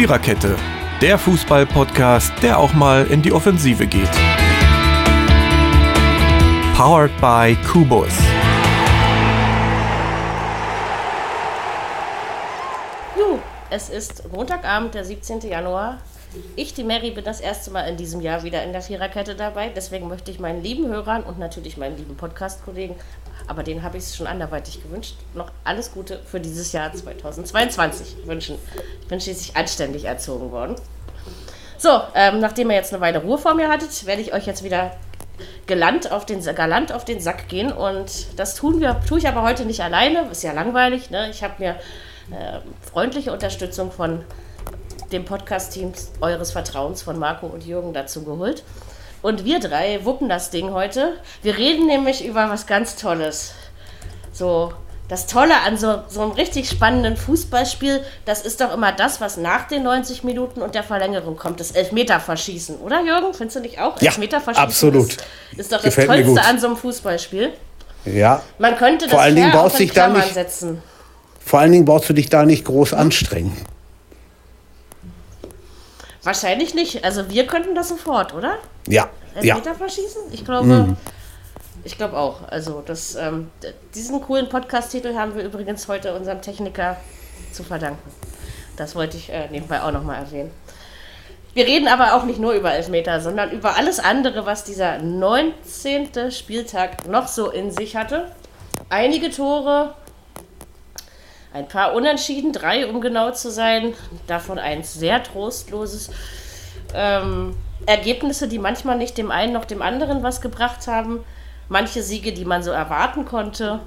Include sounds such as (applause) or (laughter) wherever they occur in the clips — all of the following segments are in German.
Viererkette, der Fußball-Podcast, der auch mal in die Offensive geht. Powered by Kubus. Jo, es ist Montagabend, der 17. Januar. Ich, die Mary, bin das erste Mal in diesem Jahr wieder in der Viererkette dabei. Deswegen möchte ich meinen lieben Hörern und natürlich meinen lieben Podcast-Kollegen, aber denen habe ich schon anderweitig gewünscht, noch alles Gute für dieses Jahr 2022 wünschen. Ich bin schließlich anständig erzogen worden. So, ähm, nachdem ihr jetzt eine Weile Ruhe vor mir hattet, werde ich euch jetzt wieder galant auf den, galant auf den Sack gehen. Und das tun wir, tue ich aber heute nicht alleine. Ist ja langweilig. Ne? Ich habe mir äh, freundliche Unterstützung von dem Podcast-Team eures Vertrauens von Marco und Jürgen dazu geholt. Und wir drei wuppen das Ding heute. Wir reden nämlich über was ganz Tolles. So, das Tolle an so, so einem richtig spannenden Fußballspiel, das ist doch immer das, was nach den 90 Minuten und der Verlängerung kommt, das Elfmeterverschießen, oder Jürgen? Findest du nicht auch? Ja, absolut. Ist, ist doch Gefällt das Tollste an so einem Fußballspiel. Ja. Man könnte das vor allen Dingen brauchst dich da nicht, setzen. Vor allen Dingen brauchst du dich da nicht groß anstrengen. Wahrscheinlich nicht. Also wir könnten das sofort, oder? Ja. Elfmeter ja. verschießen? Ich glaube, mhm. ich glaube auch. Also das, ähm, diesen coolen Podcast-Titel haben wir übrigens heute unserem Techniker zu verdanken. Das wollte ich äh, nebenbei auch nochmal erwähnen. Wir reden aber auch nicht nur über Elfmeter, sondern über alles andere, was dieser 19. Spieltag noch so in sich hatte. Einige Tore, ein paar Unentschieden, drei um genau zu sein, davon eins sehr trostloses. Ähm, Ergebnisse, die manchmal nicht dem einen noch dem anderen was gebracht haben. Manche Siege, die man so erwarten konnte.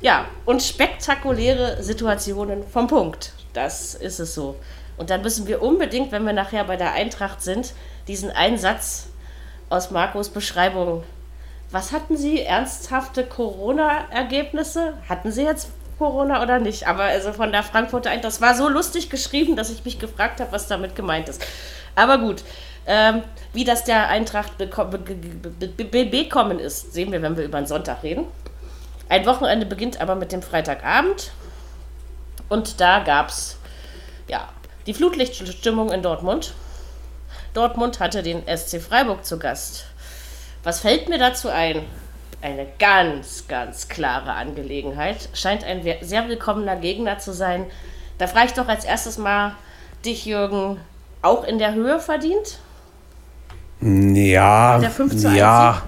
Ja, und spektakuläre Situationen vom Punkt. Das ist es so. Und dann müssen wir unbedingt, wenn wir nachher bei der Eintracht sind, diesen Einsatz aus Marcos Beschreibung. Was hatten Sie? Ernsthafte Corona-Ergebnisse? Hatten Sie jetzt Corona oder nicht. Aber also von der Frankfurter Eintracht, das war so lustig geschrieben, dass ich mich gefragt habe, was damit gemeint ist. Aber gut, ähm, wie das der Eintracht bekommen ist, sehen wir, wenn wir über den Sonntag reden. Ein Wochenende beginnt aber mit dem Freitagabend. Und da gab es ja, die Flutlichtstimmung in Dortmund. Dortmund hatte den SC Freiburg zu Gast. Was fällt mir dazu ein? Eine ganz, ganz klare Angelegenheit. Scheint ein sehr willkommener Gegner zu sein. Da frage ich doch als erstes mal dich, Jürgen, auch in der Höhe verdient? Ja, ja,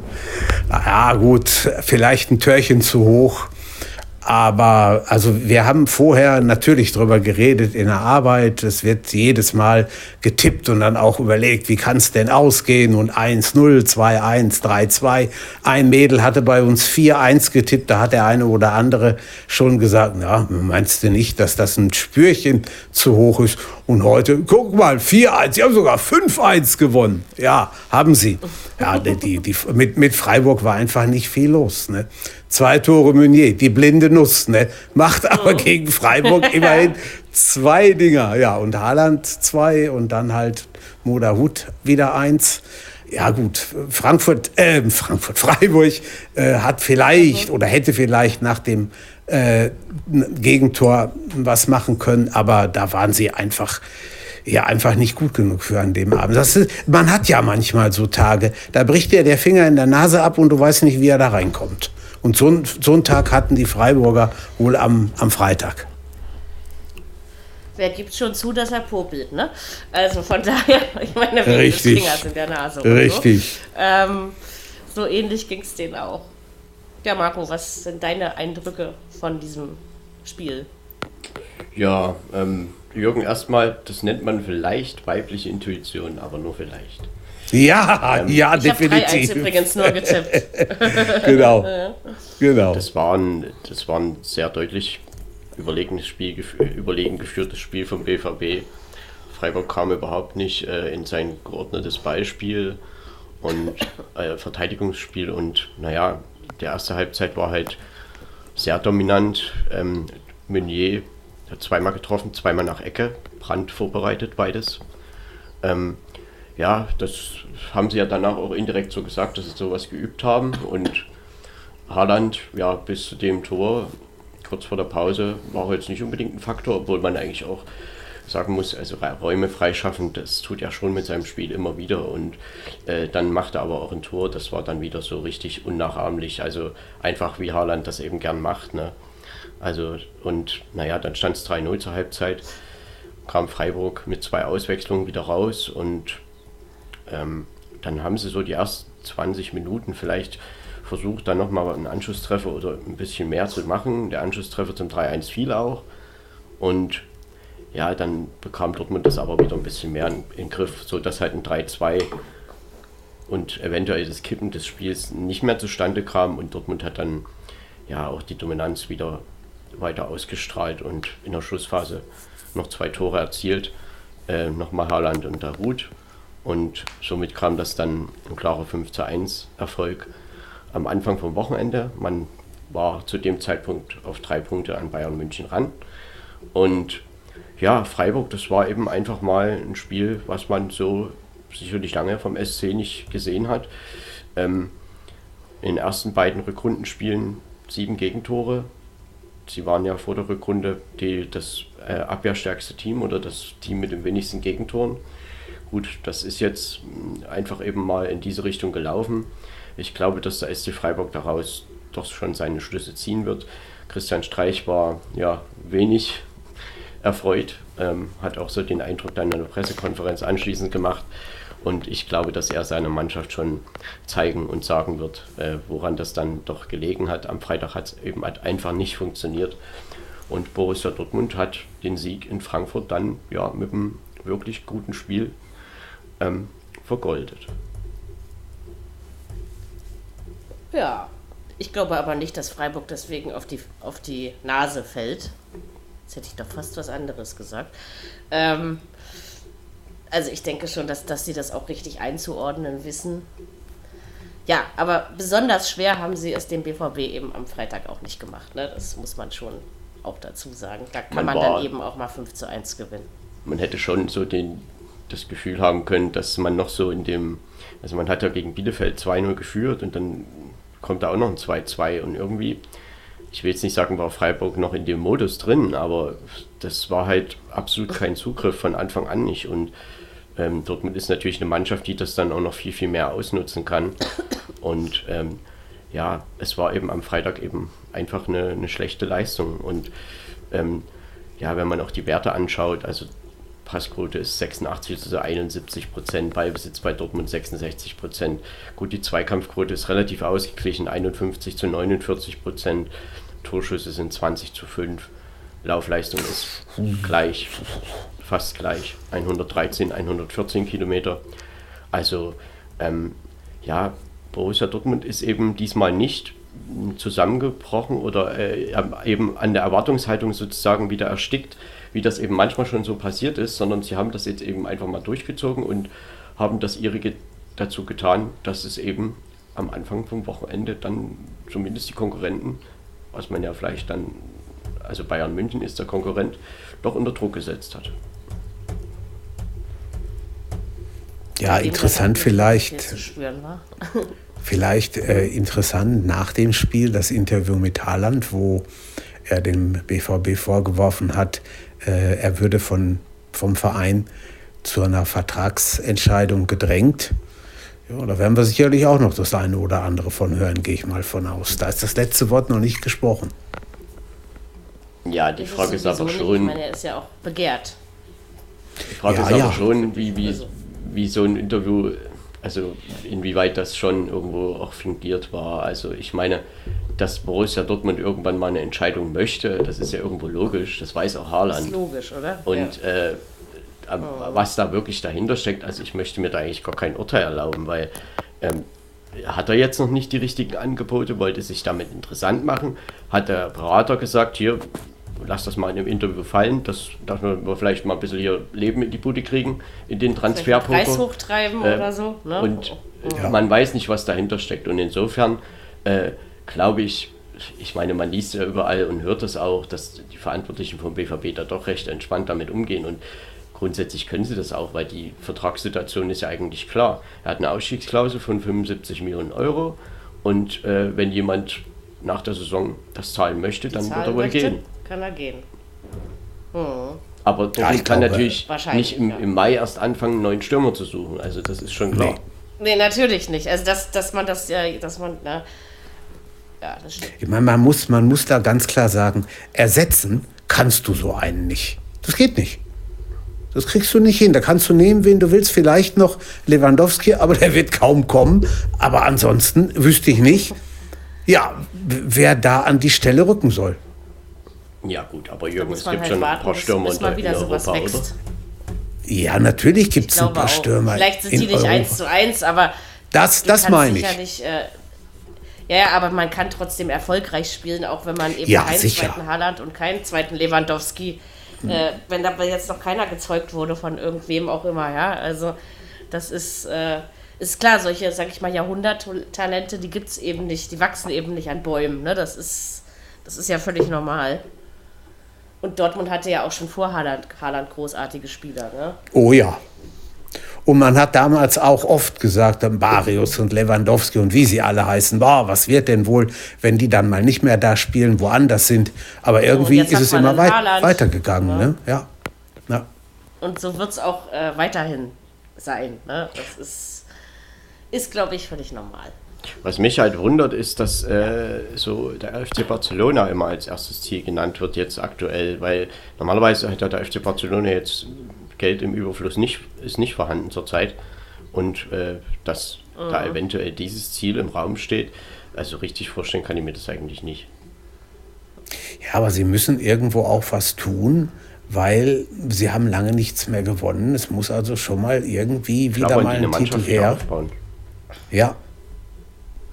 ja, gut, vielleicht ein Törchen zu hoch. Aber also wir haben vorher natürlich drüber geredet in der Arbeit. Es wird jedes Mal getippt und dann auch überlegt, wie kann es denn ausgehen? Und 1-0, 2-1, 3-2. Ein Mädel hatte bei uns 4-1 getippt. Da hat der eine oder andere schon gesagt, na, meinst du nicht, dass das ein Spürchen zu hoch ist? Und heute, guck mal, 4-1, sie haben sogar 5-1 gewonnen. Ja, haben sie. Ja, die, die, mit, mit Freiburg war einfach nicht viel los. Ne? Zwei Tore Meunier, die blinde Nuss, ne? Macht aber oh. gegen Freiburg immerhin (laughs) zwei Dinger. Ja, und Haaland zwei und dann halt Moda Hut wieder eins. Ja gut, Frankfurt, äh, Frankfurt, Freiburg äh, hat vielleicht oder hätte vielleicht nach dem äh, Gegentor was machen können, aber da waren sie einfach ja einfach nicht gut genug für an dem Abend. Das ist, man hat ja manchmal so Tage, da bricht dir der Finger in der Nase ab und du weißt nicht, wie er da reinkommt. Und so, so einen Tag hatten die Freiburger wohl am, am Freitag. Wer gibt schon zu, dass er popelt, ne? Also von (laughs) daher, ich meine, wegen Richtig. des Fingers in der Nase. Richtig. So, ähm, so ähnlich ging es denen auch. Ja, Marco, was sind deine Eindrücke von diesem Spiel? Ja, ähm, Jürgen, erstmal, das nennt man vielleicht weibliche Intuition, aber nur vielleicht. Ja, ähm, ja, ich definitiv. Ich habe übrigens nur getippt. (laughs) genau. (laughs) genau. Das war, ein, das war ein sehr deutlich überlegenes Spiel, überlegen geführtes Spiel vom BVB. Freiburg kam überhaupt nicht äh, in sein geordnetes Ballspiel und äh, Verteidigungsspiel und naja, die erste Halbzeit war halt sehr dominant. Ähm, Meunier hat zweimal getroffen, zweimal nach Ecke, Brand vorbereitet, beides. Ähm, ja, das haben sie ja danach auch indirekt so gesagt, dass sie sowas geübt haben. Und Haaland, ja, bis zu dem Tor, kurz vor der Pause, war jetzt nicht unbedingt ein Faktor, obwohl man eigentlich auch sagen muss, also Räume freischaffen, das tut er schon mit seinem Spiel immer wieder und äh, dann macht er aber auch ein Tor, das war dann wieder so richtig unnachahmlich, also einfach wie Haaland das eben gern macht. Ne? Also und naja, dann stand es 3-0 zur Halbzeit, kam Freiburg mit zwei Auswechslungen wieder raus und ähm, dann haben sie so die ersten 20 Minuten vielleicht versucht, dann nochmal einen Anschlusstreffer oder ein bisschen mehr zu machen. Der Anschlusstreffer zum 3-1 fiel auch. Und ja, dann bekam Dortmund das aber wieder ein bisschen mehr in, in Griff, sodass halt ein 3-2 und eventuell das Kippen des Spiels nicht mehr zustande kam und Dortmund hat dann ja auch die Dominanz wieder weiter ausgestrahlt und in der Schlussphase noch zwei Tore erzielt, äh, nochmal Haaland und Darut und somit kam das dann ein klarer 5 zu 1 Erfolg am Anfang vom Wochenende. Man war zu dem Zeitpunkt auf drei Punkte an Bayern München ran und ja, Freiburg, das war eben einfach mal ein Spiel, was man so sicherlich lange vom SC nicht gesehen hat. Ähm, in den ersten beiden Rückrundenspielen sieben Gegentore. Sie waren ja vor der Rückrunde die, das äh, abwehrstärkste Team oder das Team mit den wenigsten Gegentoren. Gut, das ist jetzt hm, einfach eben mal in diese Richtung gelaufen. Ich glaube, dass der SC Freiburg daraus doch schon seine Schlüsse ziehen wird. Christian Streich war ja wenig erfreut, ähm, hat auch so den Eindruck dann in der Pressekonferenz anschließend gemacht. Und ich glaube, dass er seiner Mannschaft schon zeigen und sagen wird, äh, woran das dann doch gelegen hat. Am Freitag hat es eben halt einfach nicht funktioniert. Und Borussia Dortmund hat den Sieg in Frankfurt dann ja mit einem wirklich guten Spiel ähm, vergoldet. Ja, ich glaube aber nicht, dass Freiburg deswegen auf die, auf die Nase fällt. Jetzt hätte ich doch fast was anderes gesagt. Ähm, also ich denke schon, dass, dass sie das auch richtig einzuordnen wissen. Ja, aber besonders schwer haben sie es dem BVB eben am Freitag auch nicht gemacht. Ne? Das muss man schon auch dazu sagen. Da kann man, man dann eben auch mal 5 zu 1 gewinnen. Man hätte schon so den, das Gefühl haben können, dass man noch so in dem, also man hat ja gegen Bielefeld 2-0 geführt und dann kommt da auch noch ein 2-2 und irgendwie ich will jetzt nicht sagen, war Freiburg noch in dem Modus drin, aber das war halt absolut kein Zugriff von Anfang an nicht. Und ähm, Dortmund ist natürlich eine Mannschaft, die das dann auch noch viel, viel mehr ausnutzen kann. Und ähm, ja, es war eben am Freitag eben einfach eine, eine schlechte Leistung. Und ähm, ja, wenn man auch die Werte anschaut, also Passquote ist 86 zu 71 Prozent, Ballbesitz bei Dortmund 66 Prozent. Gut, die Zweikampfquote ist relativ ausgeglichen, 51 zu 49 Prozent. Torschüsse sind 20 zu 5. Laufleistung ist gleich, fast gleich. 113, 114 Kilometer. Also, ähm, ja, Borussia Dortmund ist eben diesmal nicht zusammengebrochen oder äh, eben an der Erwartungshaltung sozusagen wieder erstickt, wie das eben manchmal schon so passiert ist, sondern sie haben das jetzt eben einfach mal durchgezogen und haben das ihrige dazu getan, dass es eben am Anfang vom Wochenende dann zumindest die Konkurrenten was man ja vielleicht dann, also Bayern München ist der Konkurrent, doch unter Druck gesetzt hat. Ja, interessant vielleicht. (laughs) vielleicht äh, interessant nach dem Spiel das Interview mit Haaland, wo er dem BVB vorgeworfen hat, äh, er würde von, vom Verein zu einer Vertragsentscheidung gedrängt. Ja, da werden wir sicherlich auch noch das eine oder andere von hören, gehe ich mal von aus. Da ist das letzte Wort noch nicht gesprochen. Ja, die Frage ist, ist aber schon. Ich meine, er ist ja auch begehrt. Die Frage ja, ist aber ja. schon, wie, wie, also. wie so ein Interview, also inwieweit das schon irgendwo auch fingiert war. Also ich meine, dass Borussia Dortmund irgendwann mal eine Entscheidung möchte, das ist ja irgendwo logisch, das weiß auch Haaland. Das ist logisch, oder? Und ja. äh, was da wirklich dahinter steckt, also ich möchte mir da eigentlich gar kein Urteil erlauben, weil ähm, hat er jetzt noch nicht die richtigen Angebote, wollte sich damit interessant machen, hat der Berater gesagt, hier, lass das mal in dem Interview fallen, dass, dass wir vielleicht mal ein bisschen hier Leben in die Bude kriegen, in den Transferpoker. Preis hochtreiben äh, oder so. Ne? Und ja. man weiß nicht, was dahinter steckt. Und insofern äh, glaube ich, ich meine, man liest ja überall und hört das auch, dass die Verantwortlichen vom BVB da doch recht entspannt damit umgehen. Und grundsätzlich können sie das auch, weil die Vertragssituation ist ja eigentlich klar. Er hat eine Ausstiegsklausel von 75 Millionen Euro und äh, wenn jemand nach der Saison das zahlen möchte, dann wird er wohl möchte, gehen. Kann er gehen. Hm. Aber Dortmund Ja, ich kann natürlich wahrscheinlich, nicht im, ja. im Mai erst anfangen, einen neuen Stürmer zu suchen. Also das ist schon klar. Nee, natürlich nicht. Also, dass, dass man das ja, dass man, na, ja, das stimmt. Ich meine, man muss, man muss da ganz klar sagen, ersetzen kannst du so einen nicht. Das geht nicht. Das kriegst du nicht hin. Da kannst du nehmen, wen du willst. Vielleicht noch Lewandowski, aber der wird kaum kommen. Aber ansonsten wüsste ich nicht, ja, wer da an die Stelle rücken soll. Ja gut, aber Jürgen, es gibt halt schon ein warten, paar bis, Stürmer bis in, Europa, oder? wächst. Ja, natürlich gibt es ein paar auch. Stürmer. Vielleicht sind in die nicht Europa. eins zu eins, aber Das, das meine ich. sicherlich, Äh, ja, ja, aber man kann trotzdem erfolgreich spielen, auch wenn man eben Ja, keinen sicher. zweiten Haaland und keinen zweiten Lewandowski, äh, wenn da jetzt noch keiner gezeugt wurde von irgendwem auch immer, ja. Also das ist, äh, ist klar, solche, sag ich mal, Jahrhunderttalente, die gibt es eben nicht, die wachsen eben nicht an Bäumen, ne? Das ist, das ist ja völlig normal. Und Dortmund hatte ja auch schon vor Haaland, Haaland großartige Spieler, ne? Oh ja. Und man hat damals auch oft gesagt, Barrios und Lewandowski und wie sie alle heißen, boah, was wird denn wohl, wenn die dann mal nicht mehr da spielen, woanders sind. Aber irgendwie ist es immer weit, Haaland. weitergegangen. Ja. Ne? Ja. ja. Und so wird es auch äh, weiterhin sein. Ne? Das ist, ist glaube ich, völlig normal. Was mich halt wundert, ist, dass äh, so der FC Barcelona immer als erstes Ziel genannt wird jetzt aktuell, weil normalerweise hat ja der FC Barcelona jetzt Geld im Überfluss nicht, ist nicht vorhanden zurzeit und äh, dass da eventuell dieses Ziel im Raum steht, also richtig vorstellen kann ich mir das eigentlich nicht. ja, aber sie müssen irgendwo auch was tun, weil sie haben lange nichts mehr gewonnen. Es muss also schon mal irgendwie wieder glaube, mal die eine ein Titel Mannschaft wieder her. aufbauen. Ja.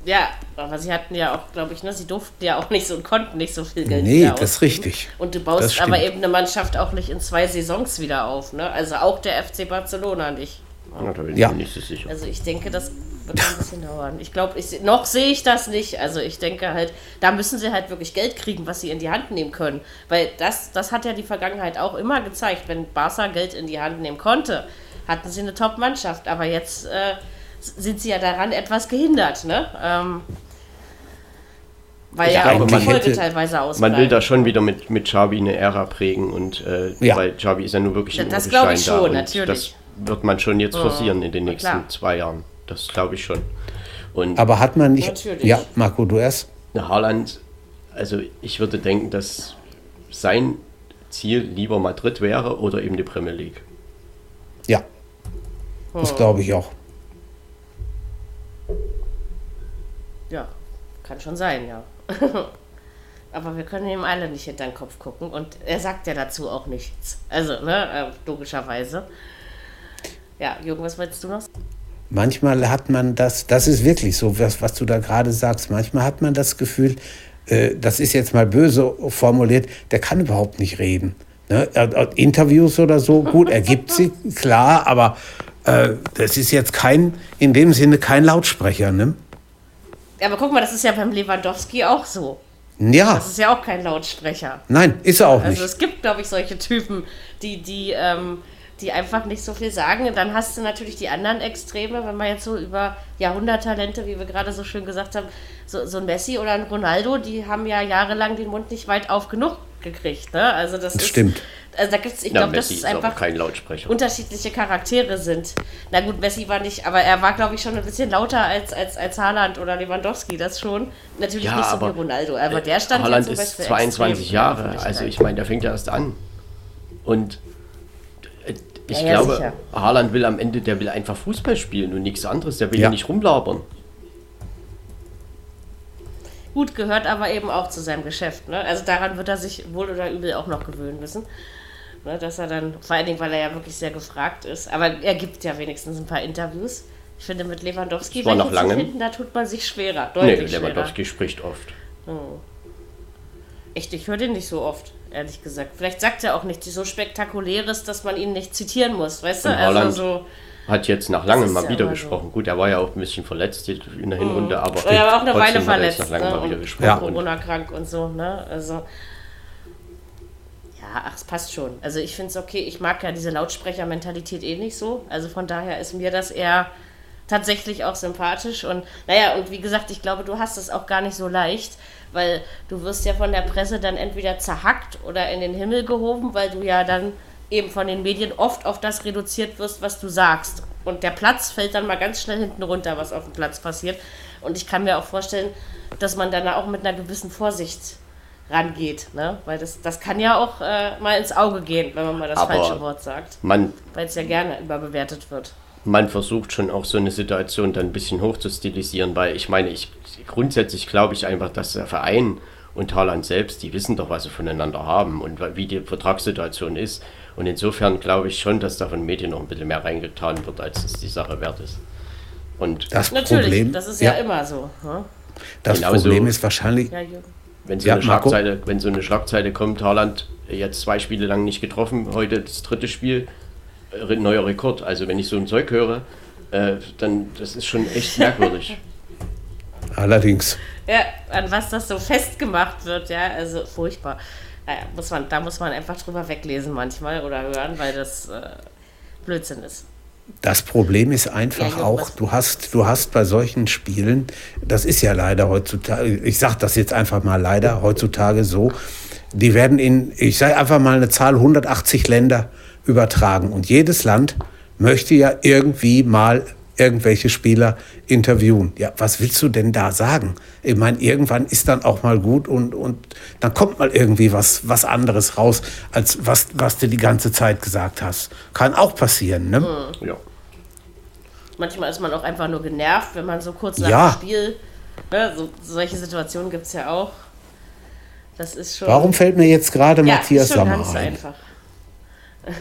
Ja, aber sie hatten ja auch, glaube ich, ne, sie durften ja auch nicht so und konnten nicht so viel Geld Nee, das ist richtig. Und du baust aber eben eine Mannschaft auch nicht in zwei Saisons wieder auf. Ne? Also auch der FC Barcelona nicht. Ja, da bin ich Ja. mir nicht so sicher. Also ich denke, das wird ein bisschen (laughs) dauern. Ich glaube, ich, noch sehe ich das nicht. Also ich denke halt, da müssen sie halt wirklich Geld kriegen, was sie in die Hand nehmen können. Weil das, das hat ja die Vergangenheit auch immer gezeigt. Wenn Barca Geld in die Hand nehmen konnte, hatten sie eine Top-Mannschaft. Aber jetzt äh, sind sie ja daran etwas gehindert. Ne? Ähm, weil Ich ja, glaube, auch die man Folge teilweise ausbleiben. Man will da schon wieder mit, mit Xavi eine Ära prägen und äh, Ja. weil Xavi ist ja nur wirklich ein das Urgestein glaub ich da schon, natürlich. Das wird man schon jetzt forcieren in den nächsten klar. zwei Jahren. Das glaube ich schon. Und Aber hat man nicht. Natürlich. Ja, Marco, du erst? Haaland, also ich würde denken, dass sein Ziel lieber Madrid wäre oder eben die Premier League. Ja. Das glaube ich auch. Ja, kann schon sein, ja. (laughs) Aber wir können ihm alle nicht hinter den Kopf gucken und er sagt ja dazu auch nichts. Also, ne, äh, logischerweise. Ja, Jürgen, was wolltest du noch? Manchmal hat man das, das ist wirklich so, was, was du da gerade sagst, manchmal hat man das Gefühl, äh, das ist jetzt mal böse formuliert, der kann überhaupt nicht reden. Ne? Er- Interviews oder so, gut, er gibt sie, (laughs) klar, aber äh, das ist jetzt kein, in dem Sinne kein Lautsprecher. Ne? Aber guck mal, das ist ja beim Lewandowski auch so. Ja, Das ist ja auch kein Lautsprecher. nein, ist er auch Also nicht. es gibt, glaube ich, solche Typen, die, die, ähm, die einfach nicht so viel sagen. Und dann hast du natürlich die anderen Extreme, wenn man jetzt so über Jahrhunderttalente, wie wir gerade so schön gesagt haben, so, so ein Messi oder ein Ronaldo, die haben ja jahrelang den Mund nicht weit auf genug gekriegt. Ne? Also das, Das ist, stimmt. Also da gibt's, ich glaube, es ist einfach kein Lautsprecher. unterschiedliche Charaktere sind. Na gut, Messi war nicht, aber er war, glaube ich, schon ein bisschen lauter als, als, als Haaland oder Lewandowski, das schon. Natürlich Ja, nicht so aber, wie Ronaldo, aber der stand Haaland ja zum ist Beispiel 22 extrem Jahre, also ich meine, der fängt ja erst an. Und äh, ich Ja, ja, glaube, sicher. Haaland will am Ende, der will einfach Fußball spielen und nichts anderes, der will ja, Ja. nicht rumlabern. Gut, gehört aber eben auch zu seinem Geschäft. Ne? Also daran wird er sich wohl oder übel auch noch gewöhnen müssen. Ne? Dass er dann, vor allen Dingen, weil er ja wirklich sehr gefragt ist. Aber er gibt ja wenigstens ein paar Interviews. Ich finde, mit Lewandowski war zu langem. finden, da tut man sich schwerer. Nee, Deutlich schwerer. Lewandowski spricht oft. Echt, ich höre den nicht so oft, ehrlich gesagt. Vielleicht sagt er auch nichts so Spektakuläres, dass man ihn nicht zitieren muss, weißt du? Und Also so. Hat jetzt nach langem mal ja wieder immer so. gesprochen. Gut, er war ja auch ein bisschen verletzt in der Hinrunde, aber Er war auch eine Weile er verletzt. nach langem Ne? mal wieder gesprochen. Ja. Und Corona-krank und so, ne? Also. Ach, es passt schon. Also ich finde es okay. Ich mag ja diese Lautsprecher-Mentalität eh nicht so. Also von daher ist mir das eher tatsächlich auch sympathisch. Und naja, und wie gesagt, ich glaube, du hast es auch gar nicht so leicht, weil du wirst ja von der Presse dann entweder zerhackt oder in den Himmel gehoben, weil du ja dann eben von den Medien oft auf das reduziert wirst, was du sagst. Und der Platz fällt dann mal ganz schnell hinten runter, was auf dem Platz passiert. Und ich kann mir auch vorstellen, dass man dann auch mit einer gewissen Vorsicht rangeht. Ne? Weil das, das kann ja auch äh, mal ins Auge gehen, wenn man mal das Aber falsche Wort sagt. Man, Weil es ja gerne überbewertet wird. man versucht schon auch so eine Situation dann ein bisschen hoch zu stilisieren, weil ich meine, ich grundsätzlich glaube ich einfach, dass der Verein und Haaland selbst, die wissen doch, was sie voneinander haben und wie die Vertragssituation ist. Und insofern glaube ich schon, dass da von Medien noch ein bisschen mehr reingetan wird, als es die Sache wert ist. Und Das Natürlich, Problem, das ist ja, immer so. Ne? das genauso- Problem ist wahrscheinlich, Ja, Jürgen. Wenn so, Ja, eine Marco? Schlagzeile, wenn so eine Schlagzeile kommt, Haaland jetzt zwei Spiele lang nicht getroffen, heute das dritte Spiel, äh, neuer Rekord. Also wenn ich so ein Zeug höre, äh, dann das ist schon echt (laughs) merkwürdig. allerdings, Ja, an was das so festgemacht wird, ja, also furchtbar. Naja, muss man, da muss man einfach drüber weglesen manchmal oder hören, weil das äh, Blödsinn ist. Das Problem ist Ja, einfach Jürgen, auch, du hast, du hast bei solchen Spielen, das ist ja leider heutzutage, ich sage das jetzt einfach mal leider heutzutage so, die werden in, ich sage einfach mal eine Zahl, 180 Länder übertragen. Und jedes Land möchte ja irgendwie mal irgendwelche Spieler interviewen. Ja, was willst du denn da sagen? Ich meine, irgendwann ist dann auch mal gut und, und dann kommt mal irgendwie was, was anderes raus, als was, was du die ganze Zeit gesagt hast. Kann auch passieren, ne? Ja. Manchmal ist man auch einfach nur genervt, wenn man so kurz nach Ja. dem Spiel, ne, so, solche Situationen gibt es ja auch. Das ist schon. Warum fällt mir jetzt gerade ja, Matthias ganz ein? einfach.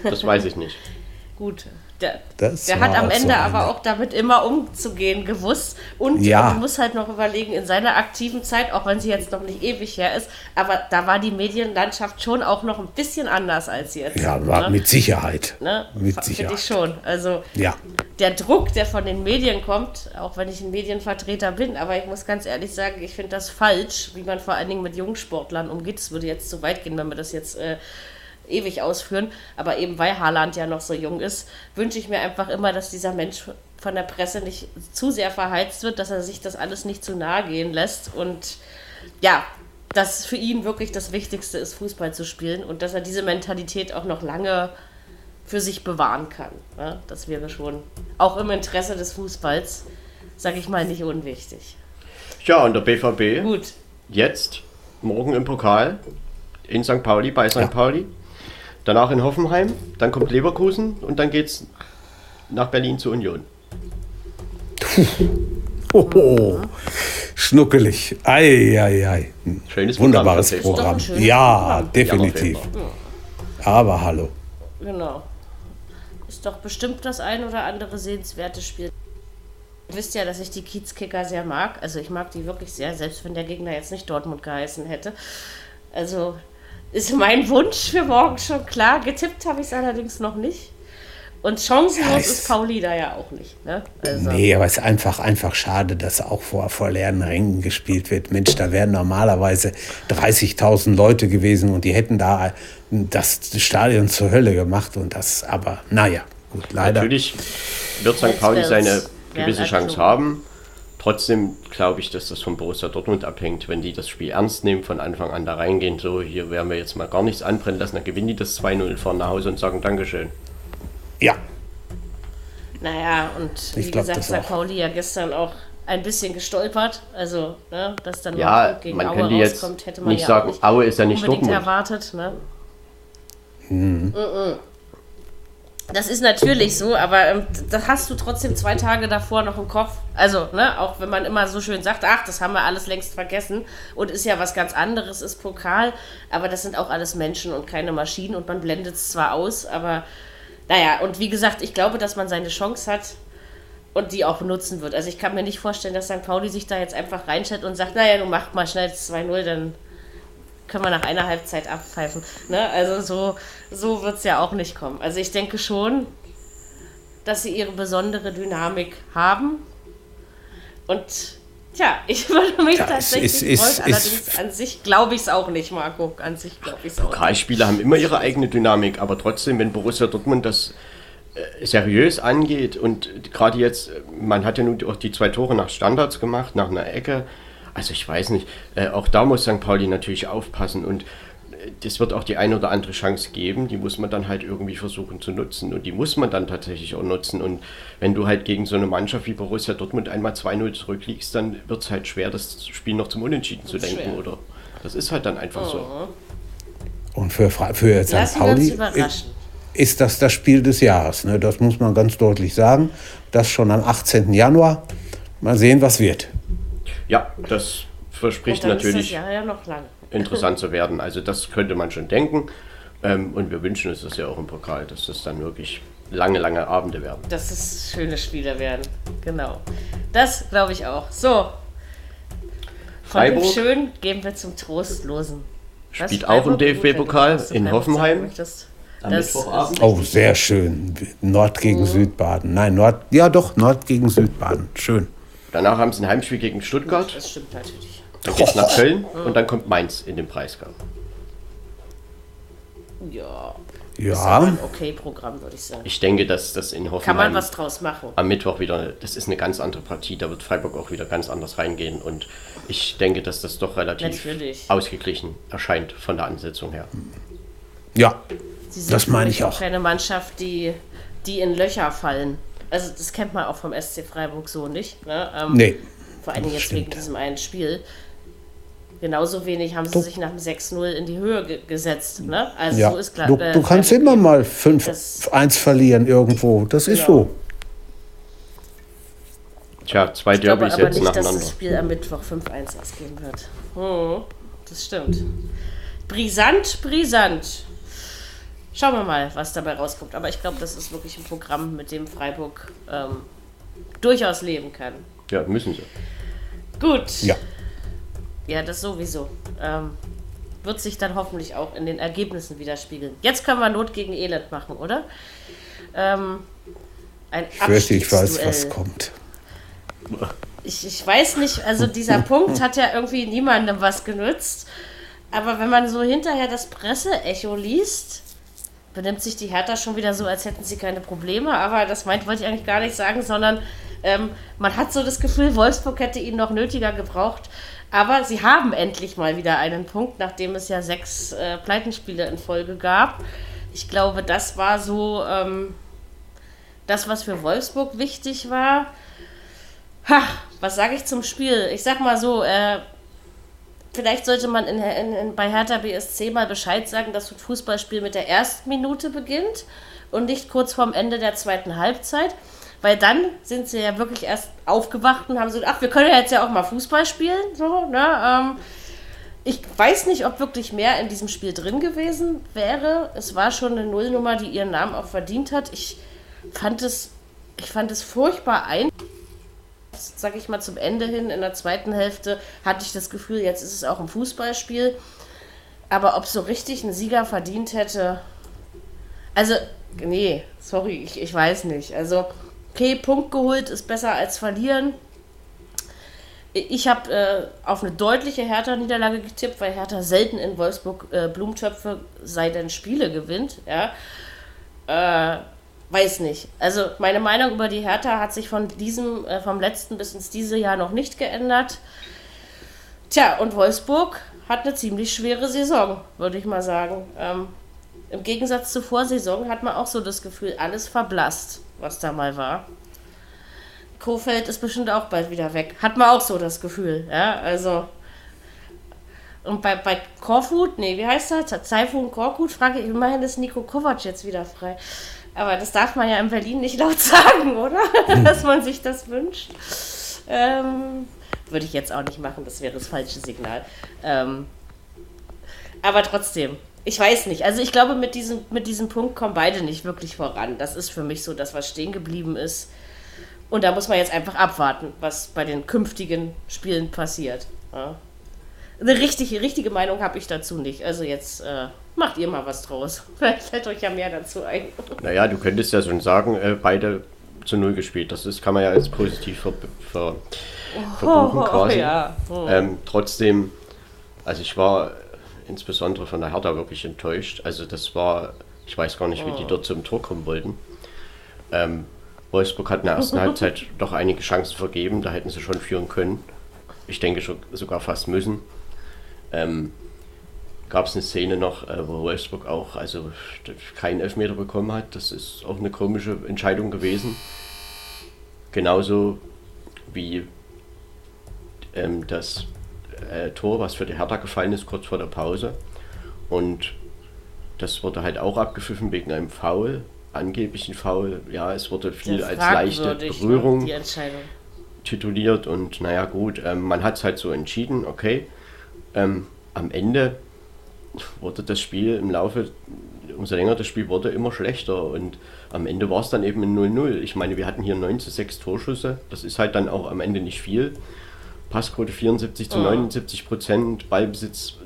Das weiß ich nicht. (laughs) Gut. Der, der hat am auch so Ende aber auch damit immer umzugehen gewusst. Und Ja. man muss halt noch überlegen, in seiner aktiven Zeit, auch wenn sie jetzt noch nicht ewig her ist, aber da war die Medienlandschaft schon auch noch ein bisschen anders als jetzt. Ja, war ne? mit Sicherheit. Ne? Mit Finde Sicherheit. ich schon. Also Ja. der Druck, der von den Medien kommt, auch wenn ich ein Medienvertreter bin, aber ich muss ganz ehrlich sagen, ich finde das falsch, wie man vor allen Dingen mit Jungsportlern umgeht. Es würde jetzt zu weit gehen, wenn wir das jetzt äh, ewig ausführen. Aber eben weil Haaland ja noch so jung ist, wünsche ich mir einfach immer, dass dieser Mensch von der Presse nicht zu sehr verheizt wird, dass er sich das alles nicht zu nahe gehen lässt und ja, dass für ihn wirklich das Wichtigste ist, Fußball zu spielen und dass er diese Mentalität auch noch lange für sich bewahren kann. Ja, das wäre schon auch im Interesse des Fußballs, sage ich mal, nicht unwichtig. Ja, und der BVB Gut, jetzt, morgen im Pokal, in St. Pauli, bei St. Pauli. Danach in Hoffenheim, dann kommt Leverkusen und dann geht's nach Berlin zur Union. Hoho. Schnuckelig. Ei, ei, ei. Schönes Wunderbares Programm, Programm. Schönes Ja, Programm. definitiv. Aber hallo. genau. Ist doch bestimmt das ein oder andere sehenswerte Spiel. Ihr wisst ja, dass ich die Kiezkicker sehr mag. Also ich mag die wirklich sehr, selbst wenn der Gegner jetzt nicht Dortmund geheißen hätte. Also ist mein Wunsch für morgen schon klar. Getippt habe ich es allerdings noch nicht. Und chancenlos Ja, ist Pauli da ja auch nicht. Ne? Also, Nee, aber es ist einfach, einfach schade, dass auch vor, vor leeren Rängen gespielt wird. Mensch, da wären normalerweise 30.000 Leute gewesen und die hätten da das Stadion zur Hölle gemacht. Und das, aber naja, gut, leider. Natürlich wird St. Pauli seine gewisse Chance haben. Trotzdem glaube ich, dass das von Borussia Dortmund abhängt. Wenn die das Spiel ernst nehmen, von Anfang an da reingehen, so hier werden wir jetzt mal gar nichts anbrennen lassen, dann gewinnen die das 2-0, fahren nach Hause und sagen Dankeschön. Ja, Naja, und wie glaub, gesagt, St. Pauli ja gestern auch ein bisschen gestolpert. Also, ne, dass dann Ja, gegen man Aue jetzt rauskommt, hätte man nicht ja sagen, auch nicht Aue ist ja nicht unbedingt Dortmund. erwartet. Ne? Mhm. Das ist natürlich so, aber ähm, das hast du trotzdem zwei Tage davor noch im Kopf. Also, ne, auch wenn man immer so schön sagt, ach, das haben wir alles längst vergessen und ist ja was ganz anderes, ist Pokal, aber das sind auch alles Menschen und keine Maschinen und man blendet es zwar aus, aber naja, und wie gesagt, ich glaube, dass man seine Chance hat und die auch nutzen wird. Also ich kann mir nicht vorstellen, dass St. Pauli sich da jetzt einfach reinstellt und sagt, naja, du mach mal schnell 2-0, dann können wir nach einer Halbzeit abpfeifen. Ne? Also so, so wird es ja auch nicht kommen. Also ich denke schon, dass sie ihre besondere Dynamik haben. Und tja, (laughs) ich würde mich Ja, tatsächlich ist- freuen. ist- Allerdings ist- an sich glaube ich es auch nicht, Marco. An sich glaube ich es auch nicht. Pokalspiele haben immer ihre eigene Dynamik, aber trotzdem, wenn Borussia Dortmund das äh, seriös angeht und gerade jetzt, man hat ja nun auch die zwei Tore nach Standards gemacht, nach einer Ecke, also ich weiß nicht, äh, auch da muss St. Pauli natürlich aufpassen und das wird auch die eine oder andere Chance geben, die muss man dann halt irgendwie versuchen zu nutzen und die muss man dann tatsächlich auch nutzen und wenn du halt gegen so eine Mannschaft wie Borussia Dortmund einmal 2-0 zurückliegst, dann wird es halt schwer, das Spiel noch zum Unentschieden zu denken, schwer. oder? Das ist halt dann einfach oh. so. Und für, für St. Pauli ist das das Spiel des Jahres. Ne? Das muss man ganz deutlich sagen. Das schon am 18. Januar. Mal sehen, was wird. Ja, das verspricht natürlich ja (laughs) interessant zu werden. Also das könnte man schon denken. Ähm, und wir wünschen uns das ja auch im Pokal, dass das dann wirklich lange, lange Abende werden. Dass es schöne Spiele werden. Genau. Das glaube ich auch. So. Von Freiburg dem Schön gehen wir zum Trostlosen. Spielt auch im DFB-Pokal in Hoffenheim. Am Mittwochabend. Oh, sehr schön. Nord gegen mhm. Südbaden. Nein, Nord, ja doch, Nord gegen Südbaden. Schön. Danach haben sie ein Heimspiel gegen Stuttgart. Das stimmt natürlich. Dann geht es nach Köln mhm. und dann kommt Mainz in den Preisgang. Ja. Ja. ein okay Programm, würde ich sagen. Ich denke, dass das in Hoffenheim. Kann man was draus machen. Am Mittwoch wieder, das ist eine ganz andere Partie, da wird Freiburg auch wieder ganz anders reingehen und ich denke, dass das doch relativ Natürlich. ausgeglichen erscheint von der Ansetzung her. Ja, das meine ich auch. Keine Mannschaft, die, die in Löcher fallen. Also das kennt man auch vom SC Freiburg so nicht. Ne? Ähm, nee. Vor allem jetzt stimmt. wegen diesem einen Spiel. Genauso wenig haben sie du, sich nach dem 6-0 in die Höhe ge gesetzt. Ne? Also ja. so ist klar. Du, äh, du kannst immer mal 5-1 verlieren irgendwo. Das ist ja. so. Tja, zwei ich Derbys glaube aber jetzt nicht, dass das Spiel am Mittwoch 5-1 ausgehen wird. Hm, das stimmt. Brisant, brisant. Schauen wir mal, was dabei rauskommt. Aber ich glaube, das ist wirklich ein Programm, mit dem Freiburg ähm, durchaus leben kann. Ja, müssen sie. Gut. Ja. Ja, das sowieso. Ähm, wird sich dann hoffentlich auch in den Ergebnissen widerspiegeln. Jetzt können wir Not gegen Elend machen, oder? Ähm, ein ich fürchte, ich weiß, was kommt. Ich, ich weiß nicht, also dieser (laughs) Punkt hat ja irgendwie niemandem was genützt. Aber wenn man so hinterher das Presseecho liest, benimmt sich die Hertha schon wieder so, als hätten sie keine Probleme. Aber das meint, wollte ich eigentlich gar nicht sagen, sondern ähm, man hat so das Gefühl, Wolfsburg hätte ihn noch nötiger gebraucht. Aber sie haben endlich mal wieder einen Punkt, nachdem es ja sechs äh, Pleitenspiele in Folge gab. Ich glaube, das war so ähm, das, was für Wolfsburg wichtig war. Ha, was sage ich zum Spiel? Ich sag mal so, äh, vielleicht sollte man in, in, in, bei Hertha BSC mal Bescheid sagen, dass ein Fußballspiel mit der ersten Minute beginnt und nicht kurz vorm Ende der zweiten Halbzeit. Weil dann sind sie ja wirklich erst aufgewacht und haben so, ach, wir können ja jetzt ja auch mal Fußball spielen. So, ne? Ähm, ich weiß nicht, ob wirklich mehr in diesem Spiel drin gewesen wäre. Es war schon eine Nullnummer, die ihren Namen auch verdient hat. Ich fand es, ich fand es furchtbar ein. Sag ich mal zum Ende hin, in der zweiten Hälfte hatte ich das Gefühl, jetzt ist es auch ein Fußballspiel. Aber ob so richtig ein Sieger verdient hätte, also, nee, sorry, ich, ich weiß nicht. Also, okay, Punkt geholt ist besser als verlieren. Ich habe äh, auf eine deutliche Hertha-Niederlage getippt, weil Hertha selten in Wolfsburg äh, Blumentöpfe sei denn Spiele gewinnt. Ja. Äh, weiß nicht. Also meine Meinung über die Hertha hat sich von diesem, äh, vom letzten bis ins diese Jahr noch nicht geändert. Tja, und Wolfsburg hat eine ziemlich schwere Saison, würde ich mal sagen. Ähm, Im Gegensatz zur Vorsaison hat man auch so das Gefühl, alles verblasst was da mal war. Kofeld ist bestimmt auch bald wieder weg. Hat man auch so das Gefühl, ja, also. Und bei, bei Korfut, nee, wie heißt er? Zeifun Korkut, frage ich, immerhin ist Nico Kovac jetzt wieder frei. Aber das darf man ja in Berlin nicht laut (laughs) sagen, oder? Dass man sich das wünscht. Ähm, würde ich jetzt auch nicht machen, das wäre das falsche Signal. Ähm, aber trotzdem, ich weiß nicht. Also ich glaube, mit diesem, mit diesem Punkt kommen beide nicht wirklich voran. Das ist für mich so das, was stehen geblieben ist. Und da muss man jetzt einfach abwarten, was bei den künftigen Spielen passiert. Ja. Eine richtige, richtige Meinung habe ich dazu nicht. Also jetzt äh, macht ihr mal was draus. (laughs) Vielleicht fällt euch ja mehr dazu ein. (laughs) Naja, du könntest ja schon sagen, äh, beide zu Null gespielt. Das ist, kann man ja als positiv ver, ver, verbuchen (laughs) quasi. Oh, ja. oh. Ähm, trotzdem, also ich war insbesondere von der Hertha wirklich enttäuscht. Also das war, ich weiß gar nicht, wie die oh. dort zum Tor kommen wollten. Ähm, Wolfsburg hat in der ersten Halbzeit doch einige Chancen vergeben, da hätten sie schon führen können. Ich denke schon, sogar fast müssen. Ähm, gab es eine Szene noch, äh, wo Wolfsburg auch also keinen Elfmeter bekommen hat. Das ist auch eine komische Entscheidung gewesen. Genauso wie ähm, das äh, Tor, was für die Hertha gefallen ist, kurz vor der Pause. Und das wurde halt auch abgepfiffen wegen einem Foul, angeblichen Foul. Ja, es wurde viel als leichte ne, Berührung tituliert und naja gut, ähm, man hat es halt so entschieden, okay. Ähm, am Ende wurde das Spiel im Laufe, umso länger das Spiel wurde, immer schlechter und am Ende war es dann eben ein 0-0. Ich meine, wir hatten hier 9 zu 6 Torschüsse, das ist halt dann auch am Ende nicht viel. Passquote 74 zu 79 Prozent, Ballbesitz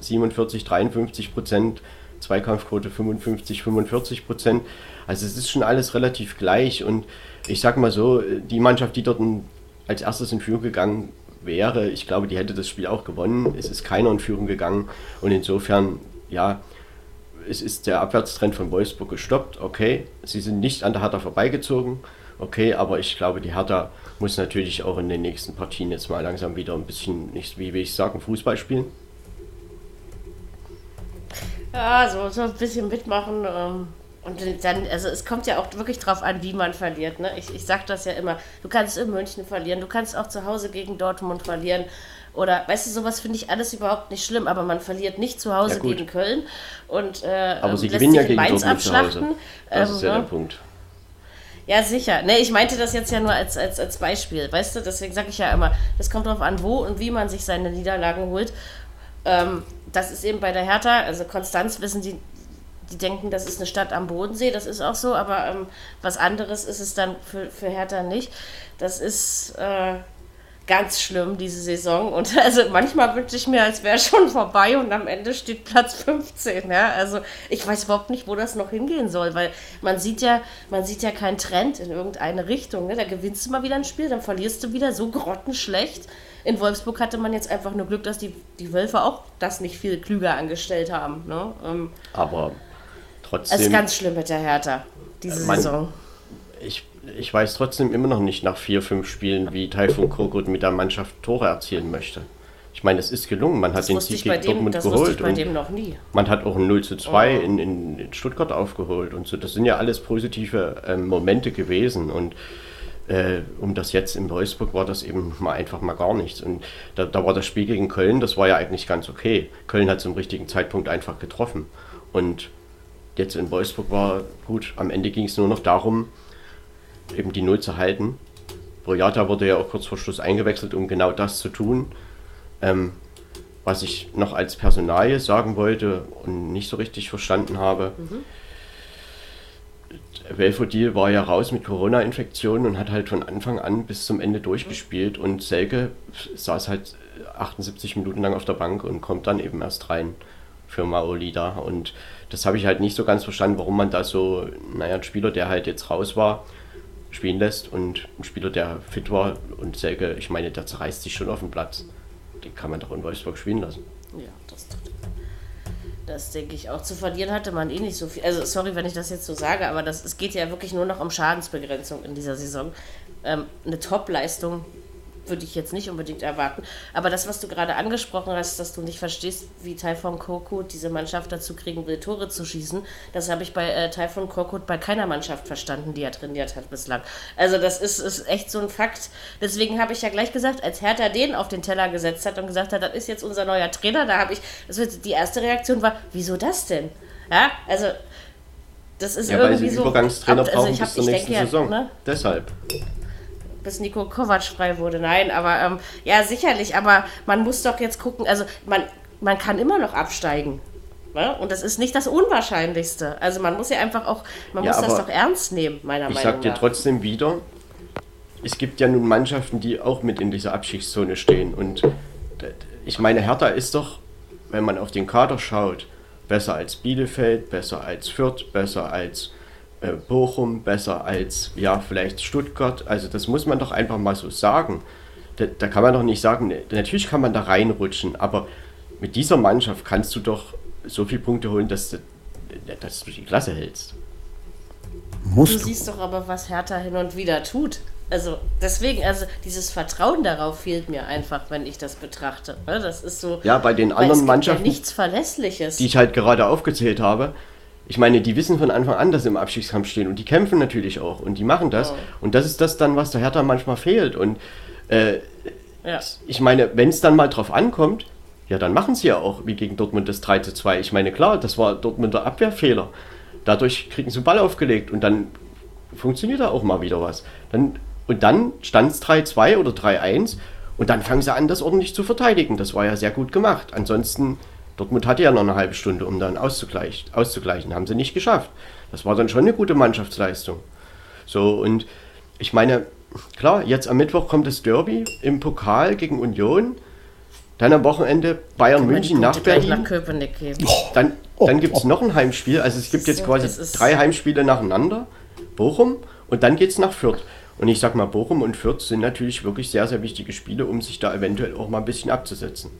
47, 53 Prozent, Zweikampfquote 55, 45 Prozent. Also es ist schon alles relativ gleich und ich sag mal so, die Mannschaft, die dort als erstes in Führung gegangen wäre, ich glaube, die hätte das Spiel auch gewonnen. Es ist keiner in Führung gegangen und insofern, ja, es ist der Abwärtstrend von Wolfsburg gestoppt. Okay, sie sind nicht an der Hertha vorbeigezogen. Okay, aber ich glaube, die Hertha muss natürlich auch in den nächsten Partien jetzt mal langsam wieder ein bisschen, nicht wie will ich sagen, Fußball spielen. Ja, so, so ein bisschen mitmachen. Ähm, und dann, also es kommt ja auch wirklich drauf an, wie man verliert. Ne? Ich, ich sag das ja immer. Du kannst in München verlieren, du kannst auch zu Hause gegen Dortmund verlieren. Oder, weißt du, sowas finde ich alles überhaupt nicht schlimm, aber man verliert nicht zu Hause ja, gegen Köln und äh, aber sie gewinnen ja gegen Mainz Dortmund abschlachten. Zu Hause. Das ähm, ist ja ne? der Punkt. Ja, sicher. Ne, ich meinte das jetzt ja nur als, als, als Beispiel, weißt du? Deswegen sage ich ja immer, es kommt darauf an, wo und wie man sich seine Niederlagen holt. Ähm, das ist eben bei der Hertha, also Konstanz wissen die, die denken, das ist eine Stadt am Bodensee, das ist auch so, aber ähm, was anderes ist es dann für, für Hertha nicht. Das ist äh, ganz schlimm, diese Saison. Und (laughs) also manchmal wünsche ich mir, als wäre schon vorbei und am Ende steht Platz 15. Ja? Also ich weiß überhaupt nicht, wo das noch hingehen soll, weil man sieht ja, man sieht ja keinen Trend in irgendeine Richtung. Ne? Da gewinnst du mal wieder ein Spiel, dann verlierst du wieder so grottenschlecht. In Wolfsburg hatte man jetzt einfach nur Glück, dass die, die Wölfe auch das nicht viel klüger angestellt haben. Ne? Ähm, Aber trotzdem. Es ist ganz schlimm mit der Hertha, diese man, Saison. Ich, ich weiß trotzdem immer noch nicht nach vier, fünf Spielen, wie Taifun Korkut mit der Mannschaft Tore erzielen möchte. Ich meine, es ist gelungen. Man das hat den Sieg gegen Dortmund das geholt. Ich bei dem noch nie. Man hat auch ein 0 zu 2 oh. in, in, Stuttgart aufgeholt und so. Das sind ja alles positive ähm, Momente gewesen. Und äh, um das jetzt in Wolfsburg war das eben mal einfach mal gar nichts. Und da, da, war das Spiel gegen Köln, das war ja eigentlich ganz okay. Köln hat zum richtigen Zeitpunkt einfach getroffen. Und jetzt in Wolfsburg war gut, am Ende ging es nur noch darum, eben die Null zu halten. Brojata wurde ja auch kurz vor Schluss eingewechselt, um genau das zu tun. Ähm, was ich noch als Personalie sagen wollte und nicht so richtig verstanden habe. Mhm. Belfodil war ja raus mit Corona-Infektionen und hat halt von Anfang an bis zum Ende durchgespielt und Selke saß halt 78 Minuten lang auf der Bank und kommt dann eben erst rein für Maoli da und das habe ich halt nicht so ganz verstanden, warum man da so, naja, ein Spieler, der halt jetzt raus war, spielen lässt und ein Spieler, der fit war und Selke, ich meine, der zerreißt sich schon auf dem Platz. Den kann man doch in Wolfsburg spielen lassen. Ja, das das denke ich auch. Zu verlieren hatte man eh nicht so viel. Also, sorry, wenn ich das jetzt so sage, aber das, es geht ja wirklich nur noch um Schadensbegrenzung in dieser Saison. Ähm, eine Top-Leistung würde ich jetzt nicht unbedingt erwarten. Aber das, was du gerade angesprochen hast, dass du nicht verstehst, wie Taifun Korkut diese Mannschaft dazu kriegen will, Tore zu schießen, das habe ich bei äh, Taifun Korkut bei keiner Mannschaft verstanden, die er trainiert hat bislang. Also das ist, ist echt so ein Fakt. Deswegen habe ich ja gleich gesagt, als Hertha den auf den Teller gesetzt hat und gesagt hat, das ist jetzt unser neuer Trainer, da habe ich, das wird, die erste Reaktion war, wieso das denn? Ja, also das ist ja, irgendwie weil sie so. Übergangstrainer ab, also brauchen bis zur nächsten denke, Saison. Ne? Deshalb bis Nico Kovac frei wurde. Nein, aber ähm, ja, sicherlich. Aber man muss doch jetzt gucken, also man, man kann immer noch absteigen. Ne? Und das ist nicht das Unwahrscheinlichste. Also man muss ja einfach auch, man ja, muss das doch ernst nehmen, meiner Meinung nach. Ich sag dir trotzdem wieder, es gibt ja nun Mannschaften, die auch mit in dieser Abschichtszone stehen. Und ich meine, Hertha ist doch, wenn man auf den Kader schaut, besser als Bielefeld, besser als Fürth, besser als Bochum besser als ja vielleicht Stuttgart. Also das muss man doch einfach mal so sagen. Da, da, kann man doch nicht sagen, ne, natürlich kann man da reinrutschen, aber mit dieser Mannschaft kannst du doch so viele Punkte holen, dass du, dass du die Klasse hältst. Musst du siehst doch aber, was Hertha hin und wieder tut. Also deswegen, also dieses Vertrauen darauf fehlt mir einfach, wenn ich das betrachte. Das ist so. Ja, bei den anderen es gibt Mannschaften, Ja nichts Verlässliches. die ich halt gerade aufgezählt habe, ich meine, die wissen von Anfang an, dass sie im Abstiegskampf stehen und die kämpfen natürlich auch und die machen das. Und das ist das dann, was der Hertha manchmal fehlt. Und äh, ja. ich meine, wenn es dann mal drauf ankommt, ja, dann machen sie ja auch wie gegen Dortmund das 3 zu 2. Ich meine, klar, das war Dortmunder Abwehrfehler. Dadurch kriegen sie den Ball aufgelegt und dann funktioniert da auch mal wieder was. Dann, und dann stand es 3-2 oder 3-1 und dann fangen sie an, das ordentlich zu verteidigen. Das war ja sehr gut gemacht. Ansonsten, Dortmund hatte ja noch eine halbe Stunde, um dann auszugleichen. auszugleichen. Haben sie nicht geschafft. Das war dann schon eine gute Mannschaftsleistung. So, und ich meine, klar, jetzt am Mittwoch kommt das Derby im Pokal gegen Union. Dann am Wochenende Bayern München nach Berlin. nach Köpenick geben. Dann, dann gibt es noch ein Heimspiel. Also es gibt jetzt quasi drei Heimspiele nacheinander. Bochum und dann geht es nach Fürth. Und ich sag mal, Bochum und Fürth sind natürlich wirklich sehr, sehr wichtige Spiele, um sich da eventuell auch mal ein bisschen abzusetzen.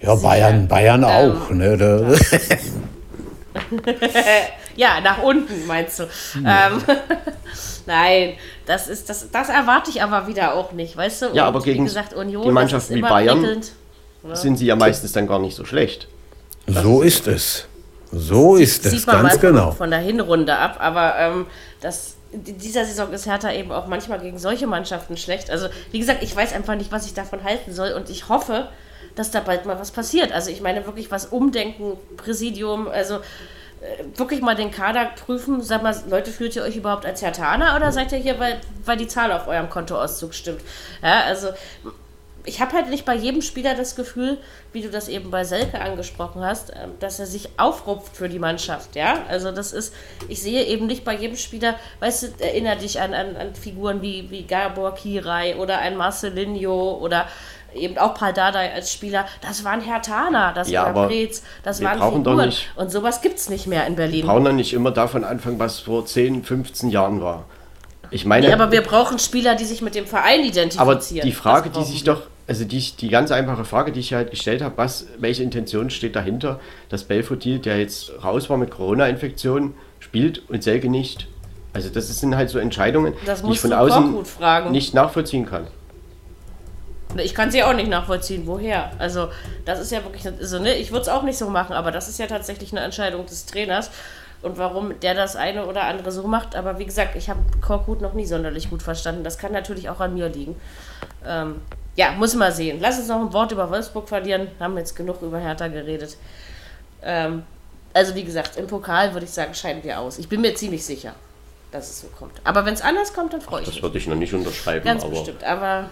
Ja, Bayern, Bayern auch. Ne? Da, (laughs) (laughs) Ja, nach unten meinst du. Ähm, (laughs) Nein, das ist das, das erwarte ich aber wieder auch nicht, weißt du? Ja, Und aber gegen wie gesagt, Union, die Mannschaften das wie Bayern prickelnd. Sind sie ja meistens dann gar nicht so schlecht. so ist es. So ist es, Sieht man ganz mal von- genau. von der Hinrunde ab, aber ähm, das, in dieser Saison ist Hertha eben auch manchmal gegen solche Mannschaften schlecht. Also, wie gesagt, ich weiß einfach nicht, was ich davon halten soll und ich hoffe, dass da bald mal was passiert. Also, ich meine wirklich was umdenken, Präsidium, also äh, wirklich mal den Kader prüfen. Sag mal, Leute, fühlt ihr euch überhaupt als Hertaner oder seid ihr hier, weil, weil die Zahl auf eurem Kontoauszug stimmt? Ja, also ich habe halt nicht bei jedem Spieler das Gefühl, wie du das eben bei Selke angesprochen hast, ähm, dass er sich aufrupft für die Mannschaft, ja. Also das ist, ich sehe eben nicht bei jedem Spieler, weißt du, erinnere dich an, an, an Figuren wie, wie Gabor Kirai oder ein Marcelinho oder eben auch Paldadei als Spieler, das waren Hertaner, das Ja, war Brez, das wir waren doch Figuren. Und sowas gibt es nicht mehr in Berlin. Brauchen dann nicht immer davon anfangen, was vor 10, 15 Jahren war. Ich meine, Nee, aber wir brauchen Spieler, die sich mit dem Verein identifizieren. Aber die Frage, die sich wir. doch, also die, die ganz einfache Frage, die ich halt gestellt habe, was, welche Intention steht dahinter, dass Belfodil, der jetzt raus war mit Corona-Infektion, spielt und Selke nicht? Also das sind halt so Entscheidungen, die ich von außen fragen. nicht nachvollziehen kann. Ich kann sie auch nicht nachvollziehen, woher. Also, das ist ja wirklich, also, ne, ich würde es auch nicht so machen, aber das ist ja tatsächlich eine Entscheidung des Trainers. Und warum der das eine oder andere so macht. Aber wie gesagt, ich habe Korkut noch nie sonderlich gut verstanden. Das kann natürlich auch an mir liegen. Ähm, ja, muss mal sehen. Lass uns noch ein Wort über Wolfsburg verlieren. Haben jetzt genug über Hertha geredet. Ähm, also, wie gesagt, im Pokal würde ich sagen, scheiden wir aus. Ich bin mir ziemlich sicher, dass es so kommt. Aber wenn es anders kommt, dann freue ich Das mich. würde ich noch nicht unterschreiben, Ganz aber bestimmt. Aber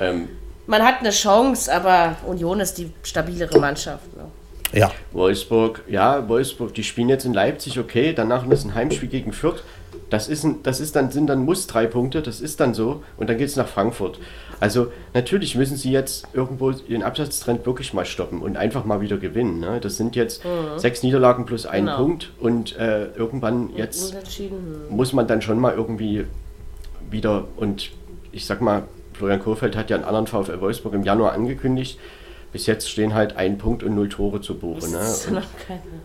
ähm, man hat eine Chance, aber Union ist die stabilere Mannschaft. Ne? Ja, Wolfsburg, ja, Wolfsburg, die spielen jetzt in Leipzig, okay, danach ist ein Heimspiel gegen Fürth. Das ist, ein, das ist dann, sind dann muss drei Punkte, das ist dann so. Und dann geht es nach Frankfurt. Also natürlich müssen sie jetzt irgendwo den Absatztrend wirklich mal stoppen und einfach mal wieder gewinnen. Ne? Das sind jetzt sechs Niederlagen plus ein Genau. Punkt und äh, irgendwann jetzt Unentschieden. muss man dann schon mal irgendwie wieder und ich sag mal, Florian Kohfeldt hat ja einen anderen VfL Wolfsburg im Januar angekündigt. Bis jetzt stehen halt ein Punkt und null Tore zu Buche. Ne?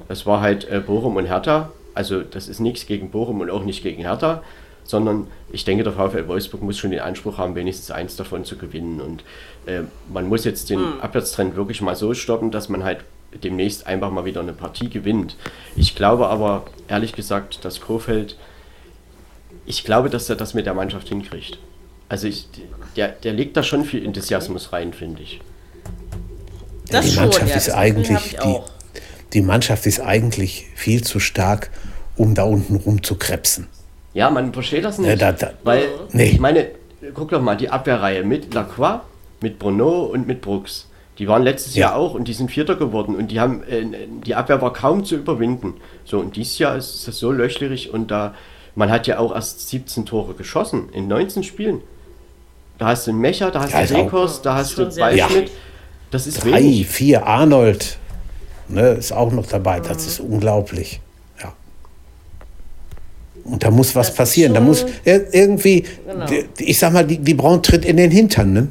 Das war halt äh, Bochum und Hertha. Also das ist nichts gegen Bochum und auch nicht gegen Hertha, sondern ich denke, der VfL Wolfsburg muss schon den Anspruch haben, wenigstens eins davon zu gewinnen. Und äh, man muss jetzt den Abwärtstrend wirklich mal so stoppen, dass man halt demnächst einfach mal wieder eine Partie gewinnt. Ich glaube aber, ehrlich gesagt, dass Kofeld, ich glaube, dass er das mit der Mannschaft hinkriegt. Also ich, der, der legt da schon viel Enthusiasmus rein, finde ich. Das die schon, Mannschaft ja, ist eigentlich ich die, die Mannschaft ist eigentlich viel zu stark, um da unten rum zu krebsen. Ja, man versteht das nicht. Ja, da- da- weil, Nee. ich meine, guck doch mal, die Abwehrreihe mit Lacroix, mit Bruno und mit Brooks. Die waren letztes Ja. Jahr auch und die sind Vierter geworden und die haben, äh, die Abwehr war kaum zu überwinden. So, und dieses Jahr ist das so löchlerig und da, man hat ja auch erst 17 Tore geschossen in 19 Spielen. Da hast du einen Mecher, da hast Ja, du Rekos, da hast du Waldschmidt. viel. Das ist Drei, wenig. vier, Arnold ne, ist auch noch dabei. Das ist unglaublich. Ja. Und da muss was Das passieren. Da muss ir irgendwie, Genau. ich sag mal, die, die Braun tritt in den Hintern. Ne?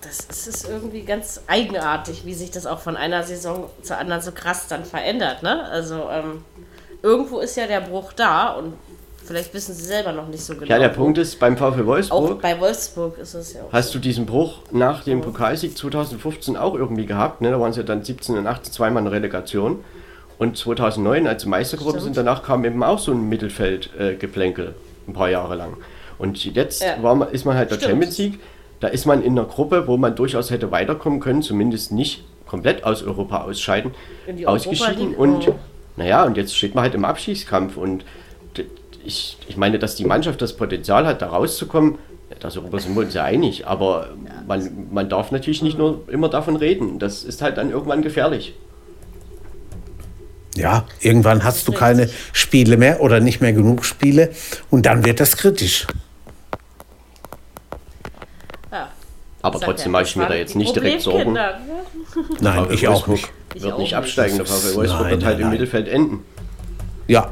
Das ist, ist irgendwie ganz eigenartig, wie sich das auch von einer Saison zur anderen so krass dann verändert. Ne? Also, ähm, irgendwo ist ja der Bruch da und vielleicht wissen sie selber noch nicht so genau. Ja, der Punkt ist, beim VfL Auch Wolfsburg bei Wolfsburg ist es ja auch. hast du diesen Bruch nach dem Pokalsieg 2015 auch irgendwie gehabt. Ne? Da waren es ja dann 17 und 18 zweimal eine Relegation. Und 2009, als sie Meister geworden sind, danach kam eben auch so ein Mittelfeld-Geplänkel ein paar Jahre lang. Und jetzt Ja. war man, ist man halt der Stimmt. Champions League. Da ist man in einer Gruppe, wo man durchaus hätte weiterkommen können, zumindest nicht komplett aus Europa ausscheiden, Europa ausgeschieden. Und naja, und jetzt steht man halt im Abschiedskampf. Und ich, ich meine, dass die Mannschaft das Potenzial hat, da rauszukommen, darüber sind wir uns ja einig. Aber man, man darf natürlich nicht nur immer davon reden. Das ist halt dann irgendwann gefährlich. Ja, irgendwann hast du keine. Spiele mehr oder nicht mehr genug Spiele und dann wird das kritisch. Ja. Aber trotzdem mache ich mir da jetzt nicht direkt Sorgen. Ne? Nein, ich auch nicht. Ich Wird auch nicht absteigen, der VfL Wolfsburg Nein, wird halt nein, im nein. Mittelfeld enden. Ja,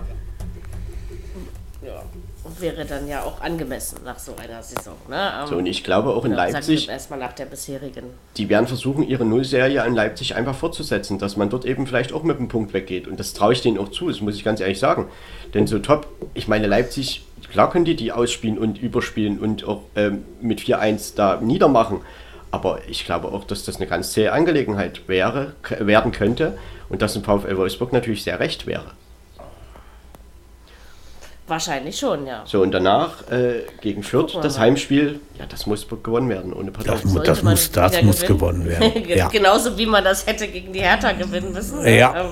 wäre dann ja auch angemessen nach so einer Saison. Ne? Ähm, So, und ich glaube auch in Leipzig, erstmal nach der bisherigen. die werden versuchen, ihre Nullserie in Leipzig einfach fortzusetzen, dass man dort eben vielleicht auch mit einem Punkt weggeht. Und das traue ich denen auch zu, das muss ich ganz ehrlich sagen. Denn so top, ich meine, Leipzig, klar können die die ausspielen und überspielen und auch ähm, mit 4-1 da niedermachen. Aber ich glaube auch, dass das eine ganz zähe Angelegenheit wäre, werden könnte und dass im VfL Wolfsburg natürlich sehr recht wäre. Wahrscheinlich schon, ja. So, und danach äh, gegen Fürth, das mal. Heimspiel, ja, das muss gewonnen werden, ohne das, mu- Sollte das, man muss, das muss gewonnen werden. (laughs) Ja. Genauso wie man das hätte gegen die Hertha gewinnen müssen. Ja. Ähm,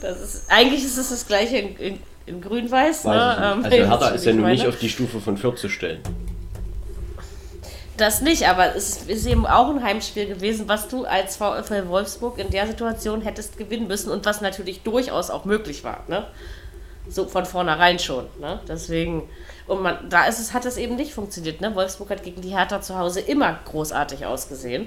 Das ist, eigentlich ist es das gleiche in, in, in grün-weiß. Weiß Ne? Ähm. Also (laughs) Hertha ich ist ja nun nicht auf die Stufe von Fürth zu stellen. Das nicht, aber es ist eben auch ein Heimspiel gewesen, was du als VfL Wolfsburg in der Situation hättest gewinnen müssen und was natürlich durchaus auch möglich war. Ne? So von vornherein schon. Ne? Deswegen, und man, da ist es, hat es eben nicht funktioniert. Ne? Wolfsburg hat gegen die Hertha zu Hause immer großartig ausgesehen.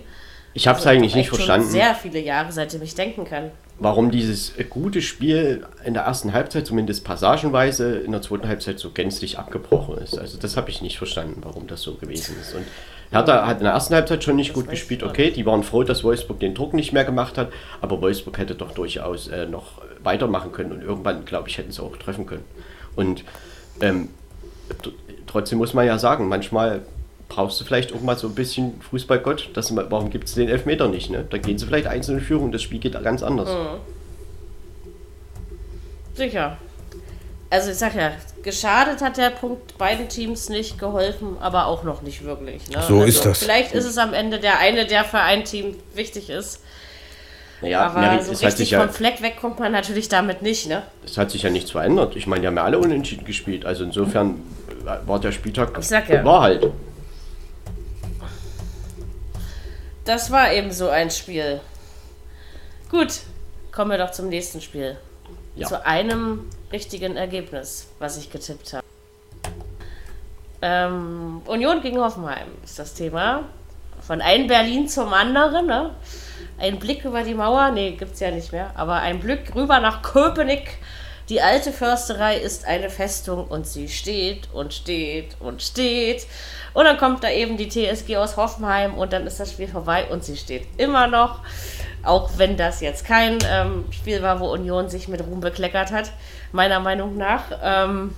Ich habe es Also eigentlich nicht echt schon verstanden, Sehr viele Jahre, seitdem ich denken kann. warum dieses gute Spiel in der ersten Halbzeit, zumindest passagenweise, in der zweiten Halbzeit so gänzlich abgebrochen ist. Also das habe ich nicht verstanden, warum das so gewesen ist. Und Hertha hat in der ersten Halbzeit schon nicht gut gespielt. Okay, die waren froh, dass Wolfsburg den Druck nicht mehr gemacht hat, aber Wolfsburg hätte doch durchaus äh, noch weitermachen können und irgendwann, glaube ich, hätten sie auch treffen können. Und ähm, trotzdem muss man ja sagen, manchmal brauchst du vielleicht auch mal so ein bisschen Fußballgott. Man- warum gibt es den Elfmeter nicht? Ne? Da gehen sie vielleicht einzelne in Führung, das Spiel geht ganz anders. Sicher. Also ich sag ja, geschadet hat der Punkt beiden Teams nicht geholfen, aber auch noch nicht wirklich. Ne? So also ist das. Vielleicht ist es am Ende der eine, der für ein Team wichtig ist. Naja, aber Mary, so richtig ja, vom Fleck weg kommt man natürlich damit nicht, ne? es hat sich ja nichts verändert. Ich meine, die haben ja alle unentschieden gespielt. Also insofern äh, war der Spieltag Ich sag ja. war halt. Das war eben so ein Spiel. Gut, kommen wir doch zum nächsten Spiel. Ja. Zu einem richtigen Ergebnis, was ich getippt habe. Ähm, Union gegen Hoffenheim ist das Thema. Von einem Berlin zum anderen. Ne? Ein Blick über die Mauer, nee, gibt's ja nicht mehr, aber ein Blick rüber nach Köpenick. Die alte Försterei ist eine Festung und sie steht und steht und steht. Und dann kommt da eben die TSG aus Hoffenheim und dann ist das Spiel vorbei und sie steht immer noch. Auch wenn das jetzt kein ähm, Spiel war, wo Union sich mit Ruhm bekleckert hat, meiner Meinung nach. Ähm,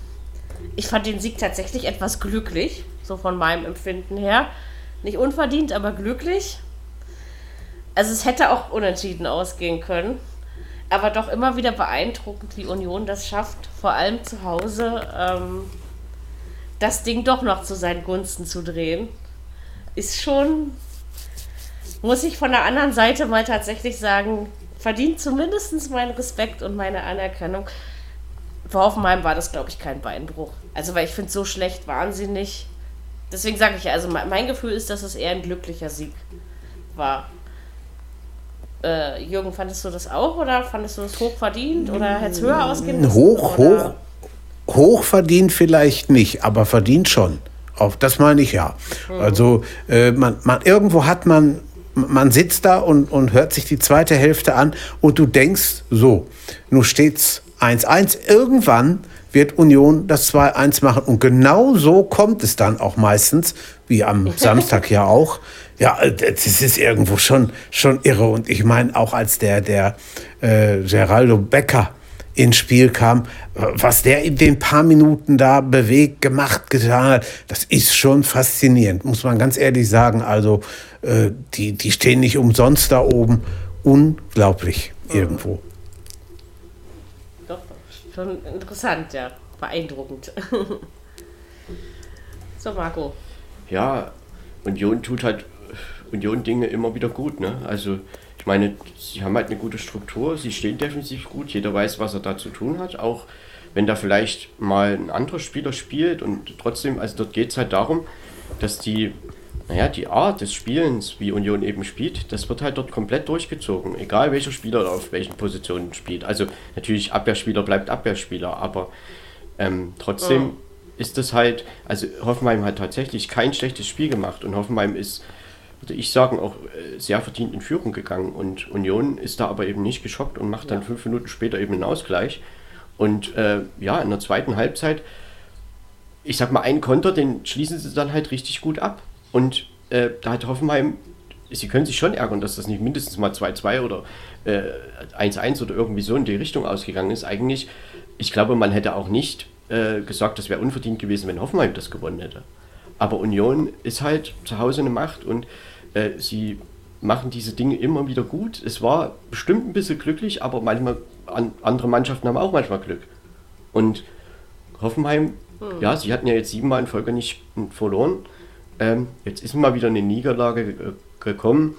ich fand den Sieg tatsächlich etwas glücklich, so von meinem Empfinden her. Nicht unverdient, aber glücklich. Also es hätte auch unentschieden ausgehen können. Aber doch immer wieder beeindruckend, wie Union das schafft, vor allem zu Hause, ähm, das Ding doch noch zu seinen Gunsten zu drehen. Ist schon, muss ich von der anderen Seite mal tatsächlich sagen, verdient zumindest meinen Respekt und meine Anerkennung. Für Hoffenheim war das, glaube ich, kein Beinbruch. Also, weil ich finde, so schlecht waren sie nicht. Deswegen sage ich ja, also mein Gefühl ist, dass es eher ein glücklicher Sieg war. Äh, Jürgen, fandest du das auch oder fandest du es hoch verdient oder hätte es höher ausgehen müssen? Hoch, oder? hoch, hoch verdient vielleicht nicht, aber verdient schon. Auf das meine ich ja. Also äh, man, man, irgendwo hat man, man sitzt da und, und hört sich die zweite Hälfte an und du denkst, so, nun steht's 1-1. Irgendwann wird Union das 2-1 machen. Und genau so kommt es dann auch meistens, wie am (laughs) Samstag ja auch. Ja, äh, das ist irgendwo schon, schon irre. Und ich meine, auch als der, der äh, Geraldo Becker ins Spiel kam, was der in den paar Minuten da bewegt, gemacht, getan hat, das ist schon faszinierend, muss man ganz ehrlich sagen. Also äh, die, die stehen nicht umsonst da oben. Unglaublich irgendwo. Doch, schon interessant, ja. Beeindruckend. (laughs) so, Marco. Ja, Union tut halt Union Dinge immer wieder gut, ne? Also ich meine, sie haben halt eine gute Struktur, sie stehen defensiv gut, jeder weiß, was er da zu tun hat, auch wenn da vielleicht mal ein anderer Spieler spielt und trotzdem, also dort geht es halt darum, dass die, naja, die Art des Spielens, wie Union eben spielt, das wird halt dort komplett durchgezogen, egal welcher Spieler auf welchen Positionen spielt. Also natürlich Abwehrspieler bleibt Abwehrspieler, aber ähm, trotzdem oh. ist das halt, also Hoffenheim hat tatsächlich kein schlechtes Spiel gemacht und Hoffenheim ist würde ich sagen, auch äh, sehr verdient in Führung gegangen. Und Union ist da aber eben nicht geschockt und macht dann ja. fünf Minuten später eben einen Ausgleich. Und äh, ja, in der zweiten Halbzeit, ich sag mal, einen Konter, den schließen sie dann halt richtig gut ab. Und äh, da hat Hoffenheim, sie können sich schon ärgern, dass das nicht mindestens mal 2-2 oder 1-1 äh, oder irgendwie so in die Richtung ausgegangen ist. Eigentlich, ich glaube, man hätte auch nicht äh, gesagt, das wäre unverdient gewesen, wenn Hoffenheim das gewonnen hätte. Aber Union ist halt zu Hause eine Macht und äh, sie machen diese Dinge immer wieder gut. Es war bestimmt ein bisschen glücklich, aber manchmal an, andere Mannschaften haben auch manchmal Glück. Und Hoffenheim, hm. ja, sie hatten ja jetzt siebenmal in Folge nicht verloren. Ähm, jetzt ist mal wieder eine Niederlage gekommen.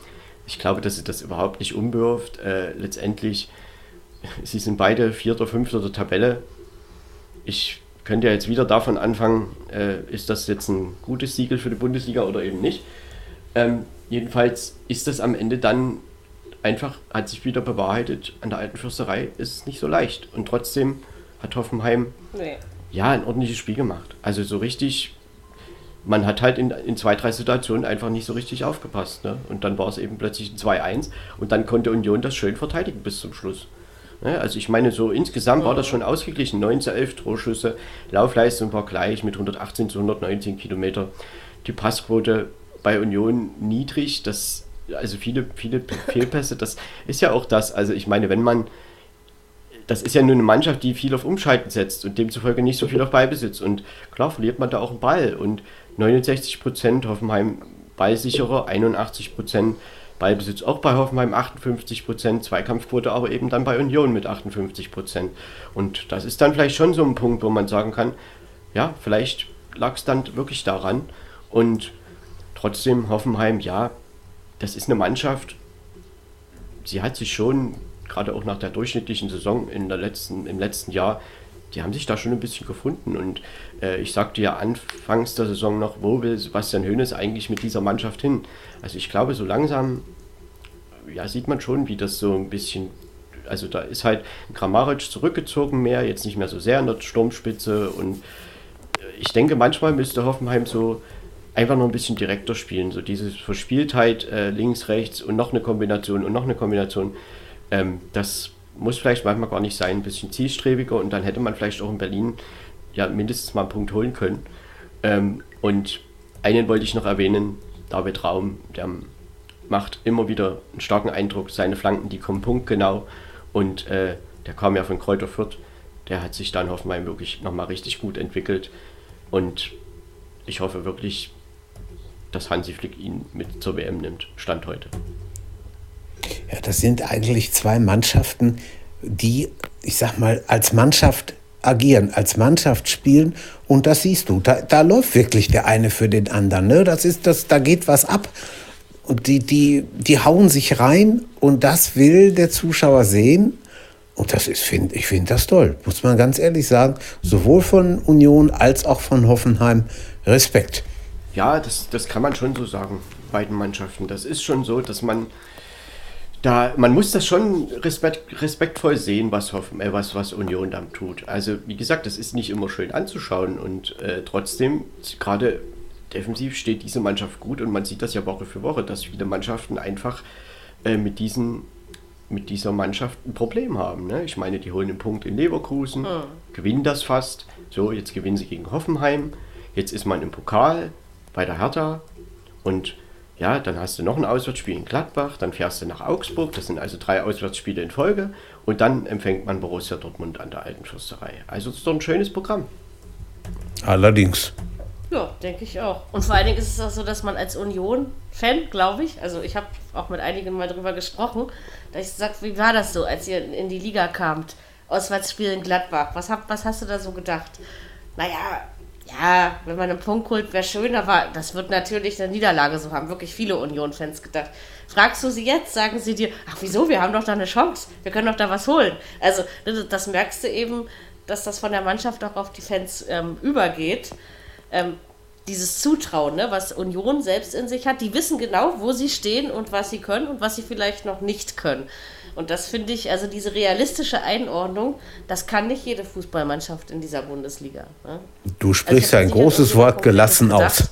Ich glaube, dass sie das überhaupt nicht umwirft. Äh, letztendlich, (laughs) sie sind beide Vierter, Fünfter der Tabelle. Ich könnte ja jetzt wieder davon anfangen, äh, ist das jetzt ein gutes Siegel für die Bundesliga oder eben nicht. Ähm, jedenfalls ist das am Ende dann einfach, hat sich wieder bewahrheitet, an der alten Fürsterei ist es nicht so leicht. Und trotzdem hat Hoffenheim nee. ja ein ordentliches Spiel gemacht. Also so richtig, man hat halt in, in zwei, drei Situationen einfach nicht so richtig aufgepasst. Ne? Und dann war es eben plötzlich ein 2-1 und dann konnte Union das schön verteidigen bis zum Schluss. Ne? Also ich meine, so insgesamt war das schon ausgeglichen. 9 zu 11 Torschüsse, Laufleistung war gleich mit 118 zu 119 Kilometer. Die Passquote bei Union niedrig, das, also viele, viele (laughs) Fehlpässe, das ist ja auch das. Also ich meine, wenn man, das ist ja nur eine Mannschaft, die viel auf Umschalten setzt und demzufolge nicht so viel auf Ballbesitz. Und klar verliert man da auch einen Ball. Und 69 Prozent Hoffenheim ballsicherer, 81 Prozent Ballbesitz auch bei Hoffenheim 58 Prozent, Zweikampfquote aber eben dann bei Union mit 58 Prozent. Und das ist dann vielleicht schon so ein Punkt, wo man sagen kann, ja, vielleicht lag es dann wirklich daran. Und trotzdem Hoffenheim, ja, das ist eine Mannschaft, sie hat sich schon, gerade auch nach der durchschnittlichen Saison in der letzten, im letzten Jahr, die haben sich da schon ein bisschen gefunden. Und äh, ich sagte ja anfangs der Saison noch, wo will Sebastian Hoeneß eigentlich mit dieser Mannschaft hin? Also ich glaube, so langsam ja, sieht man schon, wie das so ein bisschen. Also da ist halt Grammaric zurückgezogen mehr, jetzt nicht mehr so sehr in der Sturmspitze. Und ich denke, manchmal müsste Hoffenheim so einfach noch ein bisschen direkter spielen. So diese Verspieltheit äh, links, rechts und noch eine Kombination und noch eine Kombination. Ähm, das muss vielleicht manchmal gar nicht sein, ein bisschen zielstrebiger und dann hätte man vielleicht auch in Berlin ja mindestens mal einen Punkt holen können. Ähm, und einen wollte ich noch erwähnen, David Raum, der macht immer wieder einen starken Eindruck. Seine Flanken, die kommen punktgenau und äh, der kam ja von Kräuter Fürth. Der hat sich dann Hoffenheim wirklich nochmal richtig gut entwickelt und ich hoffe wirklich, dass Hansi Flick ihn mit zur WM nimmt. Stand heute. Ja, das sind eigentlich zwei Mannschaften, die, ich sag mal, als Mannschaft agieren, als Mannschaft spielen. Und das siehst du. Da, da läuft wirklich der eine für den anderen. Ne? Das ist das, da geht was ab. Und die, die, die hauen sich rein und das will der Zuschauer sehen. Und das ist, find, ich finde das toll, muss man ganz ehrlich sagen. Sowohl von Union als auch von Hoffenheim. Respekt. Ja, das, das kann man schon so sagen, beiden Mannschaften. Das ist schon so, dass man da, man muss das schon respekt, respektvoll sehen, was, Hoffen, äh, was, was Union dann tut. Also, wie gesagt, das ist nicht immer schön anzuschauen und äh, trotzdem, gerade defensiv steht diese Mannschaft gut und man sieht das ja Woche für Woche, dass viele Mannschaften einfach äh, mit, diesen, mit dieser Mannschaft ein Problem haben. Ne? Ich meine, die holen einen Punkt in Leverkusen, mhm. gewinnen das fast. So, jetzt gewinnen sie gegen Hoffenheim. Jetzt ist man im Pokal bei der Hertha und Ja, dann hast du noch ein Auswärtsspiel in Gladbach, dann fährst du nach Augsburg, das sind also drei Auswärtsspiele in Folge und dann empfängt man Borussia Dortmund an der Alten Fürsterei. Also das ist doch ein schönes Programm. Allerdings. Ja, denke ich auch. Und vor allen Dingen ist es auch so, dass man als Union-Fan, glaube ich, also ich habe auch mit einigen mal drüber gesprochen, dass ich sage, wie war das so, als ihr in die Liga kamt? Auswärtsspiel in Gladbach. Was, hab, was hast du da so gedacht? Naja, ja, wenn man einen Punkt holt, wäre schön, aber das wird natürlich eine Niederlage, so haben wirklich viele Union-Fans gedacht. Fragst du sie jetzt, sagen sie dir, ach wieso, wir haben doch da eine Chance, wir können doch da was holen. Also das merkst du eben, dass das von der Mannschaft auch auf die Fans ähm, übergeht. Ähm, dieses Zutrauen, ne, was Union selbst in sich hat, die wissen genau, wo sie stehen und was sie können und was sie vielleicht noch nicht können. Und das finde ich, also diese realistische Einordnung, das kann nicht jede Fußballmannschaft in dieser Bundesliga. Ne? Du sprichst also ein großes Wort gelassen gedacht, aus.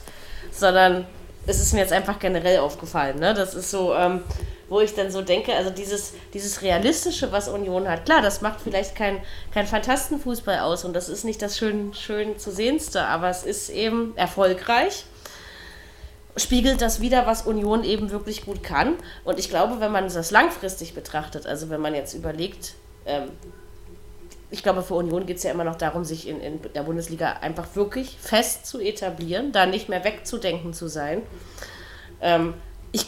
Sondern es ist mir jetzt einfach generell aufgefallen. Ne? Das ist so, ähm, wo ich dann so denke, also dieses, dieses Realistische, was Union hat, klar, das macht vielleicht kein, kein Fantastenfußball aus und das ist nicht das schön, schön zu sehendste, aber es ist eben erfolgreich spiegelt das wieder, was Union eben wirklich gut kann. Und ich glaube, wenn man das langfristig betrachtet, also wenn man jetzt überlegt, ähm, ich glaube, für Union geht es ja immer noch darum, sich in, in der Bundesliga einfach wirklich fest zu etablieren, da nicht mehr wegzudenken zu sein. Ähm, ich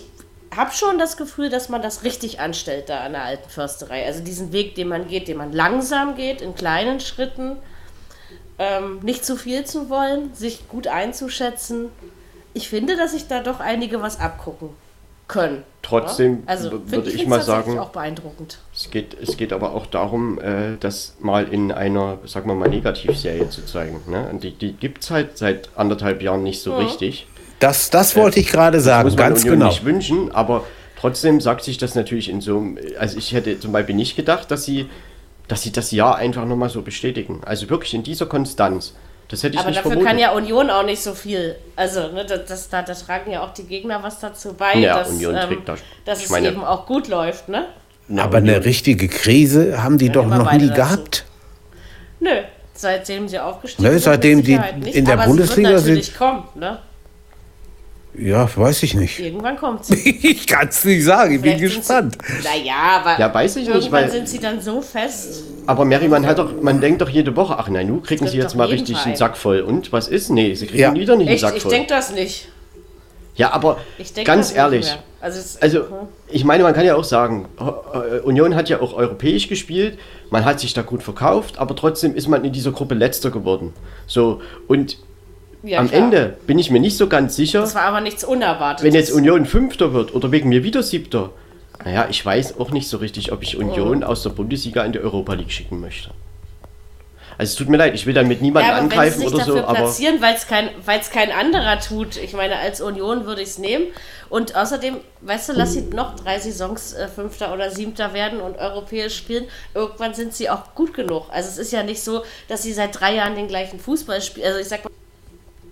habe schon das Gefühl, dass man das richtig anstellt da an der alten Försterei. Also diesen Weg, den man geht, den man langsam geht, in kleinen Schritten, ähm, nicht zu viel zu wollen, sich gut einzuschätzen ich finde, dass sich da doch einige was abgucken können. Trotzdem also, würde ich, ich mal sagen, auch beeindruckend. Es geht, es geht aber auch darum, äh, das mal in einer, sagen wir mal, Negativserie zu zeigen. Ne? Und die, die gibt es halt seit anderthalb Jahren nicht so mhm. richtig. Das, das wollte ich gerade sagen, das muss man ganz Union genau. nicht wünschen, aber trotzdem sagt sich das natürlich in so einem, also ich hätte zum Beispiel nicht gedacht, dass sie, dass sie das Jahr einfach nochmal so bestätigen. Also wirklich in dieser Konstanz. Das hätte ich Aber nicht dafür vermutet. kann ja Union auch nicht so viel. Also, ne, das, das, da, da tragen ja auch die Gegner was dazu bei, ja, dass, Union ähm, das. dass es meine, eben auch gut läuft. Ne? Na, Aber Union. eine richtige Krise haben die ja, doch noch nie gehabt. Nö, seitdem sie aufgestiegen Nö, seitdem die in der Aber Bundesliga sind. Kommen, ne? Ja, weiß ich nicht. Irgendwann kommt sie. (laughs) ich kann es nicht sagen, ich Vielleicht bin gespannt. Naja, aber ja, weiß ich irgendwann nicht, weil, sind sie dann so fest. Aber Mary, man, hat doch, man denkt doch jede Woche, ach nein, nu kriegen sie jetzt mal richtig einen Sack voll. Und was ist? Nee, sie kriegen ja. wieder nicht Echt? einen Sack voll. Ich denke das nicht. Ja, aber ganz ehrlich, also, also hm. ich meine, man kann ja auch sagen, Union hat ja auch europäisch gespielt, man hat sich da gut verkauft, aber trotzdem ist man in dieser Gruppe letzter geworden. So, und ja, Am klar. Ende bin ich mir nicht so ganz sicher. Das war aber nichts Unerwartetes. Wenn jetzt Union Fünfter wird oder wegen mir wieder Siebter, naja, ich weiß auch nicht so richtig, ob ich Union oh. aus der Bundesliga in die Europa League schicken möchte. Also es tut mir leid, ich will dann mit niemandem ja, angreifen oder so, aber platzieren, weil es kein, kein anderer tut. Ich meine, als Union würde ich es nehmen. Und außerdem, weißt du, lass sie noch drei Saisons äh, Fünfter oder Siebter werden und europäisch spielen. Irgendwann sind sie auch gut genug. Also es ist ja nicht so, dass sie seit drei Jahren den gleichen Fußball spielen. Also ich sag mal,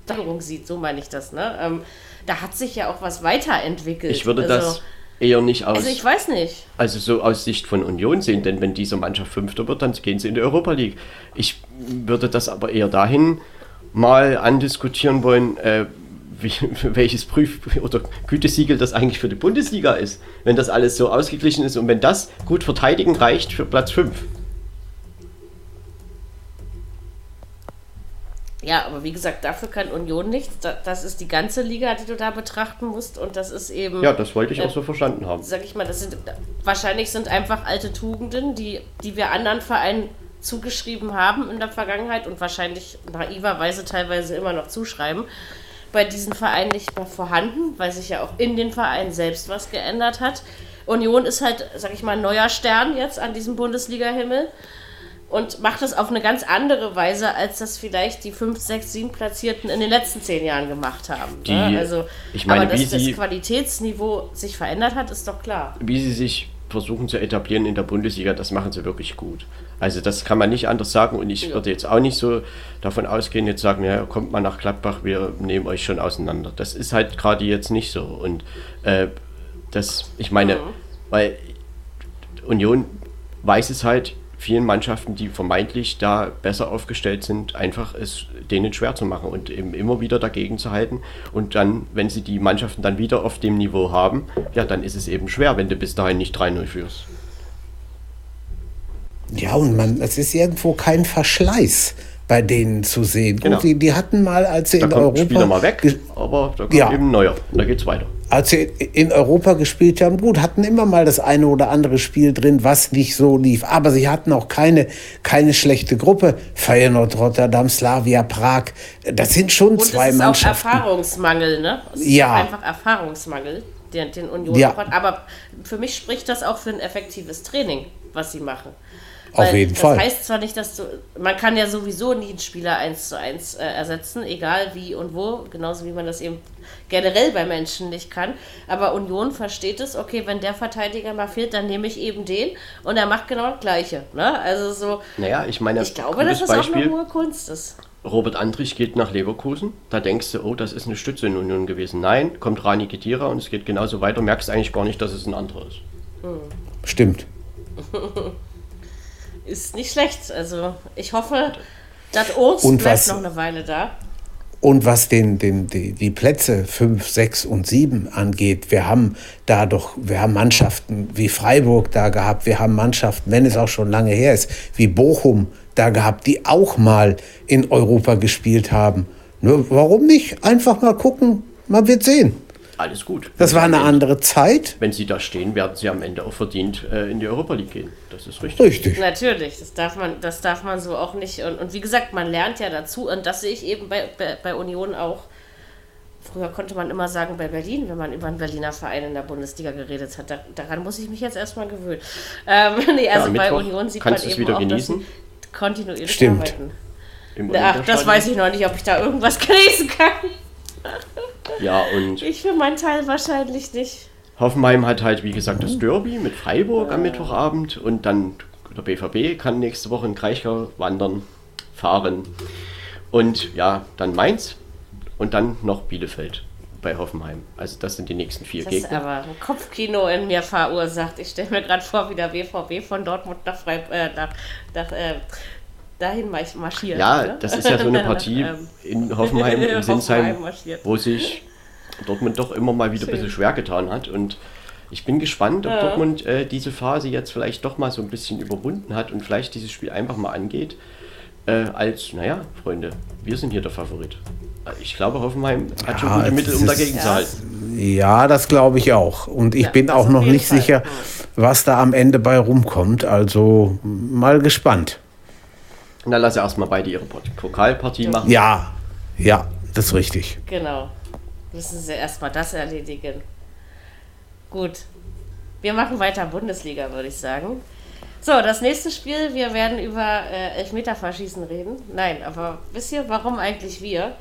Steigerung sieht, so meine ich das. Ne? Ähm, da hat sich ja auch was weiterentwickelt. Ich würde also, das eher nicht aus. Also ich weiß nicht. Also so aus Sicht von Union sehen, denn wenn diese Mannschaft Fünfter wird, dann gehen sie in die Europa League. Ich würde das aber eher dahin mal andiskutieren wollen, äh, wie, (laughs) welches Prüf- oder Gütesiegel das eigentlich für die Bundesliga ist. Wenn das alles so ausgeglichen ist und wenn das gut verteidigen reicht für Platz 5. Ja, aber wie gesagt, dafür kann Union nichts. Das ist die ganze Liga, die du da betrachten musst. Und das ist eben. Ja, das wollte ich äh, auch so verstanden haben. Sag ich mal, das sind wahrscheinlich sind einfach alte Tugenden, die, die wir anderen Vereinen zugeschrieben haben in der Vergangenheit und wahrscheinlich naiverweise teilweise immer noch zuschreiben. Bei diesen Vereinen nicht mehr vorhanden, weil sich ja auch in den Vereinen selbst was geändert hat. Union ist halt, sag ich mal, ein neuer Stern jetzt an diesem Bundesliga-Himmel und macht es auf eine ganz andere Weise, als das vielleicht die 5, 6, 7 Platzierten in den letzten zehn Jahren gemacht haben. Die, ne? Also, ich meine, aber dass das Qualitätsniveau sich verändert hat, ist doch klar. Wie sie sich versuchen zu etablieren in der Bundesliga, das machen sie wirklich gut. Also das kann man nicht anders sagen und ich ja. würde jetzt auch nicht so davon ausgehen, jetzt sagen, ja, kommt mal nach Gladbach, wir nehmen euch schon auseinander. Das ist halt gerade jetzt nicht so und äh, das, ich meine, mhm. weil Union weiß es halt, vielen Mannschaften, die vermeintlich da besser aufgestellt sind, einfach es denen schwer zu machen und eben immer wieder dagegen zu halten. Und dann, wenn sie die Mannschaften dann wieder auf dem Niveau haben, ja, dann ist es eben schwer, wenn du bis dahin nicht 3-0 führst. Ja, und man, es ist irgendwo kein Verschleiß bei denen zu sehen. Genau. Gut, die, die hatten mal, als sie Da in kommt Europa Spieler mal weg, aber da kommt Ja. eben neuer und da geht's weiter. als sie in Europa gespielt haben, gut, hatten immer mal das eine oder andere Spiel drin, was nicht so lief. Aber sie hatten auch keine, keine schlechte Gruppe. Feyenoord, Rotterdam, Slavia, Prag. Das sind schon Und zwei es ist Mannschaften. auch Erfahrungsmangel, ne? Es ist Ja. einfach Erfahrungsmangel, den, den Union Ja. hat. Aber für mich spricht das auch für ein effektives Training, was sie machen. Auf jeden das Fall. Das heißt zwar nicht, dass du, man kann ja sowieso nie einen Spieler eins zu eins äh, ersetzen, egal wie und wo, genauso wie man das eben generell bei Menschen nicht kann. Aber Union versteht es, okay, wenn der Verteidiger mal fehlt, dann nehme ich eben den und er macht genau das Gleiche. Ne? Also so, Naja, ich meine, ich glaube, dass das auch Beispiel, eine hohe Kunst ist. Robert Andrich geht nach Leverkusen. Da denkst du, oh, das ist eine Stütze in Union gewesen. Nein, kommt Rani Kedira und es geht genauso weiter. Merkst eigentlich gar nicht, dass es ein anderer ist. Stimmt. (laughs) Ist nicht schlecht. Also ich hoffe, das Obst Und bleibt was- noch eine Weile da. Und was den, den, die, die Plätze 5, 6 und 7 angeht, wir haben da doch, wir haben Mannschaften wie Freiburg da gehabt, wir haben Mannschaften, wenn es auch schon lange her ist, wie Bochum da gehabt, die auch mal in Europa gespielt haben. Nur warum nicht? Einfach mal gucken, man wird sehen. Alles gut. Das war eine andere Zeit. Wenn sie da stehen, werden sie am Ende auch verdient äh, in die Europa League gehen. Das ist richtig. Richtig. Natürlich, das darf man, das darf man so auch nicht. Und, und wie gesagt, man lernt ja dazu. Und das sehe ich eben bei, bei, bei Union auch. Früher konnte man immer sagen bei Berlin, wenn man über einen Berliner Verein in der Bundesliga geredet hat. Da, daran muss ich mich jetzt erstmal gewöhnen. Ähm, (laughs) nee, also am bei Union sieht man eben wieder auch, genießen. dass sie kontinuierlich Stimmt. arbeiten. Im Ach, das weiß ich noch nicht, ob ich da irgendwas (laughs) genießen kann. Ja, und Ich für meinen Teil wahrscheinlich nicht. Hoffenheim hat halt, wie gesagt, das Derby mit Freiburg am Mittwochabend und dann der BVB kann nächste Woche in Kraichgau wandern, fahren. Und ja, dann Mainz und dann noch Bielefeld bei Hoffenheim. Also das sind die nächsten vier Das ist Gegner. aber ein Kopfkino in mir verursacht. Ich stelle mir gerade vor, wie der BVB von Dortmund nach, Freib äh, nach, nach äh, dahin marsch- marschiert. Ja, ne? das ist ja so eine (laughs) Partie Ähm, in Hoffenheim, (laughs) in Sinsheim, wo sich Dortmund doch immer mal wieder ein bisschen schwer getan hat. Und ich bin gespannt, ob Ja. Dortmund äh, diese Phase jetzt vielleicht doch mal so ein bisschen überwunden hat und vielleicht dieses Spiel einfach mal angeht. Äh, als, naja, Freunde, wir sind hier der Favorit. Ich glaube, Hoffenheim hat schon Ja, gute es Mittel, um ist- dagegen zu Ja. halten. Ja, das glaube ich auch. Und ich Ja, bin auch noch nicht Fall. sicher, was da am Ende bei rumkommt. Also mal gespannt. Na, lass erstmal beide ihre Pokalpartie machen. Ja, ja, das ist richtig. Genau. Müssen sie erstmal das erledigen. Gut. Wir machen weiter Bundesliga, würde ich sagen. So, das nächste Spiel, wir werden über äh, Elfmeterverschießen reden. Nein, aber wisst ihr, warum eigentlich wir?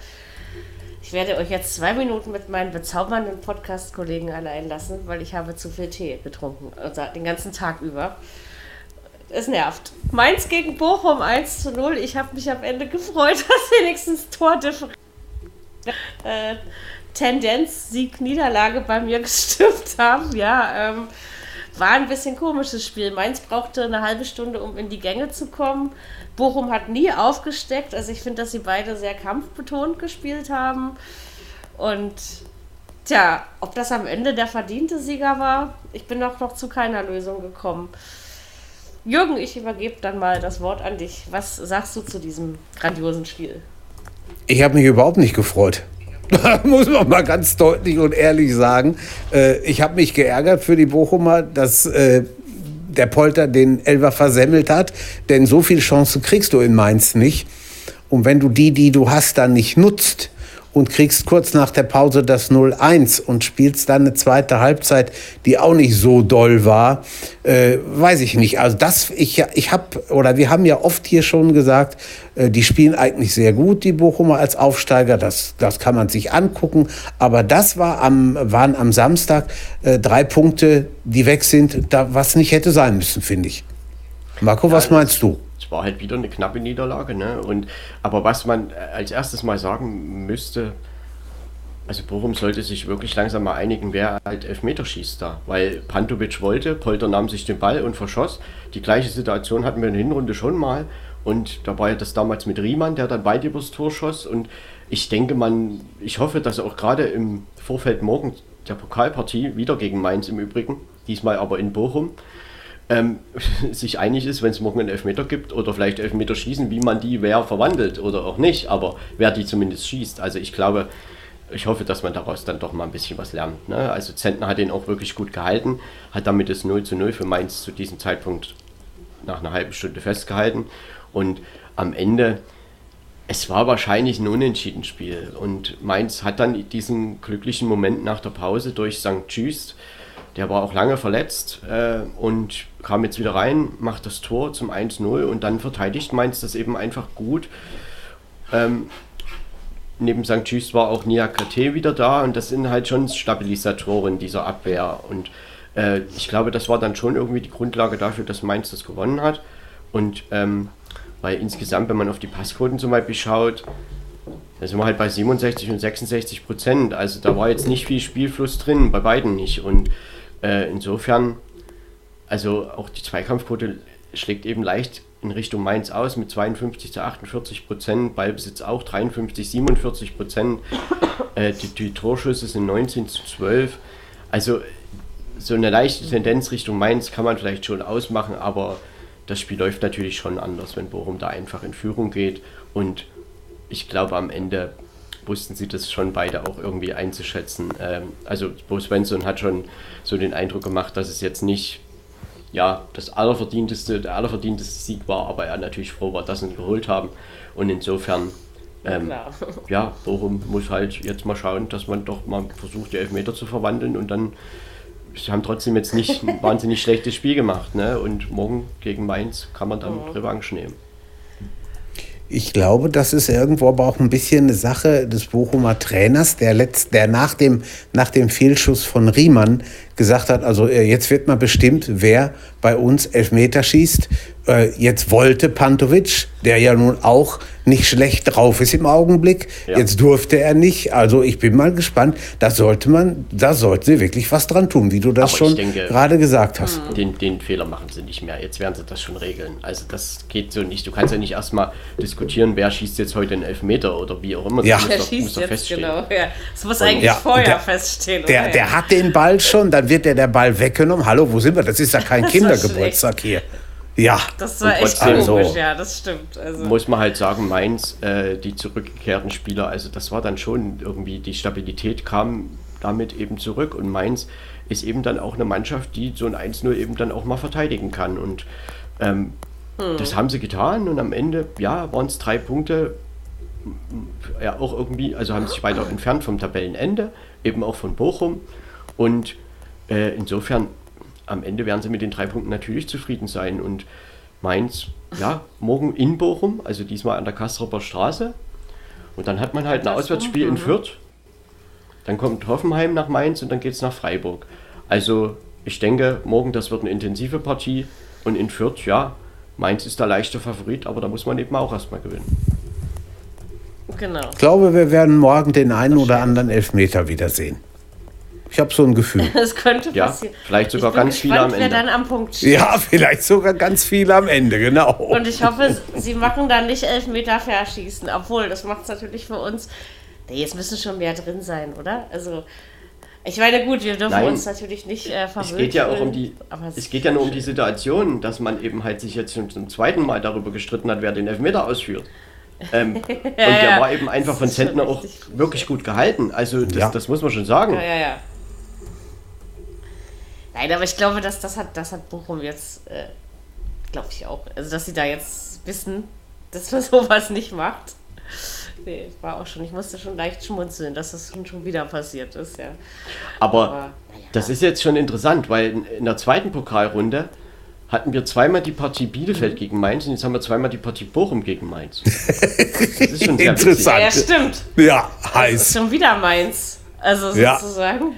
Ich werde euch jetzt zwei Minuten mit meinen bezaubernden Podcast-Kollegen allein lassen, weil ich habe zu viel Tee getrunken, also den ganzen Tag über. Es nervt. Mainz gegen Bochum 1 zu 0. Ich habe mich am Ende gefreut, (laughs) dass wenigstens Tordifferenz äh, Tendenz Sieg Niederlage bei mir (laughs) gestimmt haben. Ja, ähm, war ein bisschen komisches Spiel. Mainz brauchte eine halbe Stunde, um in die Gänge zu kommen. Bochum hat nie aufgesteckt. Also ich finde, dass sie beide sehr kampfbetont gespielt haben. Und tja, ob das am Ende der verdiente Sieger war, ich bin auch noch zu keiner Lösung gekommen. Jürgen, ich übergebe dann mal das Wort an dich. Was sagst du zu diesem grandiosen Spiel? Ich habe mich überhaupt nicht gefreut. (laughs) Muss man mal ganz deutlich und ehrlich sagen. Äh, ich habe mich geärgert für die Bochumer, dass äh, der Polter den Elfer versemmelt hat. Denn so viele Chancen kriegst du in Mainz nicht. Und wenn du die, die du hast, dann nicht nutzt und kriegst kurz nach der Pause das 0-1 und spielst dann eine zweite Halbzeit, die auch nicht so doll war, äh, weiß ich nicht. Also das, ich, ich habe, oder wir haben ja oft hier schon gesagt, äh, die spielen eigentlich sehr gut, die Bochumer als Aufsteiger, das, das kann man sich angucken. Aber das war am, waren am Samstag äh, drei Punkte, die weg sind, da, was nicht hätte sein müssen, finde ich. Marco, was meinst du? War halt wieder eine knappe Niederlage, ne? Und, aber was man äh, als erstes mal sagen müsste, Also Bochum sollte sich wirklich langsam mal einigen, wer halt Elfmeter schießt da. Weil Pantovic wollte, Polter nahm sich den Ball und verschoss. Die gleiche Situation hatten wir in der Hinrunde schon mal. Und da war ja das damals mit Riemann, der dann weit übers Tor schoss. Und ich denke, man, ich hoffe, dass auch gerade im Vorfeld morgen der Pokalpartie, wieder gegen Mainz im Übrigen, diesmal aber in Bochum, ähm, (laughs) sich einig ist, wenn es morgen einen Elfmeter gibt oder vielleicht Elfmeter schießen, wie man die wer verwandelt oder auch nicht, aber wer die zumindest schießt. Also ich glaube, ich hoffe, dass man daraus dann doch mal ein bisschen was lernt. Ne? Also Zentner hat ihn auch wirklich gut gehalten, hat damit das 0 zu 0 für Mainz zu diesem Zeitpunkt nach einer halben Stunde festgehalten. Und am Ende, es war wahrscheinlich ein Unentschieden-Spiel. Und Mainz hat dann diesen glücklichen Moment nach der Pause durch St. Just, der war auch lange verletzt äh, und kam jetzt wieder rein, macht das Tor zum 1-0 und dann verteidigt Mainz das eben einfach gut. Ähm, neben St. Just war auch Nia Kate wieder da und das sind halt schon Stabilisatoren dieser Abwehr. Und äh, ich glaube, das war dann schon irgendwie die Grundlage dafür, dass Mainz das gewonnen hat. Und ähm, weil insgesamt, wenn man auf die Passquoten zum Beispiel schaut, da sind wir halt bei 67 und 66 Prozent. Also da war jetzt nicht viel Spielfluss drin, bei beiden nicht. Und äh, insofern, also auch die Zweikampfquote schlägt eben leicht in Richtung Mainz aus mit 52 zu 48 Prozent, Ballbesitz auch 53, 47 Prozent, äh, die, die Torschüsse sind 19 zu 12. Also so eine leichte Tendenz Richtung Mainz kann man vielleicht schon ausmachen, aber das Spiel läuft natürlich schon anders, wenn Bochum da einfach in Führung geht. Und ich glaube, am Ende wussten sie das schon beide auch irgendwie einzuschätzen. Ähm, also Bo Svensson hat schon so den Eindruck gemacht, dass es jetzt nicht ja, das allerverdienteste, der allerverdienteste Sieg war, aber er natürlich froh war, dass sie ihn geholt haben. Und insofern, ähm, (laughs) ja, Bochum muss halt jetzt mal schauen, dass man doch mal versucht, die Elfmeter zu verwandeln und dann sie haben trotzdem jetzt nicht ein (laughs) wahnsinnig schlechtes Spiel gemacht. Ne? Und morgen gegen Mainz kann man dann mhm. Revanche nehmen. Ich glaube, das ist irgendwo aber auch ein bisschen eine Sache des Bochumer Trainers, der, letzt, der nach, dem, nach dem Fehlschuss von Riemann gesagt hat, also äh, jetzt wird mal bestimmt, wer bei uns Elfmeter schießt. Äh, jetzt wollte Pantovic, der ja nun auch nicht schlecht drauf ist im Augenblick. Ja. Jetzt durfte er nicht. Also ich bin mal gespannt. Da sollte man, da sollte sie wirklich was dran tun, wie du das Aber schon denke, gerade gesagt hast. Den, den Fehler machen sie nicht mehr. Jetzt werden sie das schon regeln. Also das geht so nicht. Du kannst ja nicht erstmal diskutieren, wer schießt jetzt heute einen Elfmeter oder wie auch immer. Ja. Das muss doch, schießt muss jetzt feststehen. genau. Ja. Das muss eigentlich ja, vorher der, feststehen. Der, der hat den Ball schon, dann wird der der Ball weggenommen. Hallo, wo sind wir? Das ist ja kein (laughs) Kindergeburtstag hier. Ja. Das war echt komisch, so ja, das stimmt. Also. Muss man halt sagen, Mainz, äh, die zurückgekehrten Spieler, also das war dann schon irgendwie, die Stabilität kam damit eben zurück und Mainz ist eben dann auch eine Mannschaft, die so ein 1-0 eben dann auch mal verteidigen kann und ähm, hm. das haben sie getan und am Ende, ja, waren es drei Punkte, ja auch irgendwie, also haben sich weiter entfernt vom Tabellenende, eben auch von Bochum und äh, insofern am Ende werden sie mit den drei Punkten natürlich zufrieden sein. Und Mainz, ja, morgen in Bochum, also diesmal an der Kastropper Straße. Und dann hat man halt ein Auswärtsspiel in Fürth. Dann kommt Hoffenheim nach Mainz und dann geht es nach Freiburg. Also ich denke, morgen das wird eine intensive Partie. Und in Fürth, ja, Mainz ist der leichte Favorit, aber da muss man eben auch erstmal gewinnen. Genau. Ich glaube, wir werden morgen den einen oder anderen Elfmeter wiedersehen. Ich habe so ein Gefühl. (laughs) Das könnte passieren. Ja, vielleicht sogar ganz gespannt, viele am Ende. dann am Punkt steht. Ja, vielleicht sogar ganz viele am Ende, genau. Und ich hoffe, sie machen dann nicht elf Meter verschießen. Obwohl, das macht es natürlich für uns. Nee, jetzt müssen schon mehr drin sein, oder? Also. Ich meine, gut, wir dürfen Nein, uns natürlich nicht äh, verwöhnen. Es geht ja auch um die, es geht ja nur um die Situation, dass man eben halt sich jetzt schon zum zweiten Mal darüber gestritten hat, wer den Elfmeter ausführt. Ähm, ja, (laughs) und der ja. war eben einfach von Zentner auch wirklich gut gehalten. Also das, ja. das muss man schon sagen. Ja, ja, ja. Nein, aber ich glaube, dass das hat, das hat Bochum jetzt, äh, glaube ich auch. Also, dass sie da jetzt wissen, dass man (laughs) sowas nicht macht. Nee, war auch schon, ich musste schon leicht schmunzeln, dass das schon wieder passiert ist, ja. Aber, aber ja. das ist jetzt schon interessant, weil in der zweiten Pokalrunde hatten wir zweimal die Partie Bielefeld mhm. gegen Mainz und jetzt haben wir zweimal die Partie Bochum gegen Mainz. (laughs) Das ist schon sehr interessant. Ja, stimmt. Ja, heiß. Das ist schon wieder Mainz. Also sozusagen.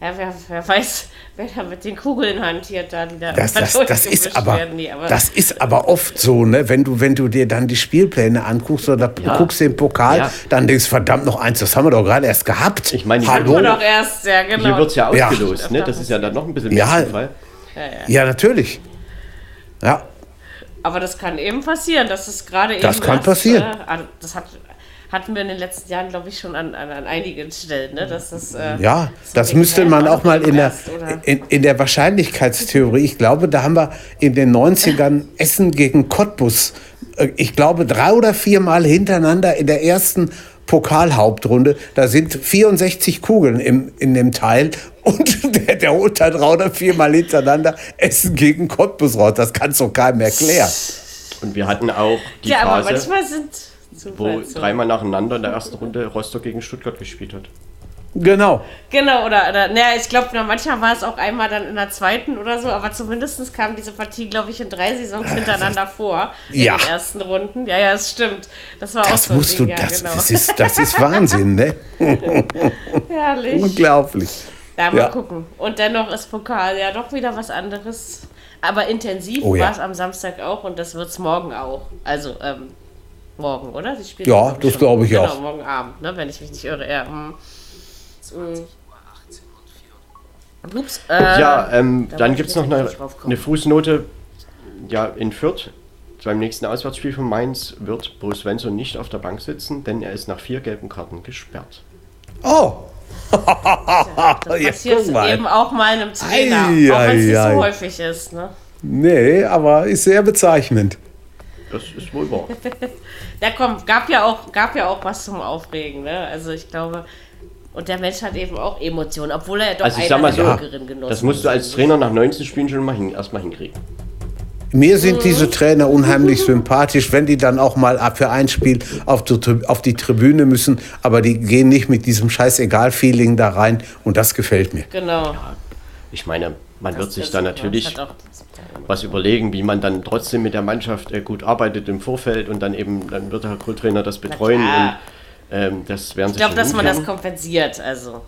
Ja, ja wer, wer weiß, wer da mit den Kugeln hantiert, da, die da Das, das, das, ist aber, werden. Nee, aber das ist aber oft so, ne? wenn, du, wenn du dir dann die Spielpläne anguckst oder du Ja. guckst den Pokal, Ja. dann denkst du, verdammt noch eins, das haben wir doch gerade erst gehabt. Ich meine, die Hallo? Nur noch erst, ja, genau. Hier wird es ja Ja. ausgelost, ne? Das ist ja dann noch ein bisschen mehr Ja. Zufall. Ja, natürlich. Ja, Aber das kann eben passieren, dass es gerade eben. Das kann erst, passieren. Äh, also das hat, hatten wir in den letzten Jahren, glaube ich, schon an, an, an einigen Stellen, ne? Dass das, äh, ja, so das müsste man auch mal in der, in, in der Wahrscheinlichkeitstheorie, ich glaube, da haben wir in den 90ern (laughs) Essen gegen Cottbus, äh, ich glaube, drei oder viermal hintereinander in der ersten Pokalhauptrunde, da sind 64 Kugeln im, in dem Teil (laughs) und der, der holt dann drei oder viermal hintereinander Essen gegen Cottbus raus. Das kannst du keinem erklären. Und wir hatten auch die ja, aber Phase, manchmal sind wo so. dreimal nacheinander in der ersten Runde Rostock gegen Stuttgart gespielt hat. Genau. Genau, oder, oder naja, ich glaube, manchmal war es auch einmal dann in der zweiten oder so, aber zumindest kam diese Partie, glaube ich, in drei Saisons hintereinander (laughs) vor. In Ja. den ersten Runden. Ja, ja, es stimmt. Das war auch Das so ein musst du, das, genau. das, ist, das ist Wahnsinn, ne? (laughs) Herrlich. Unglaublich. Ja, mal Ja. gucken. Und dennoch ist Pokal ja doch wieder was anderes. Aber intensiv Oh ja. war es am Samstag auch und das wird es morgen auch. Also, ähm, morgen, oder? Sie spielen Ja, morgen das glaube ich genau, auch. morgen Abend, ne, wenn ich mich nicht irre. Ja, hm. Ups, äh, ja, ähm, da dann gibt es noch eine, eine Fußnote. Ja, in Fürth, beim nächsten Auswärtsspiel von Mainz, wird Bo Svensson nicht auf der Bank sitzen, denn er ist nach vier gelben Karten gesperrt. Oh, (laughs) Das ja, passiert mal. eben auch mal einem Trainer, Ei, auch wenn es nicht so häufig ist. Ne? nee, aber ist sehr bezeichnend. Das ist wohl wahr. (laughs) Da kommt, gab ja auch, gab ja auch was zum Aufregen, ne? Also ich glaube, und der Mensch hat eben auch Emotionen, obwohl er ja doch Also ich sag mal so, das musst du als Trainer nach 19 Spielen schon mal hin, erstmal hinkriegen. Mir sind diese Trainer unheimlich sympathisch, wenn die dann auch mal ab für ein Spiel auf die, auf die Tribüne müssen, aber die gehen nicht mit diesem Scheißegal-Feeling da rein und das gefällt mir. Genau. Ich meine, man wird sich Das- dann das natürlich was überlegen, wie man dann trotzdem mit der Mannschaft äh, gut arbeitet im Vorfeld und dann eben, dann wird der Co-Trainer das betreuen und ähm, das werden Ich glaube, dass man das kompensiert. Also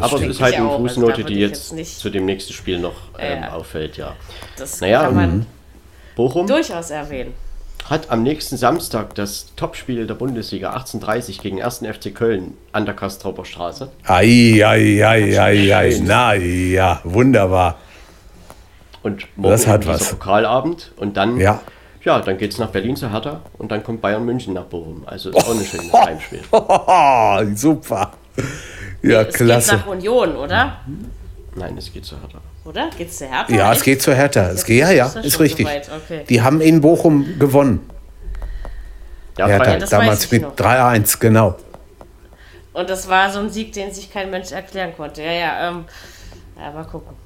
Aber es ist halt eine auch. Also Fußnote, würde die jetzt jetzt nicht- zu dem nächsten Spiel noch ähm, Ja. auffällt, ja. das Naja, kann man Bochum durchaus erwähnen. hat am nächsten Samstag das Topspiel der Bundesliga 18:30 gegen 1. FC Köln an der Kastrauber Straße. Ei, ei, ei, ei, ei, na ja, wunderbar. Und morgen Das hat dieser was. Pokalabend und dann, Ja. ja, dann geht es nach Berlin zu Hertha und dann kommt Bayern München nach Bochum. Also ist auch ein (laughs) schönes Heimspiel. (laughs) super. Ja, Es geht klasse. nach Union, oder? Nein, es geht zu Hertha. Oder? Geht's zu Hertha? Ja, es Echt? geht zur Hertha. Es geht, ja, ja, Ist ist richtig. soweit? Okay. Die haben in Bochum gewonnen. Ja, Hertha, damals ich mit noch. 3-1, genau. Und das war so ein Sieg, den sich kein Mensch erklären konnte. Ja, ja, ähm, ja mal gucken.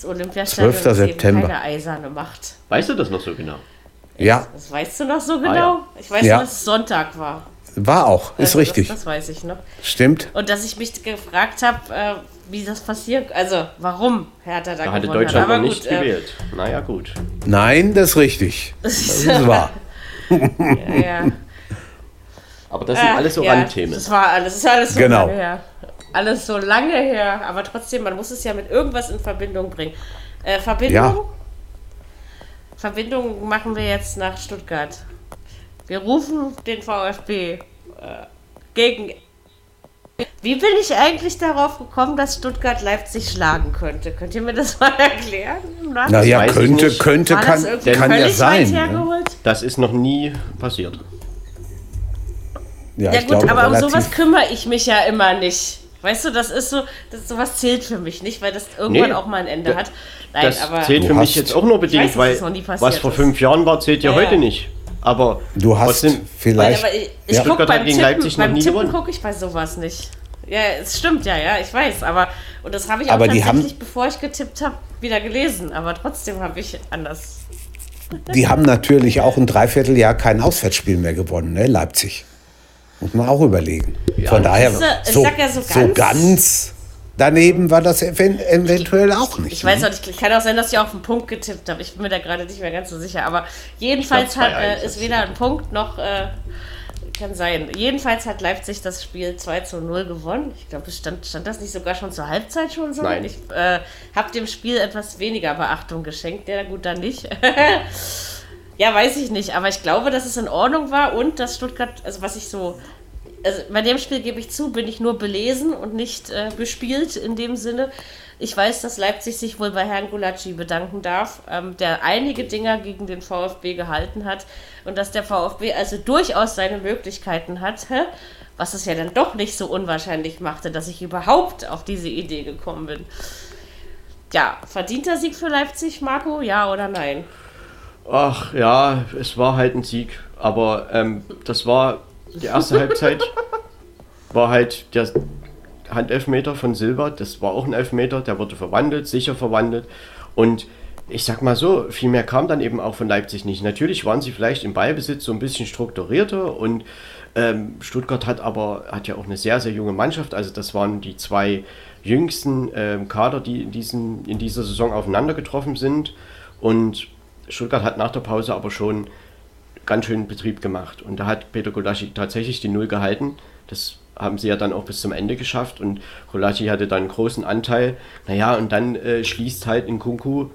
Das Olympiastadion 12. ist eben September. keine eiserne Macht. Weißt du das noch so genau? Ja, Das weißt du noch so genau? ja. Ich weiß Ja. dass es Sonntag war. war auch, ist Also richtig. Das, das weiß ich noch. Stimmt. Und dass ich mich gefragt habe, äh, wie das passiert, also warum Hertha da, Da hatte gewonnen Deutschland hat. noch nicht äh, gewählt. Naja, gut. Nein, das ist richtig. (laughs) Das ist wahr. ja, ja. Aber das sind Ah, alles so ja, Randthemen. Das war alles, das ist alles so Genau. lange her. Alles so lange her, aber trotzdem, man muss es ja mit irgendwas in Verbindung bringen. Äh, Verbindung? Ja. Verbindung machen wir jetzt nach Stuttgart. Wir rufen den VfB äh, gegen. Wie bin ich eigentlich darauf gekommen, dass Stuttgart Leipzig schlagen könnte? Könnt ihr mir das (laughs) mal erklären? Naja, könnte, könnte, War kann, kann ja sein. Ne? hergeholt? Das ist noch nie passiert. Ja, ich gut, glaube, aber um sowas kümmere ich mich ja immer nicht. Weißt du, das ist so, das, sowas zählt für mich nicht, weil das irgendwann Nee, auch mal ein Ende da- hat. Nein, Das aber zählt für mich jetzt auch nur bedingt, weiß, weil noch was vor fünf Jahren war, zählt ja, Ja, heute nicht. Aber Du hast trotzdem, vielleicht. aber ich, ich Ja. guck beim gegen Tippen, Leipzig noch beim nie Tippen gucke ich bei sowas nicht. Ja, es stimmt ja, ja, ich weiß, aber und das habe ich auch Aber die tatsächlich, haben- bevor ich getippt habe, wieder gelesen, aber trotzdem habe ich anders. Die haben natürlich auch ein Dreivierteljahr kein Auswärtsspiel mehr gewonnen, ne? Leipzig. Muss man auch überlegen. Von daher, ich so, sag ja so so ganz- ganz daneben war das ev- eventuell auch nicht. Ich weiß ne? auch nicht, kann auch sein, dass ich auf einen Punkt getippt habe. Ich bin mir da gerade nicht mehr ganz so sicher. Aber jedenfalls hat, äh, 2-1 ist weder ein Punkt noch äh, kann sein. Jedenfalls hat Leipzig das Spiel 2 zu 0 gewonnen. Ich glaube, stand, stand das nicht sogar schon zur Halbzeit schon so? Nein. Ich äh, habe dem Spiel etwas weniger Beachtung geschenkt. Ja, gut, dann nicht. (laughs) ja, weiß ich nicht. Aber ich glaube, dass es in Ordnung war und dass Stuttgart, also was ich so. Also bei dem Spiel gebe ich zu, bin ich nur belesen und nicht äh, bespielt in dem Sinne. Ich weiß, dass Leipzig sich wohl bei Herrn Gulacsi bedanken darf, ähm, der einige Dinger gegen den VfB gehalten hat und dass der VfB also durchaus seine Möglichkeiten hat, hä? was es ja dann doch nicht so unwahrscheinlich machte, dass ich überhaupt auf diese Idee gekommen bin. Ja, verdienter Sieg für Leipzig, Marco, ja oder nein? Ach ja, es war halt ein Sieg, aber ähm, das war die erste Halbzeit, war halt der Handelfmeter von Silva, das war auch ein Elfmeter, der wurde verwandelt, sicher verwandelt. Und ich sag mal so, viel mehr kam dann eben auch von Leipzig nicht. Natürlich waren sie vielleicht im Ballbesitz so ein bisschen strukturierter und ähm, Stuttgart hat aber hat ja auch eine sehr, sehr junge Mannschaft. Also das waren die zwei jüngsten ähm, Kader, die in, diesen, in dieser Saison aufeinander getroffen sind. Und Stuttgart hat nach der Pause aber schon ganz schön Betrieb gemacht. Und da hat Peter Golaschi tatsächlich die Null gehalten. Das haben sie ja dann auch bis zum Ende geschafft und Kolachi hatte dann einen großen Anteil. Naja, und dann äh, schließt halt in Kunku,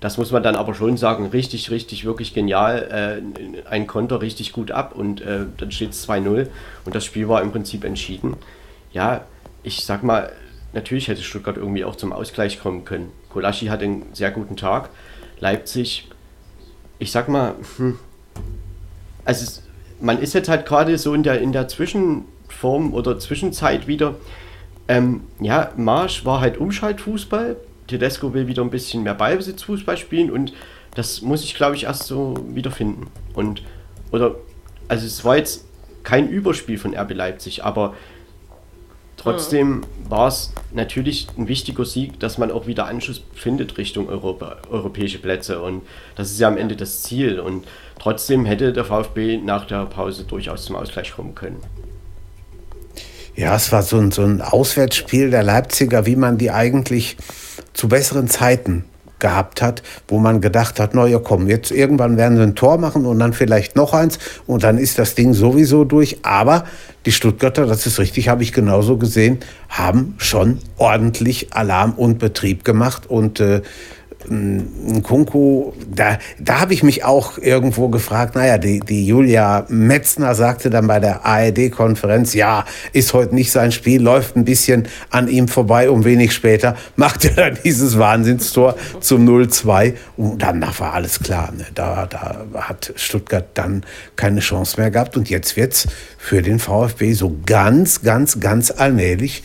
das muss man dann aber schon sagen, richtig, richtig, wirklich genial, äh, ein Konter richtig gut ab und äh, dann steht es 2-0 und das Spiel war im Prinzip entschieden. Ja, ich sag mal, natürlich hätte Stuttgart irgendwie auch zum Ausgleich kommen können. Kolaschi hat einen sehr guten Tag. Leipzig, ich sag mal, hm, also man ist jetzt halt gerade so in der, in der Zwischen- Form oder Zwischenzeit wieder. Ähm, ja, Marsch war halt Umschaltfußball. Tedesco will wieder ein bisschen mehr Ballbesitzfußball spielen und das muss ich, glaube ich, erst so wiederfinden. Und, oder, also es war jetzt kein Überspiel von RB Leipzig, aber trotzdem war es natürlich ein wichtiger Sieg, dass man auch wieder Anschluss findet Richtung Europa, europäische Plätze und das ist ja am Ende das Ziel und trotzdem hätte der VfB nach der Pause durchaus zum Ausgleich kommen können. Ja, es war so ein, so ein Auswärtsspiel der Leipziger, wie man die eigentlich zu besseren Zeiten gehabt hat, wo man gedacht hat, naja, komm, jetzt irgendwann werden sie ein Tor machen und dann vielleicht noch eins und dann ist das Ding sowieso durch. Aber die Stuttgarter, das ist richtig, habe ich genauso gesehen, haben schon ordentlich Alarm und Betrieb gemacht und äh, Kunku, da, da habe ich mich auch irgendwo gefragt, naja, die, die Julia Metzner sagte dann bei der ARD-Konferenz, ja, ist heute nicht sein Spiel, läuft ein bisschen an ihm vorbei und wenig später macht er dann dieses Wahnsinnstor zum 0-2 und danach war alles klar. Ne? Da, da hat Stuttgart dann keine Chance mehr gehabt und jetzt wird es für den VfB so ganz, ganz, ganz allmählich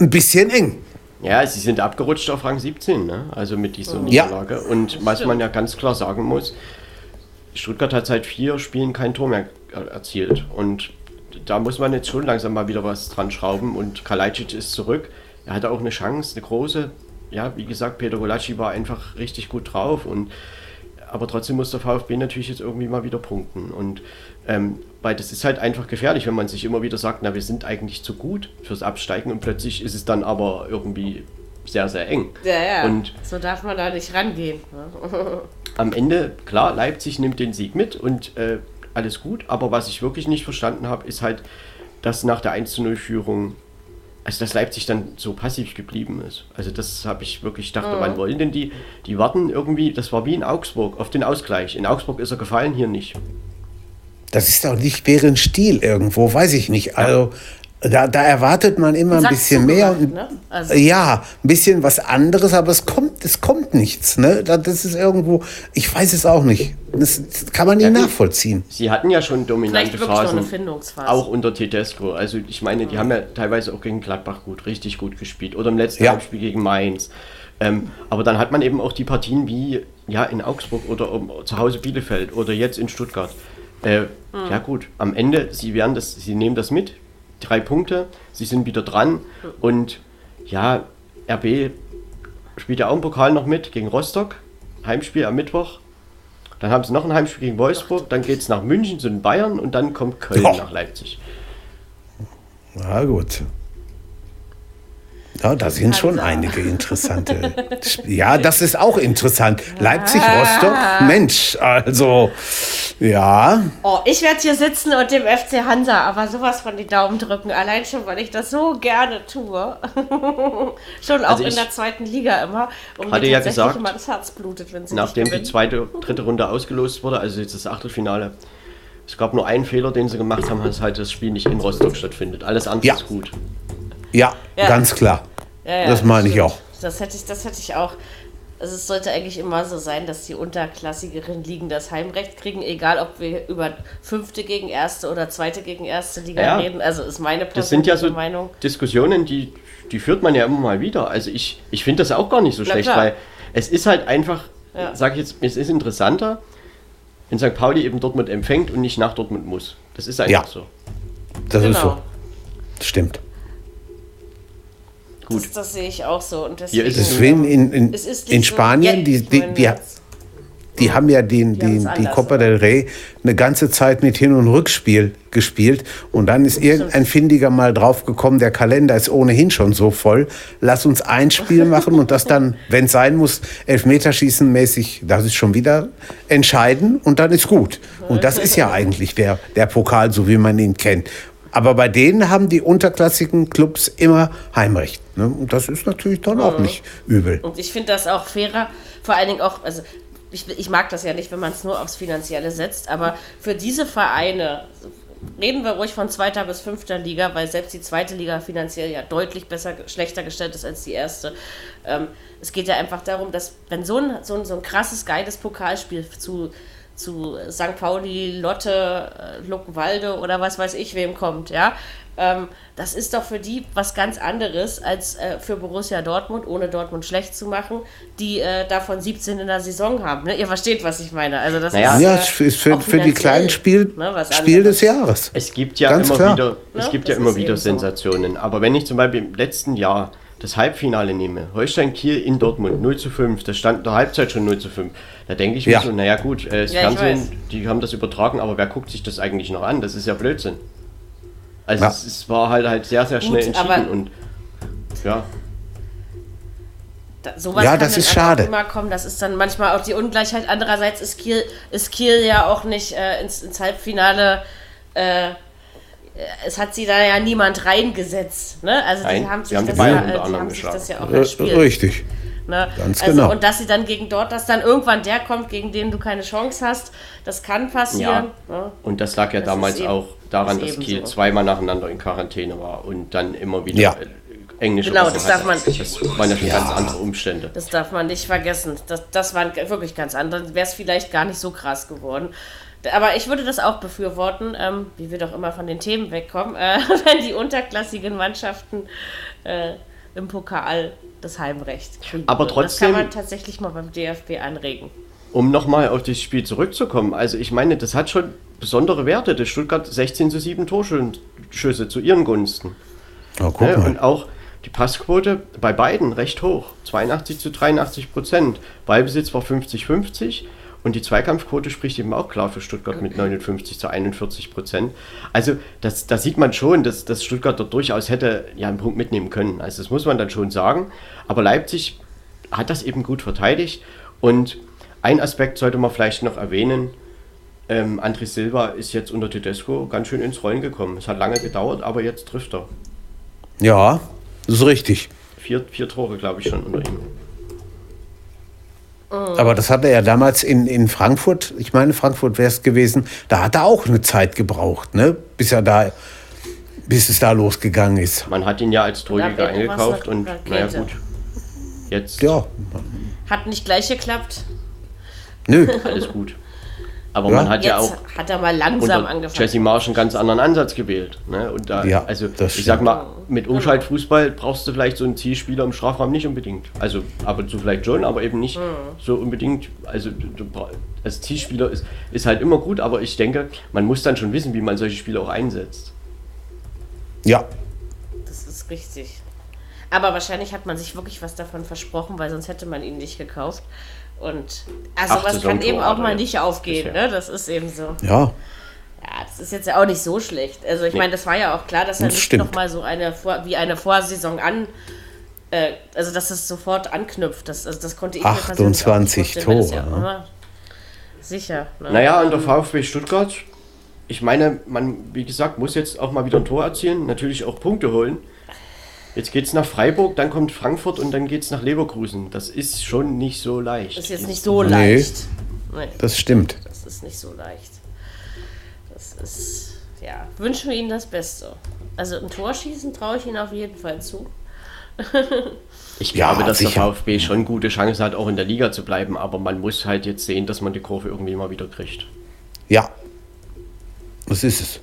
ein bisschen eng. Ja, sie sind abgerutscht auf Rang 17, ne? also mit dieser Niederlage. Ja. Und was man ja ganz klar sagen muss, Stuttgart hat seit vier Spielen kein Tor mehr erzielt. Und da muss man jetzt schon langsam mal wieder was dran schrauben. Und Kalajdzic ist zurück. Er hatte auch eine Chance, eine große. Ja, wie gesagt, Peter Golacci war einfach richtig gut drauf. Und aber trotzdem muss der VfB natürlich jetzt irgendwie mal wieder punkten. Und ähm, weil das ist halt einfach gefährlich, wenn man sich immer wieder sagt, na, wir sind eigentlich zu gut fürs Absteigen und plötzlich ist es dann aber irgendwie sehr, sehr eng. Ja, ja. Und so darf man da nicht rangehen. Ne? (laughs) am Ende, klar, Leipzig nimmt den Sieg mit und äh, alles gut, aber was ich wirklich nicht verstanden habe, ist halt, dass nach der 1 0 Führung also dass Leipzig dann so passiv geblieben ist. Also das habe ich wirklich gedacht, mhm. wann wollen denn die? Die warten irgendwie, das war wie in Augsburg, auf den Ausgleich. In Augsburg ist er gefallen, hier nicht. Das ist auch nicht deren Stil irgendwo, weiß ich nicht. Also da, da erwartet man immer ein bisschen mehr. Gemacht, ne? also. Ja, ein bisschen was anderes, aber es kommt, es kommt nichts. Ne? Das ist irgendwo, ich weiß es auch nicht. Das, kann man nicht ja, nachvollziehen. Sie hatten ja schon dominante Phasen, auch unter Tedesco. Also ich meine, die mhm. haben ja teilweise auch gegen Gladbach gut, richtig gut gespielt. Oder im letzten ja. Spiel gegen Mainz. Ähm, aber dann hat man eben auch die Partien wie ja, in Augsburg oder um, zu Hause Bielefeld oder jetzt in Stuttgart. Äh, mhm. Ja gut, am Ende, sie werden das, sie nehmen das mit, drei Punkte, sie sind wieder dran und ja, RB spielt ja auch im Pokal noch mit gegen Rostock, Heimspiel am Mittwoch. Dann haben sie noch ein Heimspiel gegen Wolfsburg, dann geht es nach München zu den Bayern und dann kommt Köln oh. nach Leipzig. Na gut. Ja, da sind schon einige interessante. (laughs) ja, das ist auch interessant. Leipzig, Rostock, Mensch, also ja. Oh, ich werde hier sitzen und dem FC Hansa aber sowas von die Daumen drücken. Allein schon, weil ich das so gerne tue. (laughs) schon auch Also in ich der zweiten Liga immer. Und hatte mir ja tatsächlich gesagt, immer das Herz blutet, wenn sie Nachdem nicht die zweite, dritte Runde ausgelost wurde, also jetzt das Achtelfinale, es gab nur einen Fehler, den sie gemacht haben, dass halt das Spiel nicht in Rostock stattfindet. Alles andere Ja. ist gut. Ja, Ja. ganz klar. Ja, ja, das meine ich auch. Das hätte ich, das hätte ich auch. Also es sollte eigentlich immer so sein, dass die unterklassigeren Ligen das Heimrecht kriegen, egal ob wir über fünfte gegen erste oder zweite gegen erste Liga Ja. reden. Also ist meine persönliche Das sind ja so Meinung. Diskussionen, die, die führt man ja immer mal wieder. Also ich, ich finde das auch gar nicht so Na schlecht, klar. weil es ist halt einfach, Ja. sag ich jetzt, es ist interessanter, wenn St. Pauli eben Dortmund empfängt und nicht nach Dortmund muss. Das ist einfach Ja. so. Das ist Genau. so. Stimmt. Gut. Das, das sehe ich auch so. Und deswegen, es Deswegen in, in, in so- Spanien, Ja, die, die, die, jetzt- die haben ja den, Die den, die anders, Copa del Rey eine ganze Zeit mit Hin- und Rückspiel gespielt. Und dann ist irgendein Findiger mal draufgekommen, der Kalender ist ohnehin schon so voll. Lass uns ein Spiel (laughs) machen und das dann, wenn es sein muss, Elfmeterschießen mäßig, das ist schon wieder entscheiden und dann ist gut. Und das ist ja (laughs) eigentlich der, der Pokal, so wie man ihn kennt. Aber bei denen haben die unterklassigen Clubs immer Heimrecht. Ne? Und das ist natürlich dann auch nicht übel. Und ich finde das auch fairer, vor allen Dingen auch, also ich, ich mag das ja nicht, wenn man es nur aufs Finanzielle setzt, aber für diese Vereine, reden wir ruhig von zweiter bis fünfter Liga, weil selbst die zweite Liga finanziell ja deutlich besser, schlechter gestellt ist als die erste. Ähm, es geht ja einfach darum, dass wenn so ein, so ein, so ein krasses, geiles Pokalspiel zu, zu St. Pauli, Lotte, äh, Luckenwalde oder was weiß ich wem kommt, ja, ähm, das ist doch für die was ganz anderes als äh, für Borussia Dortmund, ohne Dortmund schlecht zu machen, die äh, davon 17 in der Saison haben. Ne? Ihr versteht, was ich meine. Also das Naja. ist, Ja, äh, ist für, für die kleinen Spiel, ne, was Spiel des Jahres. Es gibt ja Ganz immer klar. wieder, es Ja, gibt das ja immer wieder eben so. Sensationen. Aber wenn ich zum Beispiel im letzten Jahr das Halbfinale nehme, Holstein Kiel in Dortmund 0 zu 5, das stand in der Halbzeit schon 0 zu 5, da denke ich Ja. mir so, naja gut, äh, das Ja, Fernsehen, die haben das übertragen, aber wer guckt sich das eigentlich noch an? Das ist ja Blödsinn. Also Ja. es, es war halt halt sehr, sehr schnell Gut, entschieden und ja, Da, sowas Ja, kann das ist schade. immer kommen. Das ist dann manchmal auch die Ungleichheit. Andererseits ist Kiel, ist Kiel ja auch nicht äh, ins, ins Halbfinale. Äh, es hat sie da ja niemand reingesetzt. Ne? Also die Nein, haben die sich, das, ja, unter äh, die anderem haben sich das ja auch erspielt. richtig. Ne? Ganz also, genau. Und dass sie dann gegen dort, dass dann irgendwann der kommt, gegen den du keine Chance hast, das kann passieren. Ne? Und das lag ja Das damals eben- auch daran, dass Kiel so. zweimal nacheinander in Quarantäne war und dann immer wieder Ja. äh, englische Genau, das hatte. darf man- Das waren ja schon ganz andere Umstände. Das darf man nicht vergessen. Das, das waren wirklich ganz andere. Dann wäre es vielleicht gar nicht so krass geworden. Aber ich würde das auch befürworten, ähm, wie wir doch immer von den Themen wegkommen, äh, (laughs) wenn die unterklassigen Mannschaften äh, im Pokal das Heimrecht kriegen. Aber Das trotzdem- kann man tatsächlich mal beim DFB anregen. Um nochmal auf das Spiel zurückzukommen, also ich meine, das hat schon besondere Werte. Das Stuttgart 16 zu 7 Torschüsse zu ihren Gunsten. Oh, guck mal. Und auch die Passquote bei beiden recht hoch. 82 zu 83 Prozent. Ballbesitz war 50-50. Und die Zweikampfquote spricht eben auch klar für Stuttgart mit 59 zu 41 Prozent. Also das, da sieht man schon, dass, dass Stuttgart dort durchaus hätte ja einen Punkt mitnehmen können. Also das muss man dann schon sagen. Aber Leipzig hat das eben gut verteidigt. Und ein Aspekt sollte man vielleicht noch erwähnen. Ähm, André Silva ist jetzt unter Tedesco ganz schön ins Rollen gekommen. Es hat lange gedauert, aber jetzt trifft er. Ja, das ist richtig. Vier, vier Tore, glaube ich, schon unter ihm. Aber das hat er ja damals in, in Frankfurt, ich meine, Frankfurt wäre es gewesen, da hat er auch eine Zeit gebraucht, ne? bis er da, bis es da losgegangen ist. Man hat ihn ja als Torjäger eingekauft und naja gut. Jetzt Ja, Hat nicht gleich geklappt. nö. (laughs) alles gut. Aber Ja. man hat Jetzt ja auch hat er mal langsam unter angefangen. Jesse Marsch einen ganz anderen Ansatz gewählt. Ne? Und da, Ja, also das ich sag mal, mit Umschaltfußball brauchst du vielleicht so einen Zielspieler im Strafraum nicht unbedingt. Also ab und zu vielleicht schon, aber eben nicht so unbedingt. Also du, als Zielspieler ist, ist halt immer gut, aber ich denke, man muss dann schon wissen, wie man solche Spieler auch einsetzt. Ja, Das ist richtig. Aber wahrscheinlich hat man sich wirklich was davon versprochen, weil sonst hätte man ihn nicht gekauft. Und also Acht was kann eben auch mal nicht aufgehen, bisher. ne? Das ist eben so. ja, Ja, das ist jetzt ja auch nicht so schlecht. Also ich Nee. meine, das war ja auch klar, dass er Das nicht nochmal so eine Vor wie eine Vorsaison Äh, also, dass es sofort anknüpft. Das, also, das konnte ich mir persönlich auch nicht 28 vorstellen, weil das ja Tore, ne? immer- Sicher. Ne? Naja, und der VfB Stuttgart, ich meine, man, wie gesagt, muss jetzt auch mal wieder ein Tor erzielen, natürlich auch Punkte holen. Jetzt geht es nach Freiburg, dann kommt Frankfurt und dann geht es nach Leverkusen. Das ist schon nicht so leicht. Das ist jetzt nicht so Nee. leicht. Nee, Das stimmt. das ist nicht so leicht. Das ist, ja, wünschen wir Ihnen das Beste. Also ein Tor schießen traue ich Ihnen auf jeden Fall zu. (laughs) Ich Ja, glaube, dass sicher. der VfB schon gute Chance hat, auch in der Liga zu bleiben, aber man muss halt jetzt sehen, dass man die Kurve irgendwie mal wieder kriegt. Ja. Das ist es.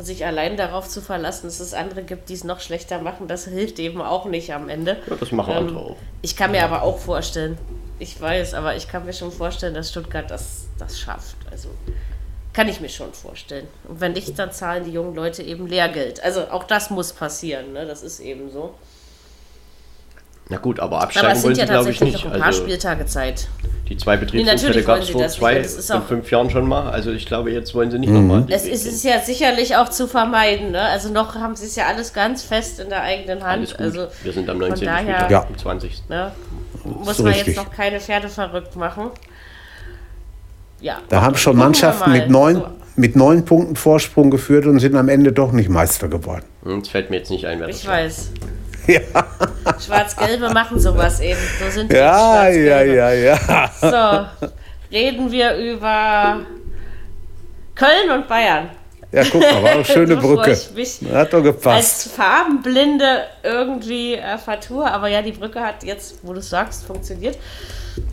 Und sich allein darauf zu verlassen, dass es andere gibt, die es noch schlechter machen, das hilft eben auch nicht am Ende. Ja, das machen Ähm, andere auch. Ich kann mir aber auch vorstellen, ich weiß, aber ich kann mir schon vorstellen, dass Stuttgart das, das schafft. Also kann ich mir schon vorstellen. Und wenn nicht, dann zahlen die jungen Leute eben Lehrgeld. Also auch das muss passieren, ne? das ist eben so. Na gut, aber Aber absteigen es wollen sind sie, ja glaube ich, tatsächlich nicht. noch ein paar Also Spieltage Zeit. die zwei Betriebsunfälle wollen gab es vor das zwei aber das und fünf Jahren schon mal. Also ich glaube, jetzt wollen sie nicht nochmal. Es ist, es ist ja sicherlich auch zu vermeiden. Ne? Also noch haben sie es ja alles ganz fest in der eigenen Hand. Alles gut. Also Wir sind am von 19. daher- Spieltag, Ja. am 20. ne, muss ist man richtig. jetzt noch keine Pferde verrückt machen. Ja. Da haben schon Mannschaften mit neun, So. mit neun Punkten Vorsprung geführt und sind am Ende doch nicht Meister geworden. Hm, Es fällt mir jetzt nicht ein, wer das Ich war. weiß. (laughs) Ja, Schwarz-Gelbe (laughs) machen sowas eben. So sind die ja, ja, ja. ja. So, reden wir über Köln und Bayern. Ja, guck mal, war eine (laughs) schöne Brücke. Hat doch gepasst. Als Farbenblinde irgendwie äh, vertue, aber ja, die Brücke hat jetzt, wo du es sagst, funktioniert.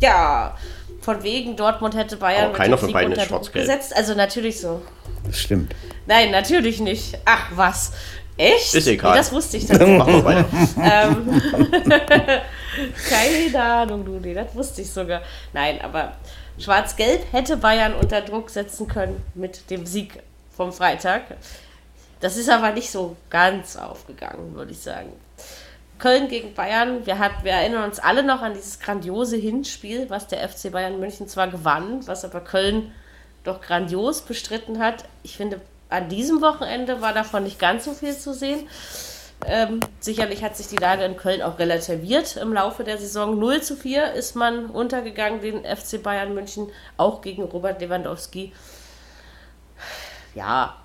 Ja, von wegen Dortmund hätte Bayern Aber keiner von beiden ist schwarz-gelb. gesetzt. Also natürlich so. Das stimmt. Nein, natürlich nicht. Ach was. Echt? Ist egal. Nee, das wusste ich tatsächlich. Machen wir weiter. ähm, (laughs) keine Ahnung, du, nee, das wusste ich sogar. Nein, aber Schwarz-Gelb hätte Bayern unter Druck setzen können mit dem Sieg vom Freitag. Das ist aber nicht so ganz aufgegangen, würde ich sagen. Köln gegen Bayern, wir, hat, wir erinnern uns alle noch an dieses grandiose Hinspiel, was der FC Bayern München zwar gewann, was aber Köln doch grandios bestritten hat. Ich finde, an diesem Wochenende war davon nicht ganz so viel zu sehen. Ähm, sicherlich hat sich die Lage in Köln auch relativiert im Laufe der Saison. 0 zu 4 ist man untergegangen, den FC Bayern München, auch gegen Robert Lewandowski. Ja,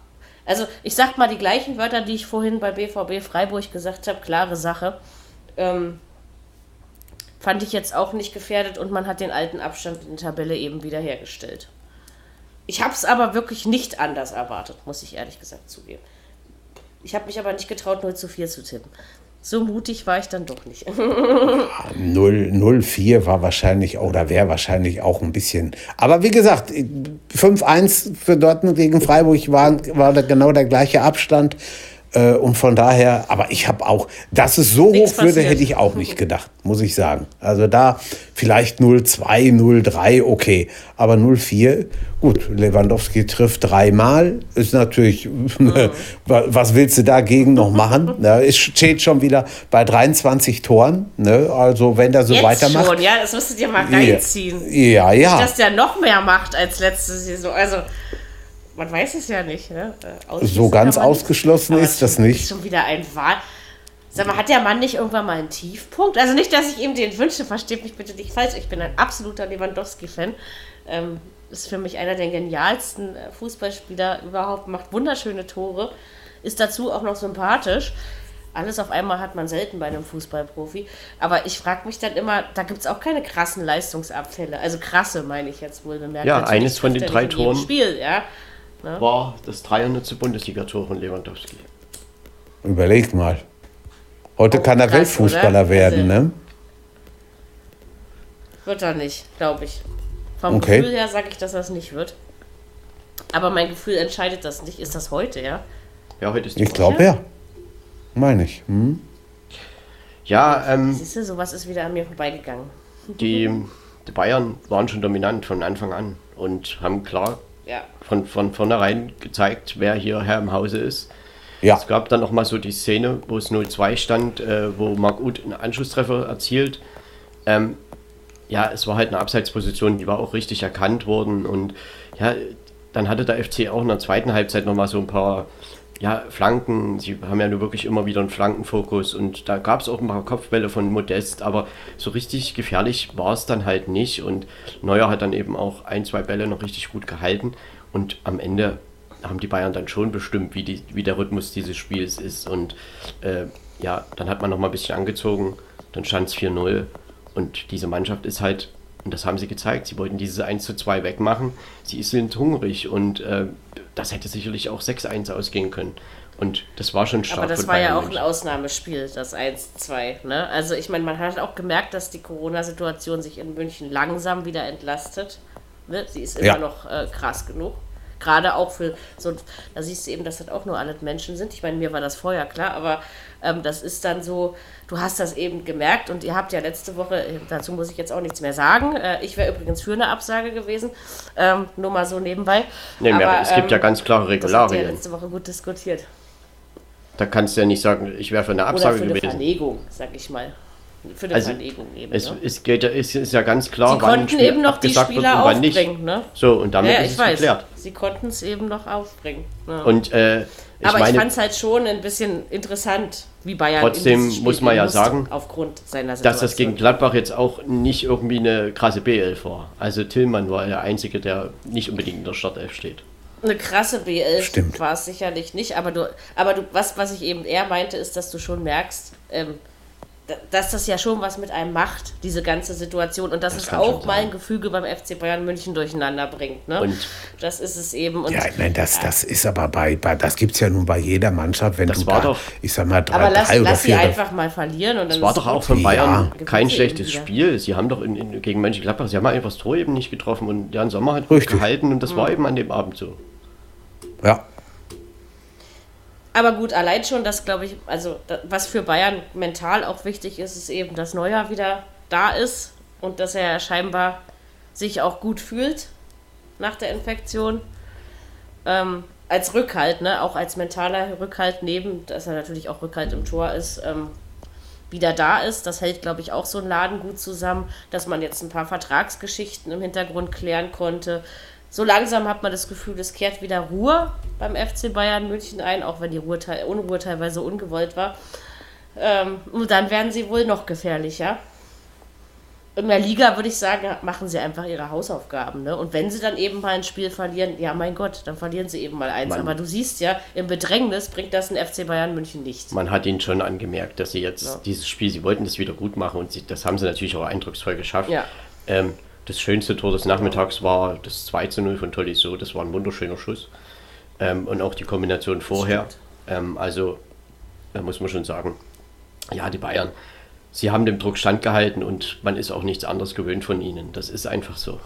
also ich sag mal die gleichen Wörter, die ich vorhin bei BVB Freiburg gesagt habe, klare Sache. Ähm, fand ich jetzt auch nicht gefährdet und man hat den alten Abstand in der Tabelle eben wiederhergestellt. Ich habe es aber wirklich nicht anders erwartet, muss ich ehrlich gesagt zugeben. Ich habe mich aber nicht getraut, 0 zu 4 zu tippen. So mutig war ich dann doch nicht. (laughs) 0-4 war wahrscheinlich oder wäre wahrscheinlich auch ein bisschen. Aber wie gesagt, 5-1 für Dortmund gegen Freiburg war, war genau der gleiche Abstand. Äh, Und von daher, aber ich habe auch, dass es so Nichts hoch würde, passiert. hätte ich auch nicht gedacht, muss ich sagen. Also da vielleicht 0-2, 0-3, okay. Aber 0-4, gut, Lewandowski trifft dreimal, ist natürlich, (laughs) was willst du dagegen noch machen? (laughs) Ja, es steht schon wieder bei 23 Toren. Ne? Also wenn der so Jetzt weitermacht. schon, ja, das müsstet ihr mal reinziehen. Ja, ja. Dass der noch mehr macht als letzte Saison. Also, man weiß es ja nicht. Ne? Äh, So ganz ausgeschlossen ist das schon- nicht. Ist schon wieder ein Wahl. Sag mal, hat der Mann nicht irgendwann mal einen Tiefpunkt? Also nicht, dass ich ihm den wünsche, versteht mich bitte nicht falsch. Ich bin ein absoluter Lewandowski-Fan. Ähm, ist für mich einer der genialsten äh, Fußballspieler überhaupt, macht wunderschöne Tore, ist dazu auch noch sympathisch. Alles auf einmal hat man selten bei einem Fußballprofi. Aber ich frage mich dann immer, da gibt es auch keine krassen Leistungsabfälle. Also krasse meine ich jetzt wohl bemerkt. Ja, Natürlich eines von den drei Toren. Spiel, ja. War das 300. Bundesligator von Lewandowski. Überleg mal. Heute kann er krass, Weltfußballer oder? werden, Also- ne? Wird er nicht, glaube ich. Vom Okay. Gefühl her sage ich, dass er es nicht wird. Aber mein Gefühl entscheidet das nicht. Ist das heute, ja? Ja, heute ist die Ich glaube ja. Meine ich. Hm? Ja, ähm, Siehst du, sowas ist wieder an mir vorbeigegangen. die, die Bayern waren schon dominant von Anfang an und haben klar Ja. von, von vornherein gezeigt, wer hier Herr im Hause ist. Ja. Es gab dann noch mal so die Szene, wo es 0-2 stand, äh, wo Marc Uth einen Anschlusstreffer erzielt. Ähm, ja, es war halt eine Abseitsposition, die war auch richtig erkannt worden. Und ja, dann hatte der FC auch in der zweiten Halbzeit noch mal so ein paar ja, Flanken, sie haben ja nur wirklich immer wieder einen Flankenfokus und da gab es auch ein paar Kopfbälle von Modest, aber so richtig gefährlich war es dann halt nicht und Neuer hat dann eben auch ein, zwei Bälle noch richtig gut gehalten und am Ende haben die Bayern dann schon bestimmt, wie, die, wie der Rhythmus dieses Spiels ist und äh, ja, dann hat man noch mal ein bisschen angezogen, dann stand es 4-0 und diese Mannschaft ist halt und das haben sie gezeigt. Sie wollten dieses 1 zu 2 wegmachen. Sie sind hungrig und äh, das hätte sicherlich auch 6-1 ausgehen können. Und das war schon stark. Aber das war ja auch ein Ausnahmespiel, das 1-2. Ne? Also ich meine, man hat auch gemerkt, dass die Corona-Situation sich in München langsam wieder entlastet. Ne? Sie ist immer ja. noch äh, krass genug. Gerade auch für so, da siehst du eben, dass das auch nur alle Menschen sind. Ich meine, mir war das vorher klar, aber ähm, das ist dann so, du hast das eben gemerkt und ihr habt ja letzte Woche, äh, dazu muss ich jetzt auch nichts mehr sagen. Äh, ich wäre übrigens für eine Absage gewesen, ähm, nur mal so nebenbei. Nee, aber, es gibt ähm, ja ganz klare Regularien. Das ihr letzte Woche gut diskutiert. Da kannst du ja nicht sagen, ich wäre für eine Absage Oder für gewesen. Eine Verlegung, sag ich mal. Für eine also Verlegung eben. Es, ne? es, geht, es ist ja ganz klar, Sie konnten eben noch die Spieler aufbringen. Ne? So, und damit ja, ist es weiß. geklärt. Sie konnten es eben noch aufbringen. Ne? Und äh, ich Aber meine, ich fand es halt schon ein bisschen interessant, wie Bayern Trotzdem muss man ja sagen, aufgrund seiner Situation. dass das gegen Gladbach jetzt auch nicht irgendwie eine krasse B11 war. Also Tillmann war der Einzige, der nicht unbedingt in der Startelf steht. Eine krasse B11 war es sicherlich nicht, aber du, aber du, was, was ich eben eher meinte, ist, dass du schon merkst, ähm, dass das ja schon was mit einem macht, diese ganze Situation. Und dass das es auch mal ein Gefüge beim FC Bayern München durcheinander bringt. Ne? Und das ist es eben. Und ja, ich meine, das, das ist aber bei, bei das gibt es ja nun bei jeder Mannschaft, wenn das du war da, doch, ich sag mal, drei, aber lass, drei oder lass vier. sie einfach mal verlieren. Und dann das war doch auch von Bayern ja. kein schlechtes Spiel. Sie haben doch in, in, gegen Mönchengladbach, sie haben einfach das Tor eben nicht getroffen und Jan Sommer hat Richtig. gehalten und das mhm. war eben an dem Abend so. Ja. Aber gut, allein schon, das glaube ich, also was für Bayern mental auch wichtig ist, ist eben, dass Neuer wieder da ist und dass er scheinbar sich auch gut fühlt nach der Infektion. Ähm, als Rückhalt, ne? auch als mentaler Rückhalt neben, dass er natürlich auch Rückhalt im Tor ist, ähm, wieder da ist. Das hält, glaube ich, auch so ein Laden gut zusammen, dass man jetzt ein paar Vertragsgeschichten im Hintergrund klären konnte so langsam hat man das Gefühl, es kehrt wieder Ruhe beim FC Bayern München ein, auch wenn die Ruhe, Unruhe teilweise ungewollt war. Ähm, und dann werden sie wohl noch gefährlicher. In der Liga würde ich sagen, machen sie einfach ihre Hausaufgaben. Ne? Und wenn sie dann eben mal ein Spiel verlieren, ja mein Gott, dann verlieren sie eben mal eins. Man, Aber du siehst ja, im Bedrängnis bringt das ein FC Bayern München nicht. Man hat ihnen schon angemerkt, dass sie jetzt ja. dieses Spiel, sie wollten das wieder gut machen und sie, das haben sie natürlich auch eindrucksvoll geschafft. Ja. Ähm, das schönste Tor des Nachmittags war das 2 zu 0 von Tolisso. Das war ein wunderschöner Schuss. Ähm, und auch die Kombination vorher. Ähm, also, da muss man schon sagen, ja, die Bayern, sie haben dem Druck standgehalten und man ist auch nichts anderes gewöhnt von ihnen. Das ist einfach so.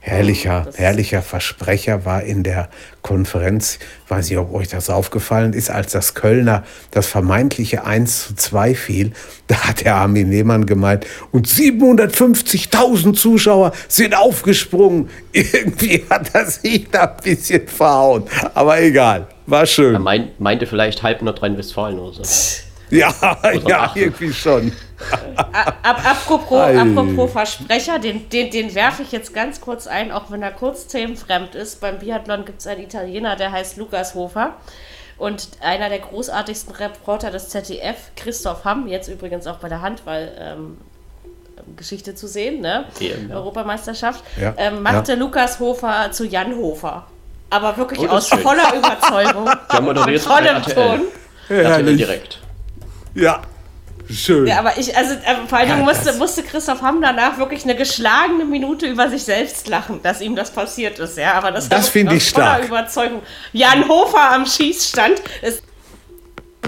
Herrlicher, herrlicher Versprecher war in der Konferenz, weiß nicht, ob euch das aufgefallen ist, als das Kölner das vermeintliche 1 zu 2 fiel, da hat der Armin Lehmann gemeint, und 750.000 Zuschauer sind aufgesprungen. (laughs) Irgendwie hat er sich da ein bisschen verhauen. Aber egal, war schön. Er mein, meinte vielleicht halb Nordrhein-Westfalen oder so. (laughs) Ja, ja, irgendwie schon. Ab, apropos, apropos Versprecher, den, den, den werfe ich jetzt ganz kurz ein, auch wenn er kurz themenfremd ist. Beim Biathlon gibt es einen Italiener, der heißt Lukas Hofer. Und einer der großartigsten Reporter des ZDF, Christoph Hamm, jetzt übrigens auch bei der Handball. Ähm, Geschichte zu sehen, ne? Ja. Europameisterschaft, ja. ähm, machte ja. Lukas Hofer zu Jan Hofer. Aber wirklich oh, aus voller Überzeugung. (laughs) Ja, moderiert vollem Ton. Ja, direkt. Ja, Schön. Ja, aber ich, also äh, vor allem ja, musste, musste Christoph Hamm danach wirklich eine geschlagene Minute über sich selbst lachen, dass ihm das passiert ist, ja. Aber das, das finde ich stark. Überzeugung. Jan Hofer am Schießstand ist.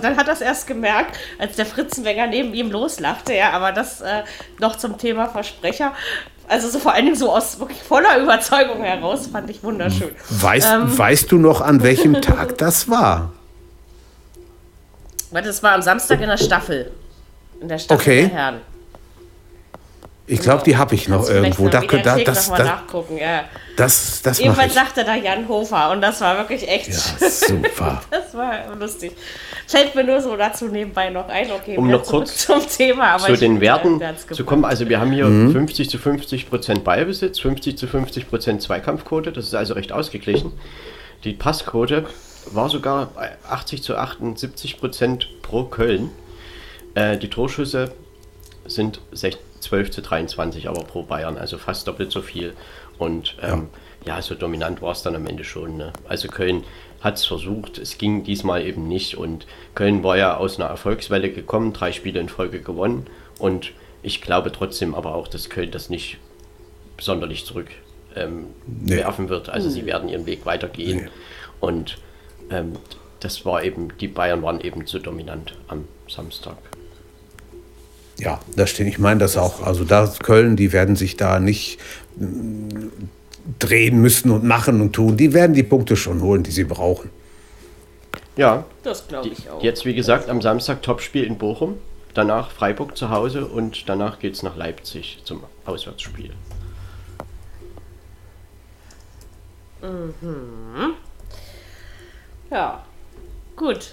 Dann hat er es erst gemerkt, als der Fritzenwenger neben ihm loslachte, ja. Aber das äh, noch zum Thema Versprecher. Also so vor allen Dingen so aus wirklich voller Überzeugung heraus, fand ich wunderschön. Weißt, ähm, weißt du noch, an welchem Tag (laughs) das war? Das war am Samstag in der Staffel. In der Staffel okay. der Herren. Ich glaube, die habe ich noch irgendwo. Da, da, das, noch mal nachgucken, ja. Das, das Jedenfalls sagte da Jan Hofer und das war wirklich echt ja, super. (laughs) das war lustig. Fällt mir nur so dazu nebenbei noch ein, okay, um noch kurz zum Thema. Aber zu den Werten zu kommen. Also wir haben hier mhm. 50 zu 50 Prozent Ballbesitz, 50 zu 50 Prozent Zweikampfquote. Das ist also recht ausgeglichen. die Passquote war sogar bei 80 zu 78 Prozent pro Köln. Äh, die Torschüsse sind 12 zu 23 aber pro Bayern, also fast doppelt so viel. Und ähm, ja. ja. so dominant war es dann am Ende schon. Ne? Also Köln hat es versucht, es ging diesmal eben nicht. Und Köln war ja aus einer Erfolgswelle gekommen, drei Spiele in Folge gewonnen. Und ich glaube trotzdem aber auch, dass Köln das nicht sonderlich zurück ähm, nee. werfen wird. Also sie werden ihren Weg weitergehen. Nee. Und ähm, das war eben, die Bayern waren eben zu dominant am Samstag. Ja, das stimmt. Ich meine das auch. Also da Köln, die werden sich da nicht mm, drehen müssen und machen und tun. Die werden die Punkte schon holen, die sie brauchen. Ja, das glaube ich auch. Jetzt, wie gesagt, am Samstag Topspiel in Bochum, danach Freiburg zu Hause und danach geht es nach Leipzig zum Auswärtsspiel. Mhm. Ja, gut.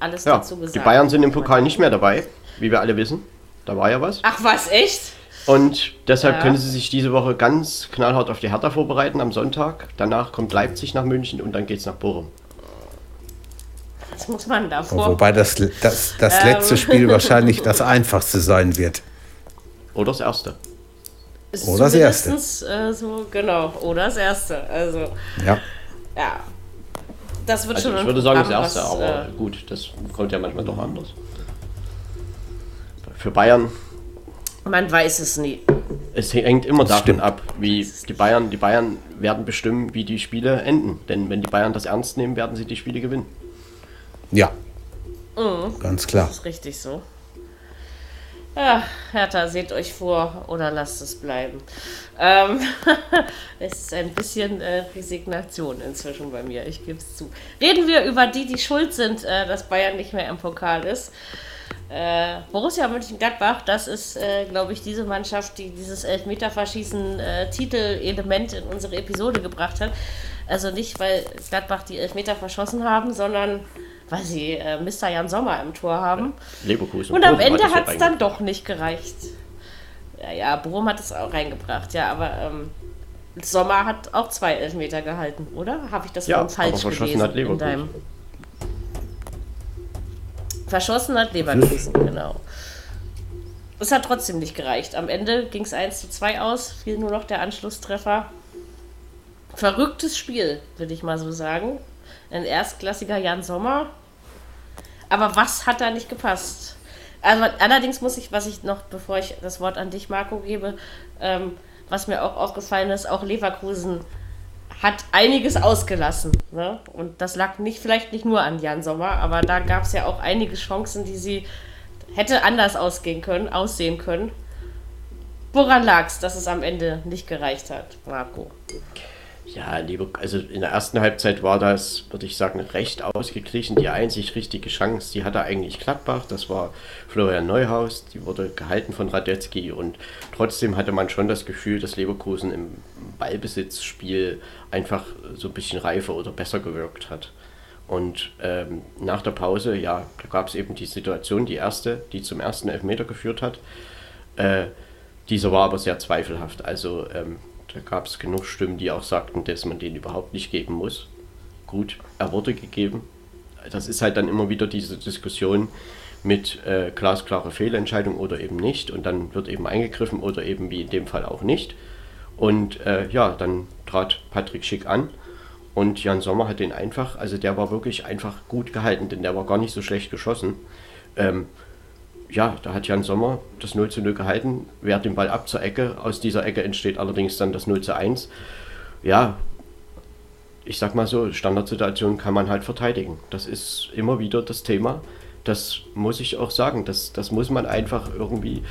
Alles ja, dazu gesagt. Die Bayern sind im Pokal nicht mehr dabei, wie wir alle wissen. Da war ja was. Ach was, echt? Und deshalb ja. können sie sich diese Woche ganz knallhart auf die Hertha vorbereiten am Sonntag. Danach kommt Leipzig nach München und dann geht es nach Bochum. Was muss man davor? Wobei das, das, das ähm. letzte Spiel wahrscheinlich das einfachste sein wird. Oder das erste. Oder das erste. Äh, so, genau, oder das erste. Also, ja. Ja, das wird also schon Ich würde sagen das erste, was, aber äh, gut, das kommt ja manchmal doch anders. Für Bayern. Man weiß es nie. Es hängt immer das davon stimmt. ab, wie die Bayern, die Bayern werden bestimmen, wie die Spiele enden. Denn wenn die Bayern das ernst nehmen, werden sie die Spiele gewinnen. Ja. Mhm. Ganz klar. Das ist richtig so. Ja, Hertha, seht euch vor oder lasst es bleiben. Ähm, (laughs) es ist ein bisschen äh, Resignation inzwischen bei mir, ich gebe es zu. Reden wir über die, die schuld sind, äh, dass Bayern nicht mehr im Pokal ist. Äh, Borussia Mönchengladbach, das ist, äh, glaube ich, diese Mannschaft, die dieses Elfmeterverschießen äh, in unsere Episode gebracht hat. Also nicht, weil Gladbach die Elfmeter verschossen haben, sondern weil sie äh, Mr. Jan Sommer im Tor haben. Ja, Leverkusen. Und am Ende hat es dann doch nicht gereicht. Ja, ja, Brom hat es auch reingebracht, ja, aber ähm, Sommer hat auch zwei Elfmeter gehalten, oder? Habe ich das ja, falsch aber gelesen? Hat Leverkusen. In deinem verschossen hat Leverkusen, genau. Es hat trotzdem nicht gereicht. Am Ende ging es 1 zu 2 aus, fiel nur noch der Anschlusstreffer. Verrücktes Spiel, würde ich mal so sagen ein erstklassiger Jan Sommer. Aber was hat da nicht gepasst? Also, allerdings muss ich, was ich noch, bevor ich das Wort an dich, Marco, gebe, ähm, was mir auch aufgefallen ist, auch Leverkusen hat einiges ausgelassen. Ne? Und das lag nicht, vielleicht nicht nur an Jan Sommer, aber da gab es ja auch einige Chancen, die sie hätte anders ausgehen können, aussehen können. Woran lag es, dass es am Ende nicht gereicht hat, Marco? Ja, liebe, also in der ersten Halbzeit war das, würde ich sagen, recht ausgeglichen. Die einzig richtige Chance, die hatte eigentlich Gladbach, das war Florian Neuhaus, die wurde gehalten von Radetzky und trotzdem hatte man schon das Gefühl, dass Leverkusen im Ballbesitzspiel einfach so ein bisschen reifer oder besser gewirkt hat. Und ähm, nach der Pause, ja, da gab es eben die Situation, die erste, die zum ersten Elfmeter geführt hat. Äh, dieser war aber sehr zweifelhaft. Also ähm, da gab es genug Stimmen, die auch sagten, dass man den überhaupt nicht geben muss. Gut, er wurde gegeben. Das ist halt dann immer wieder diese Diskussion mit äh, glasklare Fehlentscheidung oder eben nicht. Und dann wird eben eingegriffen oder eben wie in dem Fall auch nicht. Und äh, ja, dann trat Patrick Schick an und Jan Sommer hat den einfach, also der war wirklich einfach gut gehalten, denn der war gar nicht so schlecht geschossen. Ähm, ja, da hat Jan Sommer das 0 zu 0 gehalten, wehrt den Ball ab zur Ecke. Aus dieser Ecke entsteht allerdings dann das 0 zu 1. Ja, ich sag mal so, Standardsituationen kann man halt verteidigen. Das ist immer wieder das Thema. Das muss ich auch sagen. Das, das muss man einfach irgendwie.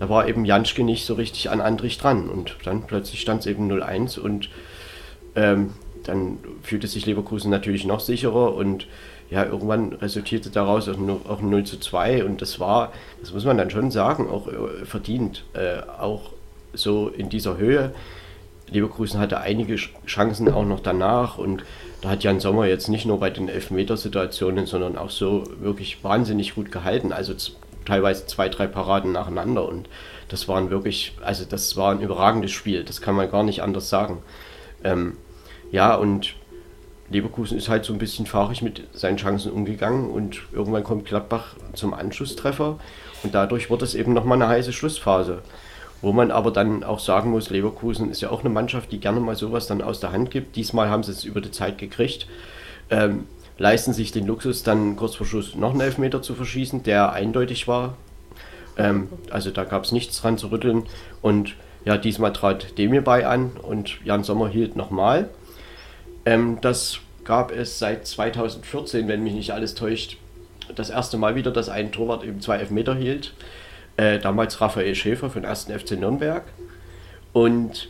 Da war eben Janschke nicht so richtig an Andrich dran. Und dann plötzlich stand es eben 0-1 und ähm, dann fühlte sich Leverkusen natürlich noch sicherer und ja, irgendwann resultierte daraus auch, auch 0 zu 2 und das war, das muss man dann schon sagen, auch äh, verdient, äh, auch so in dieser Höhe. Leverkusen hatte einige Chancen auch noch danach. Und da hat Jan Sommer jetzt nicht nur bei den Elfmetersituationen, sondern auch so wirklich wahnsinnig gut gehalten, also teilweise zwei, drei Paraden nacheinander. Und das waren wirklich, also das war ein überragendes Spiel, das kann man gar nicht anders sagen. Ähm, ja, und Leverkusen ist halt so ein bisschen fahrig mit seinen Chancen umgegangen und irgendwann kommt Gladbach zum Anschlusstreffer und dadurch wird es eben nochmal eine heiße Schlussphase. Wo man aber dann auch sagen muss, Leverkusen ist ja auch eine Mannschaft, die gerne mal sowas dann aus der Hand gibt. Diesmal haben sie es über die Zeit gekriegt. Ähm, leisten sich den Luxus, dann kurz vor Schluss noch einen Elfmeter zu verschießen, der eindeutig war. Ähm, also da gab es nichts dran zu rütteln. Und ja, diesmal trat Demir bei an und Jan Sommer hielt nochmal. Ähm, das gab es seit 2014, wenn mich nicht alles täuscht, das erste Mal wieder, dass ein Torwart eben zwei Elfmeter hielt. Äh, damals Raphael Schäfer von 1. FC Nürnberg. Und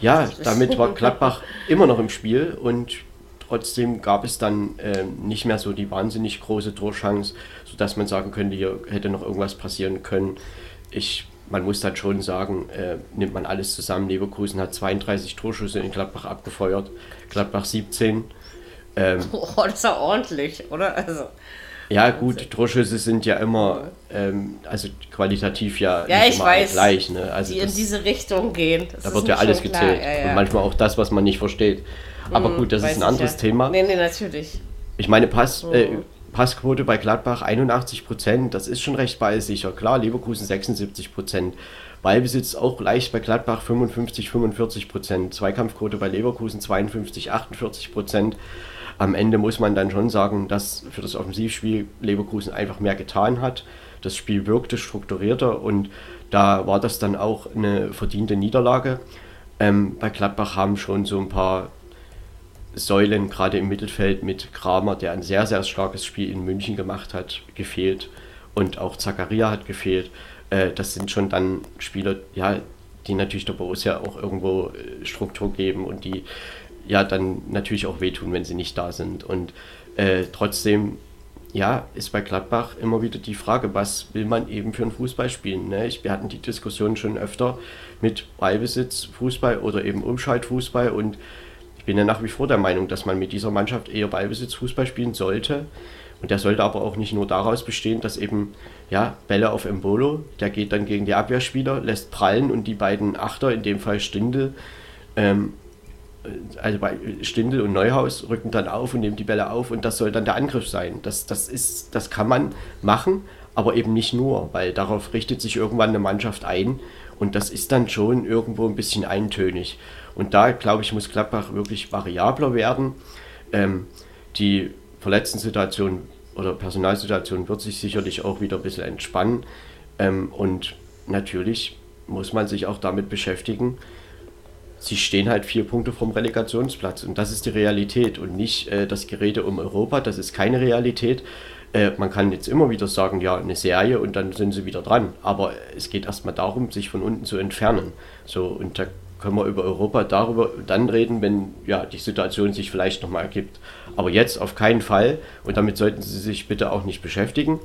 ja, damit war Gladbach immer noch im Spiel und trotzdem gab es dann äh, nicht mehr so die wahnsinnig große Torchance, sodass man sagen könnte, hier hätte noch irgendwas passieren können. Ich, man muss dann schon sagen, äh, nimmt man alles zusammen. Leverkusen hat 32 Torschüsse in Gladbach abgefeuert, Gladbach 17. Ähm, (laughs) oh, das ist ja ordentlich, oder? Also. Ja, gut, Torschüsse sind ja immer, ähm, also qualitativ ja, ja nicht immer weiß, gleich. Ne? Also die das, in diese Richtung gehen. Das da wird ja alles gezählt. Ja, ja. Und manchmal auch das, was man nicht versteht. Aber hm, gut, das ist ein anderes ja. Thema. Nee, nee, natürlich. Ich meine, Pass, hm. äh, Passquote bei Gladbach 81 Prozent, das ist schon recht ballsicher. Klar, Leverkusen 76 Prozent. Ballbesitz auch leicht bei Gladbach 55, 45 Prozent. Zweikampfquote bei Leverkusen 52, 48 Prozent am Ende muss man dann schon sagen, dass für das Offensivspiel Leverkusen einfach mehr getan hat. Das Spiel wirkte strukturierter und da war das dann auch eine verdiente Niederlage. Ähm, bei Gladbach haben schon so ein paar Säulen, gerade im Mittelfeld mit Kramer, der ein sehr, sehr starkes Spiel in München gemacht hat, gefehlt. Und auch Zakaria hat gefehlt. Äh, das sind schon dann Spieler, ja, die natürlich der Borussia auch irgendwo äh, Struktur geben und die ja dann natürlich auch wehtun, wenn sie nicht da sind. Und äh, trotzdem, ja, ist bei Gladbach immer wieder die Frage, was will man eben für einen Fußball spielen? Ne? Ich, wir hatten die Diskussion schon öfter mit Ballbesitz, Fußball oder eben Umschaltfußball und ich bin ja nach wie vor der Meinung, dass man mit dieser Mannschaft eher Ballbesitz Fußball spielen sollte. Und der sollte aber auch nicht nur daraus bestehen, dass eben ja, Bälle auf Embolo, der geht dann gegen die Abwehrspieler, lässt prallen und die beiden Achter, in dem Fall Stindel, ähm, also bei Stindl und Neuhaus rücken dann auf und nehmen die Bälle auf und das soll dann der Angriff sein. Das, das, ist, das kann man machen, aber eben nicht nur, weil darauf richtet sich irgendwann eine Mannschaft ein und das ist dann schon irgendwo ein bisschen eintönig. Und da, glaube ich, muss Gladbach wirklich variabler werden. Ähm, die Verletzten-Situation oder Personalsituation wird sich sicherlich auch wieder ein bisschen entspannen. Ähm, und natürlich muss man sich auch damit beschäftigen, sie stehen halt vier Punkte vom Relegationsplatz und das ist die Realität und nicht äh, das Gerede um Europa, das ist keine Realität. Äh, man kann jetzt immer wieder sagen, ja, eine Serie und dann sind sie wieder dran, aber es geht erstmal darum, sich von unten zu entfernen. So und da können wir über Europa darüber dann reden, wenn ja die Situation sich vielleicht nochmal ergibt. Aber jetzt auf keinen Fall und damit sollten Sie sich bitte auch nicht beschäftigen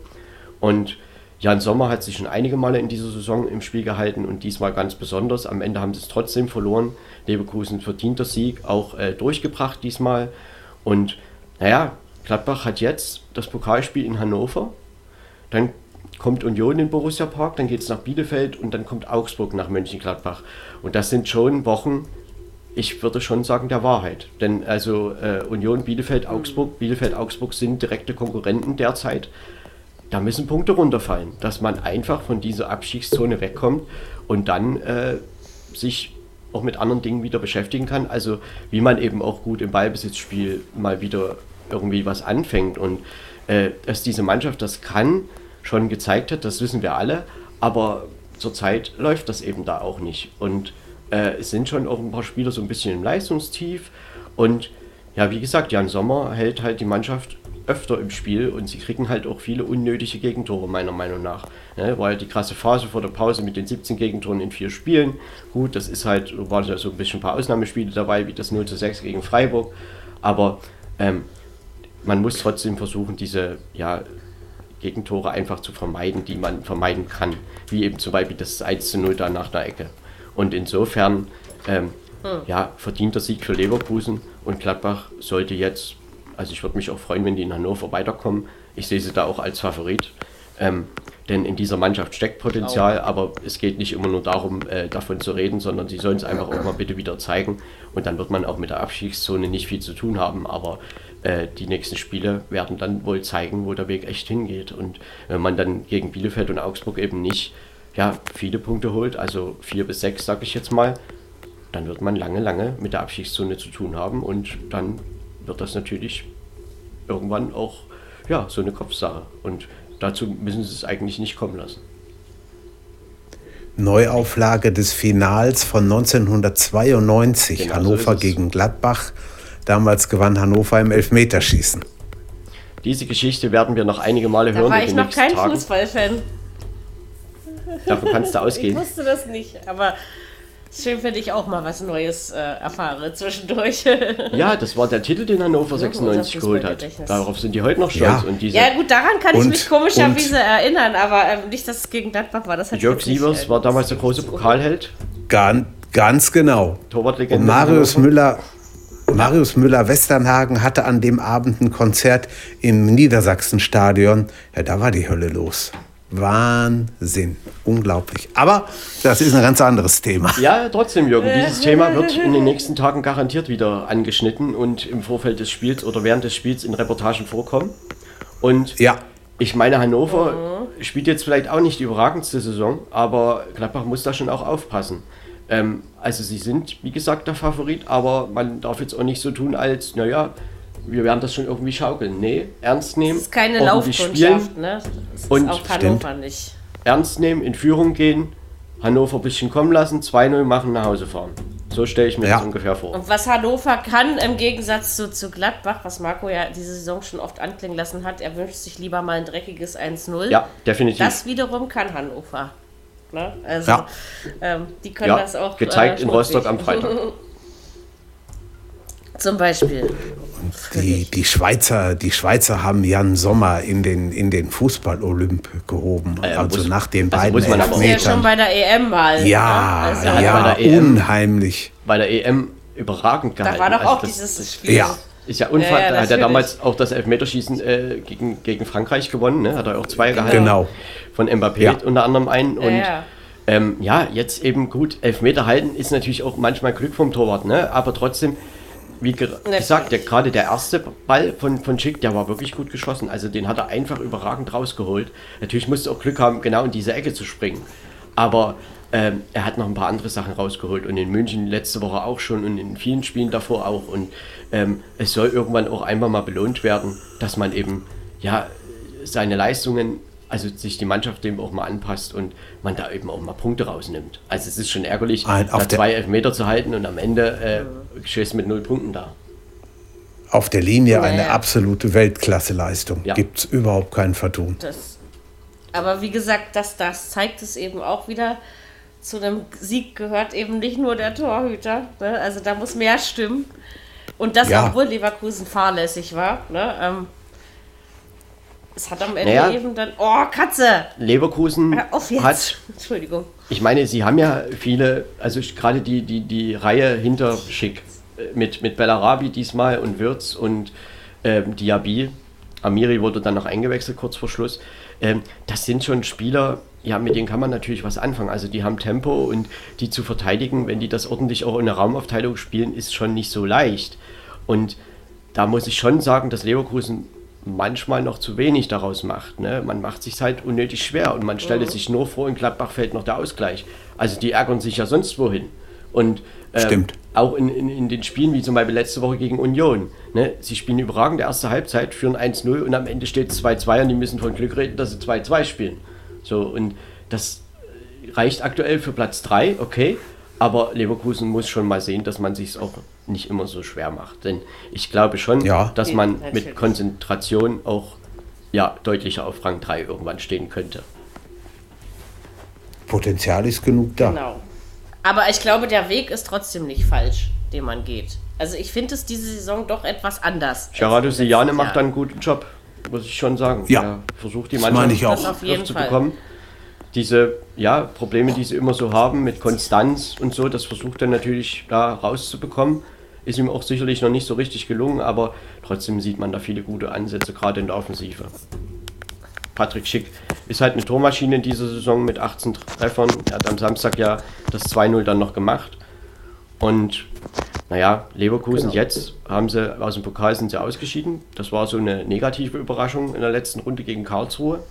und Jan Sommer hat sich schon einige Male in dieser Saison im Spiel gehalten und diesmal ganz besonders. Am Ende haben sie es trotzdem verloren. Leverkusen verdienter Sieg auch äh, durchgebracht diesmal. Und naja, Gladbach hat jetzt das Pokalspiel in Hannover. Dann kommt Union in Borussia Park, dann geht es nach Bielefeld und dann kommt Augsburg nach Mönchengladbach. Und das sind schon Wochen, ich würde schon sagen, der Wahrheit. Denn also äh, Union, Bielefeld, Augsburg, Bielefeld, Augsburg sind direkte Konkurrenten derzeit da müssen Punkte runterfallen, dass man einfach von dieser Abstiegszone wegkommt und dann äh, sich auch mit anderen Dingen wieder beschäftigen kann. Also wie man eben auch gut im Ballbesitzspiel mal wieder irgendwie was anfängt. Und äh, dass diese Mannschaft das kann, schon gezeigt hat, das wissen wir alle. Aber zurzeit läuft das eben da auch nicht. Und äh, es sind schon auch ein paar Spieler so ein bisschen im Leistungstief. Und ja, wie gesagt, Jan Sommer hält halt die Mannschaft öfter im Spiel und sie kriegen halt auch viele unnötige Gegentore, meiner Meinung nach. Ne, war ja die krasse Phase vor der Pause mit den 17 Gegentoren in vier Spielen. Gut, das ist halt, waren ja so ein bisschen ein paar Ausnahmespiele dabei, wie das 0 zu 6 gegen Freiburg. Aber ähm, man muss trotzdem versuchen, diese ja, Gegentore einfach zu vermeiden, die man vermeiden kann. Wie eben zum Beispiel das 1 zu 0 da nach der Ecke. Und insofern, ähm, hm. ja, verdienter Sieg für Leverkusen und Gladbach sollte jetzt also ich würde mich auch freuen, wenn die in Hannover weiterkommen. Ich sehe sie da auch als Favorit. Ähm, denn in dieser Mannschaft steckt Potenzial, aber es geht nicht immer nur darum, äh, davon zu reden, sondern sie sollen es einfach auch mal bitte wieder zeigen. Und dann wird man auch mit der Abstiegszone nicht viel zu tun haben. Aber äh, die nächsten Spiele werden dann wohl zeigen, wo der Weg echt hingeht. Und wenn man dann gegen Bielefeld und Augsburg eben nicht ja, viele Punkte holt, also vier bis sechs, sage ich jetzt mal, dann wird man lange, lange mit der Abstiegszone zu tun haben. Und dann wird das natürlich irgendwann auch ja, so eine Kopfsache. Und dazu müssen sie es eigentlich nicht kommen lassen. Neuauflage des Finals von 1992, Genau so Hannover es. gegen Gladbach. Damals gewann Hannover im Elfmeterschießen. Diese Geschichte werden wir noch einige Male Da hören war in ich noch kein Tagen. Fußballfan. Davon kannst du Ich ausgehen. wusste das nicht, aber schön, wenn ich auch mal was Neues äh, erfahre zwischendurch. (laughs) Ja, das war der Titel, den Hannover 96 unser geholt hat. Darauf sind die heute noch stolz. Ja. Und diese ja, gut, daran kann ich Und- mich komischerweise erinnern, aber ähm, nicht, dass es gegen Gladbach war. Das hat Jörg Sievers äh, war damals der große Pokalheld, Ganz, ganz genau. Torwartlegende. Und Marius Hannover. Müller, Marius Müller-Westernhagen hatte an dem Abend ein Konzert im Niedersachsenstadion. Ja, da war die Hölle los. Wahnsinn. Unglaublich. Aber das ist ein ganz anderes Thema. Ja, trotzdem, Jürgen, dieses Thema wird in den nächsten Tagen garantiert wieder angeschnitten und im Vorfeld des Spiels oder während des Spiels in Reportagen vorkommen. Und Ja, ich meine, Hannover spielt jetzt vielleicht auch nicht die überragendste Saison, aber Gladbach muss da schon auch aufpassen. Ähm, also sie sind, wie gesagt, der Favorit, aber man darf jetzt auch nicht so tun, als, naja, wir werden das schon irgendwie schaukeln. Nee, ernst nehmen, Das ist keine Laufkundschaft, ne? Das ist Und- auch Hannover nicht. ernst nehmen, in Führung gehen, Hannover ein bisschen kommen lassen, 2-0 machen, nach Hause fahren. So stelle ich mir Ja. das ungefähr vor. Und was Hannover kann, im Gegensatz zu, zu Gladbach, was Marco ja diese Saison schon oft anklingen lassen hat, er wünscht sich lieber mal ein dreckiges 1-0. Ja, definitiv. Das wiederum kann Hannover. Ne? Also, Ja. ähm, die können ja, das auch. gezeigt äh, in Rostock am Freitag. (laughs) Zum Beispiel. die, die, Schweizer, die Schweizer haben Jan Sommer in den, in den Fußball-Olymp gehoben. Äh, also muss- nach den also beiden muss man Ja, schon bei der EM mal. Ja, ne? Also, ja, bei der EM unheimlich. Bei der EM überragend gehalten. Da war doch Also auch das dieses Spiel. Ja. Ist ja unfassbar. Ja, ja, da hat er damals auch das Elfmeterschießen äh, gegen, gegen Frankreich gewonnen. Ne? Hat er auch zwei gehalten. Genau. Von Mbappé Ja. unter anderem einen. Und ja. Ähm, ja, jetzt eben gut. Elfmeter halten ist natürlich auch manchmal Glück vom Torwart. Ne? Aber trotzdem, wie ge gesagt, der, gerade der erste Ball von, von Schick, der war wirklich gut geschossen. Also den hat er einfach überragend rausgeholt. Natürlich musste auch Glück haben, genau in diese Ecke zu springen. Aber ähm, er hat noch ein paar andere Sachen rausgeholt und in München letzte Woche auch schon und in vielen Spielen davor auch. Und ähm, es soll irgendwann auch einmal mal belohnt werden, dass man eben ja seine Leistungen, also sich die Mannschaft dem auch mal anpasst und man da eben auch mal Punkte rausnimmt. Also es ist schon ärgerlich, Ein- auf da zwei Elfmeter zu halten und am Ende äh, stehst du mit null Punkten da. Auf der Linie eine ja. absolute Weltklasseleistung. Ja. Gibt es überhaupt kein Vertun. Das, aber wie gesagt, das, das zeigt es eben auch wieder. Zu einem Sieg gehört eben nicht nur der Torhüter. Ne? Also da muss mehr stimmen. Und das, Ja. obwohl Leverkusen fahrlässig war. Ne? Ähm, es hat am Ende Naja. eben dann. Oh, Katze! Leverkusen hat (laughs) Entschuldigung. Ich meine, sie haben ja viele, also gerade die, die, die Reihe hinter Schick äh, mit, mit Bellarabi diesmal und Wirtz und ähm, Diaby. Amiri wurde dann noch eingewechselt kurz vor Schluss. Ähm, das sind schon Spieler, ja, mit denen kann man natürlich was anfangen. Also die haben Tempo und die zu verteidigen, wenn die das ordentlich auch in der Raumaufteilung spielen, ist schon nicht so leicht. Und da muss ich schon sagen, dass Leverkusen manchmal noch zu wenig daraus macht. Ne? Man macht sich halt unnötig schwer und man stellt es sich nur vor, in Gladbach fällt noch der Ausgleich. Also die ärgern sich ja sonst wohin. Und ähm, Stimmt. auch in, in, in den Spielen, wie zum Beispiel letzte Woche gegen Union. Ne? Sie spielen überragend erste Halbzeit, führen 1-0 und am Ende steht es 2-2 und die müssen von Glück reden, dass sie 2-2 spielen. So, und das reicht aktuell für Platz 3, okay. Aber Leverkusen muss schon mal sehen, dass man sich auch nicht immer so schwer macht. Denn ich glaube schon, Ja. dass man Natürlich. mit Konzentration auch ja, deutlicher auf Rang 3 irgendwann stehen könnte. Potenzial ist genug da. Genau. Aber ich glaube, der Weg ist trotzdem nicht falsch, den man geht. Also ich finde es diese Saison doch etwas anders. Gerardo Sejane letzten macht einen guten Job, muss ich schon sagen. Ja. Er versucht die meine ich Mannschaft auch. Das auf jeden zu Fall. bekommen. Diese ja, Probleme, die sie immer so haben mit Konstanz und so, das versucht er natürlich da rauszubekommen. Ist ihm auch sicherlich noch nicht so richtig gelungen, aber trotzdem sieht man da viele gute Ansätze, gerade in der Offensive. Patrick Schick ist halt eine Tormaschine in dieser Saison mit 18 Treffern. Er hat am Samstag ja das 2-0 dann noch gemacht. Und naja, Leverkusen genau. jetzt haben sie aus dem Pokal sind sie ausgeschieden. Das war so eine negative Überraschung in der letzten Runde gegen Karlsruhe.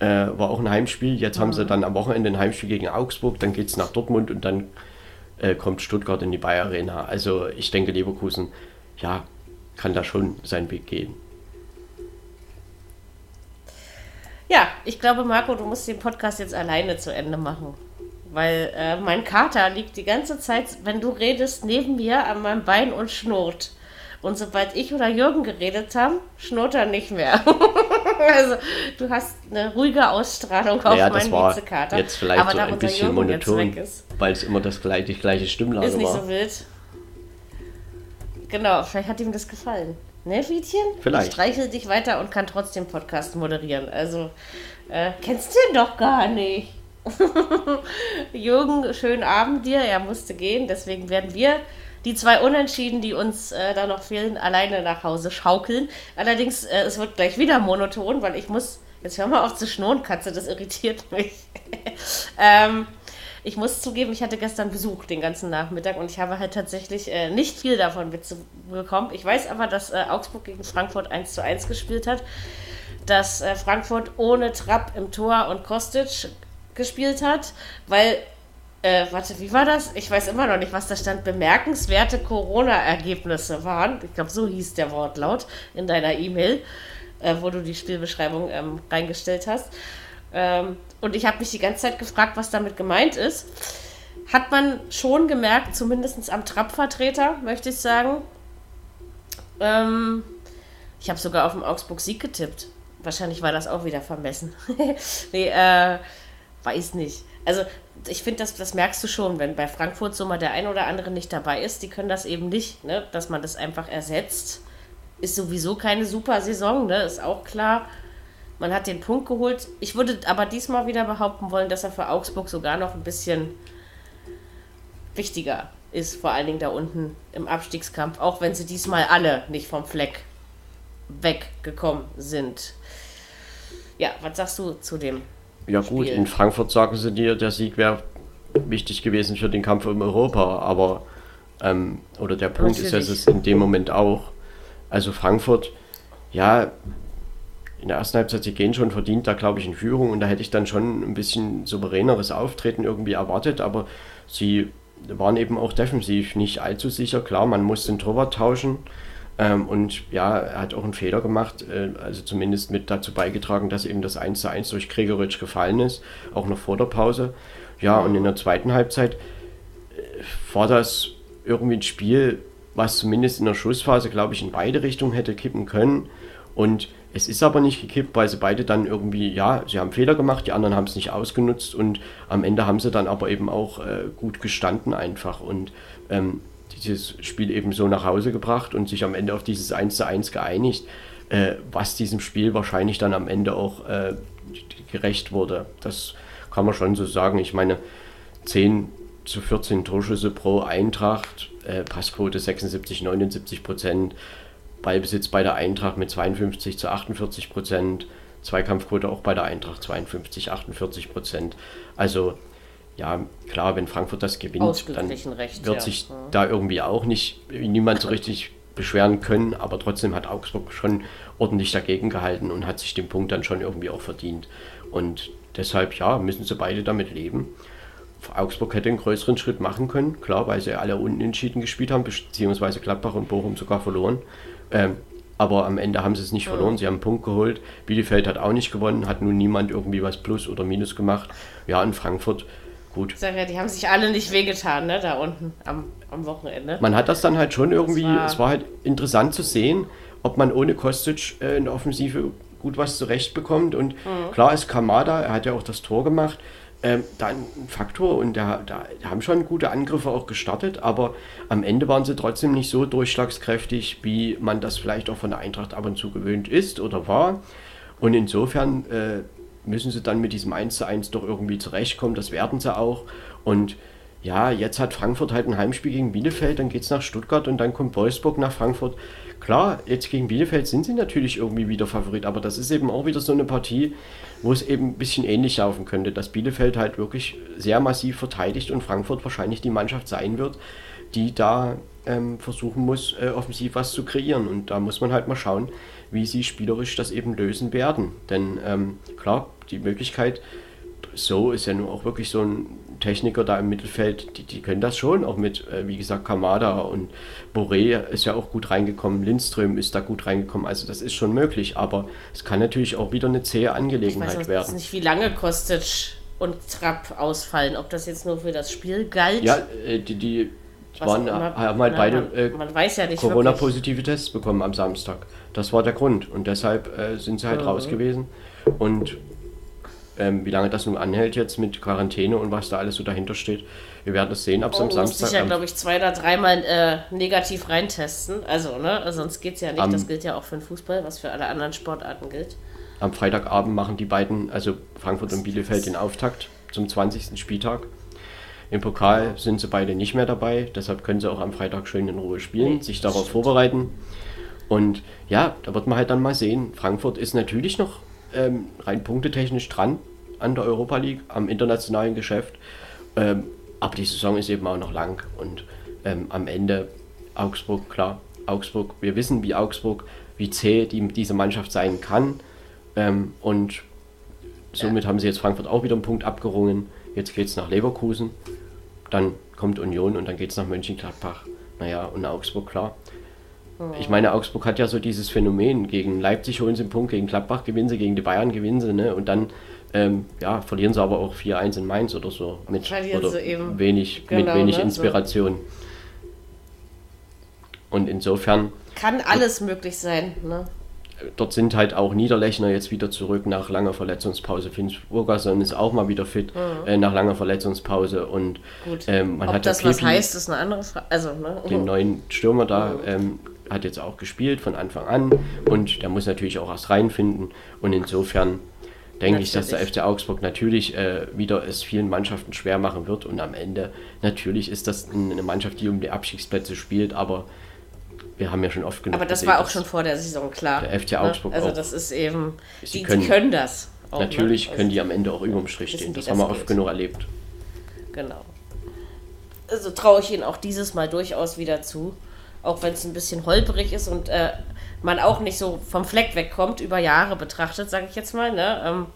Äh, war auch ein Heimspiel. Jetzt haben sie mhm. dann am Wochenende ein Heimspiel gegen Augsburg, dann geht es nach Dortmund und dann äh, kommt Stuttgart in die Bayer Arena. Also ich denke, Leverkusen, ja, kann da schon seinen Weg gehen. Ja, ich glaube, Marco, du musst den Podcast jetzt alleine zu Ende machen. Weil äh, mein Kater liegt die ganze Zeit, wenn du redest, neben mir an meinem Bein und schnurrt. Und sobald ich oder Jürgen geredet haben, schnurrt er nicht mehr. (laughs) also du hast eine ruhige Ausstrahlung auf ja, meinen Vizekater. Jetzt vielleicht Aber so ein bisschen Jürgen monoton, weil es immer das gleiche, die gleiche Stimmlage war. Ist nicht war. so wild. Genau, vielleicht hat ihm das gefallen. Ne, Fietchen? Vielleicht. Ich streichel dich weiter und kann trotzdem Podcast moderieren. Also, äh, kennst du ihn doch gar nicht. (laughs) Jürgen, schönen Abend dir. Er musste gehen, deswegen werden wir die zwei Unentschieden, die uns äh, da noch fehlen, alleine nach Hause schaukeln. Allerdings, äh, es wird gleich wieder monoton, weil ich muss. Jetzt hör mal auf zu schnurren, Katze, das irritiert mich. (laughs) ähm, ich muss zugeben, ich hatte gestern Besuch den ganzen Nachmittag und ich habe halt tatsächlich äh, nicht viel davon mitbekommen. Ich weiß aber, dass äh, Augsburg gegen Frankfurt 1 zu 1 gespielt hat, dass äh, Frankfurt ohne Trapp im Tor und Kostic gespielt hat, weil äh, warte, wie war das? Ich weiß immer noch nicht, was da stand. Bemerkenswerte Corona-Ergebnisse waren. Ich glaube, so hieß der Wortlaut in deiner E-Mail, äh, wo du die Spielbeschreibung ähm, reingestellt hast. Ähm, und ich habe mich die ganze Zeit gefragt, was damit gemeint ist. Hat man schon gemerkt, zumindest am Trapp-Vertreter, möchte ich sagen. Ähm, ich habe sogar auf dem Augsburg-Sieg getippt. Wahrscheinlich war das auch wieder vermessen. (laughs) nee, äh, weiß nicht. Also ich finde, das, das merkst du schon, wenn bei Frankfurt so mal der ein oder andere nicht dabei ist. Die können das eben nicht, ne? dass man das einfach ersetzt. Ist sowieso keine super Saison, ne? ist auch klar. Man hat den Punkt geholt. Ich würde aber diesmal wieder behaupten wollen, dass er für Augsburg sogar noch ein bisschen wichtiger ist, vor allen Dingen da unten im Abstiegskampf, auch wenn sie diesmal alle nicht vom Fleck weggekommen sind. Ja, was sagst du zu dem? Ja gut, Spiel? in Frankfurt sagen sie dir, der Sieg wäre wichtig gewesen für den Kampf um Europa, aber ähm, oder der Punkt Natürlich. ist, dass es in dem Moment auch. Also Frankfurt, ja, in der ersten Halbzeit, sie gehen schon verdient da, glaube ich, in Führung und da hätte ich dann schon ein bisschen souveräneres Auftreten irgendwie erwartet, aber sie waren eben auch defensiv nicht allzu sicher. Klar, man muss den Torwart tauschen ähm, und ja, er hat auch einen Fehler gemacht, äh, also zumindest mit dazu beigetragen, dass eben das 1 zu 1 durch Gregoritsch gefallen ist, auch noch vor der Pause. Ja, und in der zweiten Halbzeit äh, war das irgendwie ein Spiel, was zumindest in der Schlussphase, glaube ich, in beide Richtungen hätte kippen können. Und es ist aber nicht gekippt, weil sie beide dann irgendwie, ja, sie haben Fehler gemacht, die anderen haben es nicht ausgenutzt und am Ende haben sie dann aber eben auch äh, gut gestanden einfach und ähm, dieses Spiel eben so nach Hause gebracht und sich am Ende auf dieses 1 zu 1 geeinigt, äh, was diesem Spiel wahrscheinlich dann am Ende auch äh, gerecht wurde. Das kann man schon so sagen. Ich meine, 10 zu 14 Torschüsse pro Eintracht, äh, Passquote 76, 79 Prozent, Ballbesitz bei der Eintracht mit 52 zu 48 Prozent, Zweikampfquote auch bei der Eintracht 52, 48 Prozent. Also ja, klar, wenn Frankfurt das gewinnt, dann Recht, wird ja. sich ja. da irgendwie auch nicht niemand so richtig beschweren können, aber trotzdem hat Augsburg schon ordentlich dagegen gehalten und hat sich den Punkt dann schon irgendwie auch verdient. Und deshalb, ja, müssen sie beide damit leben. Augsburg hätte einen größeren Schritt machen können, klar, weil sie alle unten entschieden gespielt haben, beziehungsweise Gladbach und Bochum sogar verloren. Ähm, aber am Ende haben sie es nicht verloren. Mhm. Sie haben einen Punkt geholt. Bielefeld hat auch nicht gewonnen, hat nun niemand irgendwie was Plus oder Minus gemacht. Ja, in Frankfurt, gut. Ich sag ja, die haben sich alle nicht wehgetan, ne, da unten am, am Wochenende. Man hat das dann halt schon irgendwie, war es war halt interessant zu sehen, ob man ohne Kostic äh, in der Offensive gut was zurechtbekommt. Und mhm. klar ist Kamada, er hat ja auch das Tor gemacht ähm, da ein Faktor und da, da haben schon gute Angriffe auch gestartet, aber am Ende waren sie trotzdem nicht so durchschlagskräftig, wie man das vielleicht auch von der Eintracht ab und zu gewöhnt ist oder war. Und insofern äh, müssen sie dann mit diesem 1 zu 1 doch irgendwie zurechtkommen, das werden sie auch. Und ja, jetzt hat Frankfurt halt ein Heimspiel gegen Bielefeld, dann geht es nach Stuttgart und dann kommt Wolfsburg nach Frankfurt. Klar, jetzt gegen Bielefeld sind sie natürlich irgendwie wieder Favorit, aber das ist eben auch wieder so eine Partie, wo es eben ein bisschen ähnlich laufen könnte, dass Bielefeld halt wirklich sehr massiv verteidigt und Frankfurt wahrscheinlich die Mannschaft sein wird, die da ähm, versuchen muss, äh, offensiv was zu kreieren. Und da muss man halt mal schauen, wie sie spielerisch das eben lösen werden. Denn ähm, klar, die Möglichkeit, so ist ja nur auch wirklich so ein Techniker da im Mittelfeld, die, die können das schon, auch mit, äh, wie gesagt, Kamada und Boré ist ja auch gut reingekommen, Lindström ist da gut reingekommen, also das ist schon möglich, aber es kann natürlich auch wieder eine zähe Angelegenheit ich weiß werden. nicht, wie lange Kostic und Trapp ausfallen, ob das jetzt nur für das Spiel galt. Ja, äh, die, die waren, immer. haben halt Na, beide äh, weiß ja Corona-positive Tests bekommen am Samstag. Das war der Grund und deshalb äh, sind sie halt Mhm. raus gewesen. Und ähm, wie lange das nun anhält jetzt mit Quarantäne und was da alles so dahinter steht, wir werden das sehen ab Oh, am Samstag. dich ja, glaube ich, zwei oder dreimal äh, negativ reintesten. Also, ne? Sonst geht es ja nicht. Am- das gilt ja auch für den Fußball, was für alle anderen Sportarten gilt. Am Freitagabend machen die beiden, also Frankfurt und Bielefeld, den Auftakt zum 20. Spieltag. Im Pokal sind sie beide nicht mehr dabei, deshalb können sie auch am Freitag schön in Ruhe spielen, Nee, sich darauf stimmt. Und ja, da wird man halt dann mal sehen. Frankfurt ist natürlich noch ähm, rein punktetechnisch dran an der Europa League, am internationalen Geschäft. Ähm, aber die Saison ist eben auch noch lang und ähm, am Ende Augsburg, klar, Augsburg, wir wissen, wie Augsburg, wie zäh die, diese Mannschaft sein kann. Ähm, und somit haben sie jetzt Frankfurt auch wieder einen Punkt abgerungen. Jetzt geht es nach Leverkusen, dann kommt Union und dann geht es nach Mönchengladbach. Naja, und Augsburg, klar. Ich meine, Augsburg hat ja so dieses Phänomen, gegen Leipzig holen sie einen Punkt, gegen Gladbach gewinnen sie, gegen die Bayern gewinnen sie, ne? Und dann ähm, ja, verlieren sie aber auch 4-1 in Mainz oder so. Mit, Verlieren oder wenig, mit Genau, wenig ne? Inspiration. Und insofern, Kann alles möglich sein, ne? dort sind halt auch Niederlechner jetzt wieder zurück nach langer Verletzungspause. Finch Burgerson ist auch mal wieder fit äh, nach langer Verletzungspause. Und Mhm. Gut. ähm, man Ob hat das ja was heißt, ist eine andere Frage. Also, ne? den neuen Stürmer da, ähm, hat jetzt auch gespielt von Anfang an. Und der muss natürlich auch erst reinfinden. Und insofern denke ich, dass der. FC Augsburg natürlich äh, wieder es vielen Mannschaften schwer machen wird. Und am Ende, natürlich ist das eine Mannschaft, die um die Abstiegsplätze spielt, aber wir haben ja schon oft genug Aber das gesehen, war auch schon vor der Saison klar. Der FC ne? Augsburg Also auch. das ist eben, die, können- die können das. auch, ne? Natürlich Also können die am Ende auch überm Strich wissen, stehen. Das das haben wir geht. oft genug erlebt. Genau. Also traue ich ihnen auch dieses Mal durchaus wieder zu. Auch wenn es ein bisschen holperig ist und äh, man auch nicht so vom Fleck wegkommt, über Jahre betrachtet, sage ich jetzt mal. Ne? Ähm,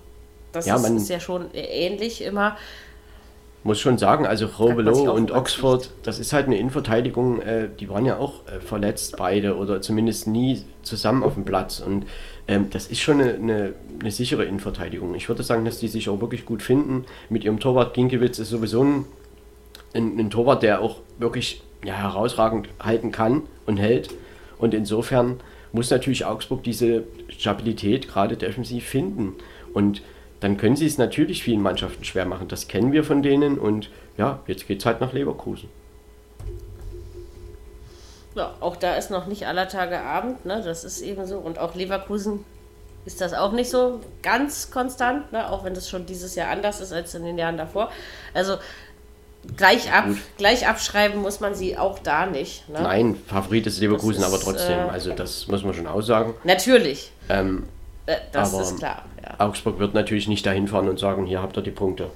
das Ja, ist, ist ja schon ähnlich immer. Muss schon sagen, also Robelo und. Oxford, das ist halt eine Innenverteidigung, äh, die waren ja auch äh, verletzt beide oder zumindest nie zusammen auf dem Platz. Und ähm, das ist schon eine, eine, eine sichere Innenverteidigung. Ich würde sagen, dass die sich auch wirklich gut finden. Mit ihrem Torwart Ginkiewicz ist sowieso ein, ein, ein Torwart, der auch wirklich ja, herausragend halten kann und hält. Und insofern muss natürlich Augsburg diese Stabilität gerade defensiv finden. Und dann können sie es natürlich vielen Mannschaften schwer machen. Das kennen wir von denen. Und ja, jetzt geht es halt nach Leverkusen. Ja, auch da ist noch nicht aller Tage Abend, ne? Das ist eben so. Und auch Leverkusen ist das auch nicht so ganz konstant, ne? Auch wenn das schon dieses Jahr anders ist als in den Jahren davor. Also gleich ab, Gut. gleich abschreiben muss man sie auch da nicht. Ne? Nein, Favorit ist Leverkusen, ist, aber trotzdem. äh, also das muss man schon aussagen. Natürlich. Ähm, Äh, das ist klar. Ja. Augsburg wird natürlich nicht dahin fahren und sagen, hier habt ihr die Punkte.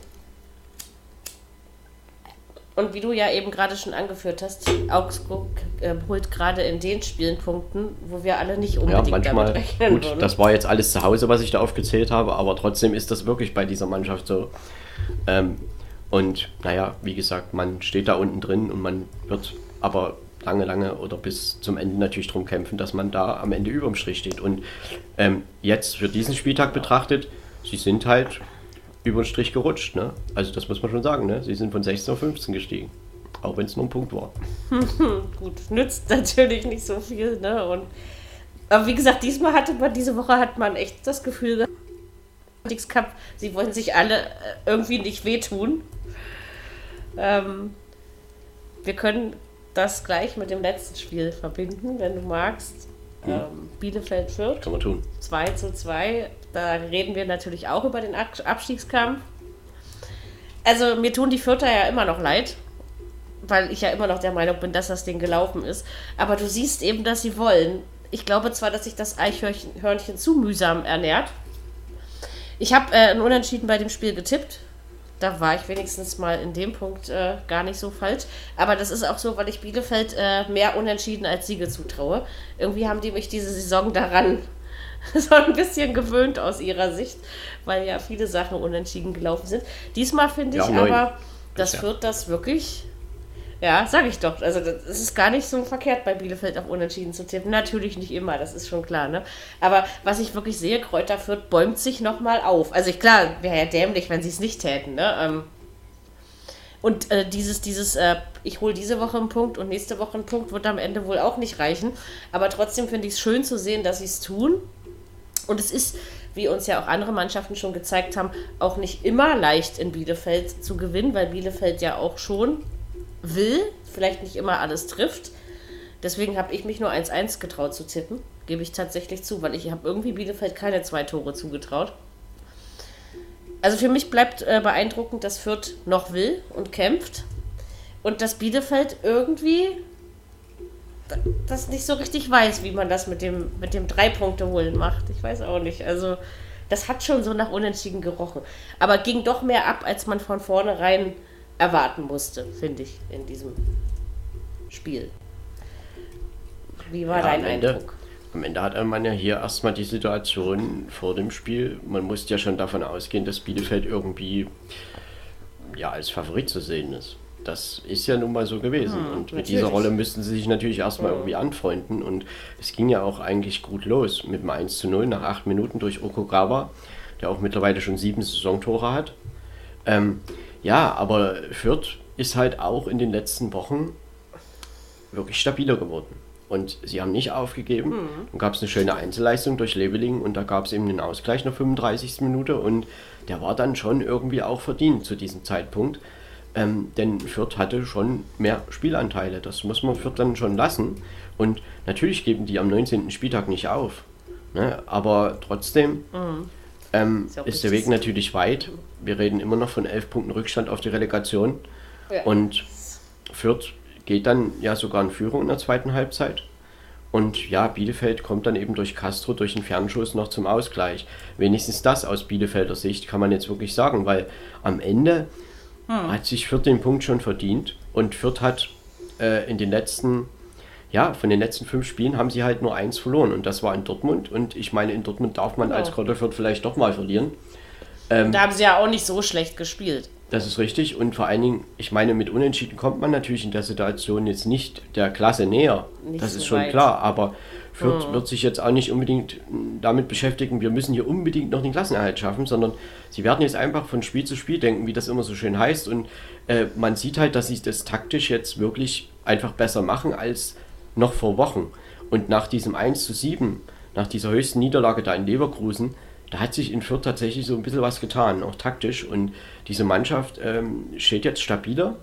Und wie du ja eben gerade schon angeführt hast, Augsburg äh, holt gerade in den Spielen Punkten, wo wir alle nicht Ja, unbedingt manchmal. damit rechnen Gut, würden. das war jetzt alles zu Hause, was ich da aufgezählt habe, aber trotzdem ist das wirklich bei dieser Mannschaft so. Ähm, und naja, wie gesagt, man steht da unten drin und man wird aber lange, lange oder bis zum Ende natürlich drum kämpfen, dass man da am Ende überm Strich steht. Und ähm, jetzt für diesen Spieltag betrachtet, sie sind halt über den Strich gerutscht. Ne? Also das muss man schon sagen. Ne? Sie sind von 16 auf 15 gestiegen. Auch wenn es nur ein Punkt war. (laughs) Gut, nützt natürlich nicht so viel, ne? Und, aber wie gesagt, diesmal hatte man, diese Woche hat man echt das Gefühl gehabt, sie wollen sich alle äh, irgendwie nicht wehtun. Ähm, wir können das gleich mit dem letzten Spiel verbinden, wenn du magst. Ähm, Bielefeld Fürth. Kann man tun. 2 zu 2. Da reden wir natürlich auch über den Ab- Abstiegskampf. Also mir tun die Vierter ja immer noch leid. weil ich ja immer noch der Meinung bin, dass das Ding gelaufen ist. Aber du siehst eben, dass sie wollen. Ich glaube zwar, dass sich das Eichhörnchen zu mühsam ernährt. Ich habe äh, ein Unentschieden bei dem Spiel getippt. Da war ich wenigstens mal in dem Punkt äh, gar nicht so falsch. Aber das ist auch so, weil ich Bielefeld äh, mehr Unentschieden als Siege zutraue. Irgendwie haben die mich diese Saison daran (laughs) so ein bisschen gewöhnt aus ihrer Sicht, weil ja viele Sachen unentschieden gelaufen sind. Diesmal finde ich ja, aber, das ja. wird das wirklich ja, sag ich doch. Also es ist gar nicht so verkehrt, bei Bielefeld auf Unentschieden zu tippen. Natürlich nicht immer, das ist schon klar. Ne? Aber was ich wirklich sehe, Kräuter Fürth bäumt sich nochmal auf. Also ich, klar, wäre ja dämlich, wenn sie es nicht täten. Ne? Ähm, und äh, dieses, dieses, äh, ich hole diese Woche einen Punkt und nächste Woche einen Punkt, wird am Ende wohl auch nicht reichen. Aber trotzdem finde ich es schön zu sehen, dass sie es tun. Und es ist, wie uns ja auch andere Mannschaften schon gezeigt haben, auch nicht immer leicht in Bielefeld zu gewinnen, weil Bielefeld ja auch schon will, vielleicht nicht immer alles trifft. Deswegen habe ich mich nur 1-1 getraut zu tippen. Gebe ich tatsächlich zu, weil ich habe irgendwie Bielefeld keine zwei Tore zugetraut. Also für mich bleibt äh, beeindruckend, dass Fürth noch will und kämpft. Und dass Bielefeld irgendwie das nicht so richtig weiß, wie man das mit dem, mit dem Drei-Punkte-Holen macht. Ich weiß auch nicht. Also, das hat schon so nach Unentschieden gerochen. Aber ging doch mehr ab, als man von vornherein erwarten musste, finde ich, in diesem Spiel. Wie war ja, dein Eindruck? Am Ende hat man ja hier erstmal die Situation vor dem Spiel. Man musste ja schon davon ausgehen, dass Bielefeld irgendwie ja als Favorit zu sehen ist. Das ist ja nun mal so gewesen. Hm, und mit natürlich. dieser Rolle müssten sie sich natürlich erstmal hm. irgendwie anfreunden. Und es ging ja auch eigentlich gut los mit dem 1 zu 0 nach acht Minuten durch Okugawa, der auch mittlerweile schon sieben Saisontore hat. Ähm, ja, aber Fürth ist halt auch in den letzten Wochen wirklich stabiler geworden. Und sie haben nicht aufgegeben. Mhm. Dann gab es eine schöne Einzelleistung durch Leveling und da gab es eben einen Ausgleich nach 35. Minute und der war dann schon irgendwie auch verdient zu diesem Zeitpunkt. Ähm, denn Fürth hatte schon mehr Spielanteile. Das muss man Fürth dann schon lassen. Und natürlich geben die am 19. Spieltag nicht auf. Ne? Aber trotzdem mhm. ähm, ist, ist der Weg natürlich weit wir reden immer noch von elf Punkten Rückstand auf die Relegation. Ja. Und Fürth geht dann ja sogar in Führung in der zweiten Halbzeit. Und ja, Bielefeld kommt dann eben durch Castro, durch einen Fernschuss noch zum Ausgleich. Wenigstens das aus Bielefelder Sicht kann man jetzt wirklich sagen, weil am Ende hm. hat sich Fürth den Punkt schon verdient. Und Fürth hat äh, in den letzten, ja, von den letzten fünf Spielen haben sie halt nur eins verloren. Und das war in Dortmund. Und ich meine, in Dortmund darf man genau. als Kräuter Fürth vielleicht doch mal verlieren. Ähm, da haben sie ja auch nicht so schlecht gespielt. Das ist richtig und vor allen Dingen, ich meine, mit Unentschieden kommt man natürlich in der Situation jetzt nicht der Klasse näher. Nicht das so ist schon weit. klar, aber Fürth hm. wird sich jetzt auch nicht unbedingt damit beschäftigen, wir müssen hier unbedingt noch den Klassenerhalt schaffen, sondern sie werden jetzt einfach von Spiel zu Spiel denken, wie das immer so schön heißt. Und äh, man sieht halt, dass sie das taktisch jetzt wirklich einfach besser machen als noch vor Wochen. Und nach diesem 1 zu 7, nach dieser höchsten Niederlage da in Leverkusen, da hat sich in Fürth tatsächlich so ein bisschen was getan, auch taktisch. Und diese Mannschaft ähm, steht jetzt stabiler.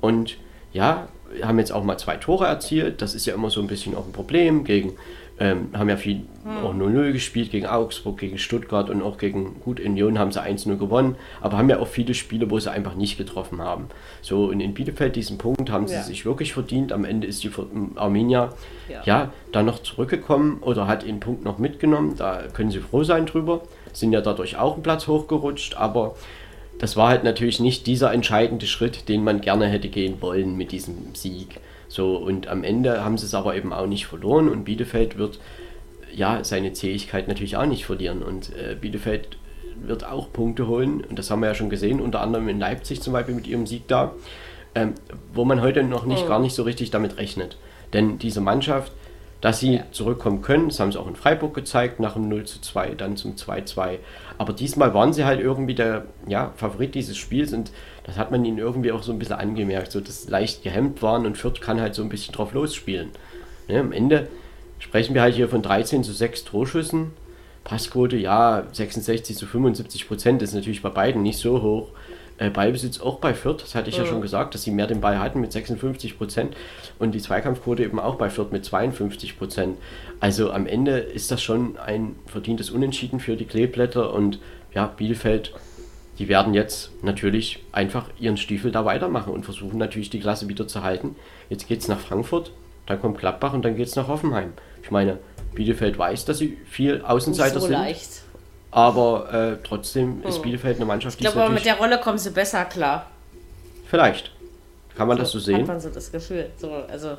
Und ja, haben jetzt auch mal zwei Tore erzielt. Das ist ja immer so ein bisschen auch ein Problem gegen ähm, haben ja viel hm. auch 0-0 gespielt gegen Augsburg, gegen Stuttgart und auch gegen gut Union haben sie 1-0 gewonnen, aber haben ja auch viele Spiele, wo sie einfach nicht getroffen haben. So, und in Bielefeld diesen Punkt haben ja. sie sich wirklich verdient. Am Ende ist die Arminia ja. ja dann noch zurückgekommen oder hat den Punkt noch mitgenommen. Da können sie froh sein drüber. Sind ja dadurch auch einen Platz hochgerutscht, aber das war halt natürlich nicht dieser entscheidende Schritt, den man gerne hätte gehen wollen mit diesem Sieg. So, und am Ende haben sie es aber eben auch nicht verloren und Bielefeld wird ja seine Zähigkeit natürlich auch nicht verlieren. Und äh, Bielefeld wird auch Punkte holen, und das haben wir ja schon gesehen, unter anderem in Leipzig zum Beispiel mit ihrem Sieg da, ähm, wo man heute noch nicht oh. gar nicht so richtig damit rechnet. Denn diese Mannschaft, dass sie ja. zurückkommen können, das haben sie auch in Freiburg gezeigt, nach dem 0 zu 2, dann zum 2-2. Aber diesmal waren sie halt irgendwie der ja, Favorit dieses Spiels und das hat man ihnen irgendwie auch so ein bisschen angemerkt, so dass leicht gehemmt waren und Fürth kann halt so ein bisschen drauf losspielen. Ne, am Ende sprechen wir halt hier von 13 zu 6 Torschüssen. Passquote, ja, 66 zu 75 Prozent ist natürlich bei beiden nicht so hoch. Äh, Ballbesitz auch bei Fürth, das hatte ich ja. ja schon gesagt, dass sie mehr den Ball hatten mit 56 Prozent und die Zweikampfquote eben auch bei Fürth mit 52 Prozent. Also am Ende ist das schon ein verdientes Unentschieden für die Kleeblätter und ja, Bielefeld die werden jetzt natürlich einfach ihren Stiefel da weitermachen und versuchen natürlich die Klasse wieder zu halten. Jetzt geht es nach Frankfurt, dann kommt Gladbach und dann geht es nach Hoffenheim. Ich meine, Bielefeld weiß, dass sie viel Außenseiter so sind. Leicht. Aber äh, trotzdem ist. Bielefeld eine Mannschaft, die. Ich glaube, aber mit der Rolle kommen sie besser klar. Vielleicht. Kann man so, das so sehen? Hat man so das Gefühl. So, also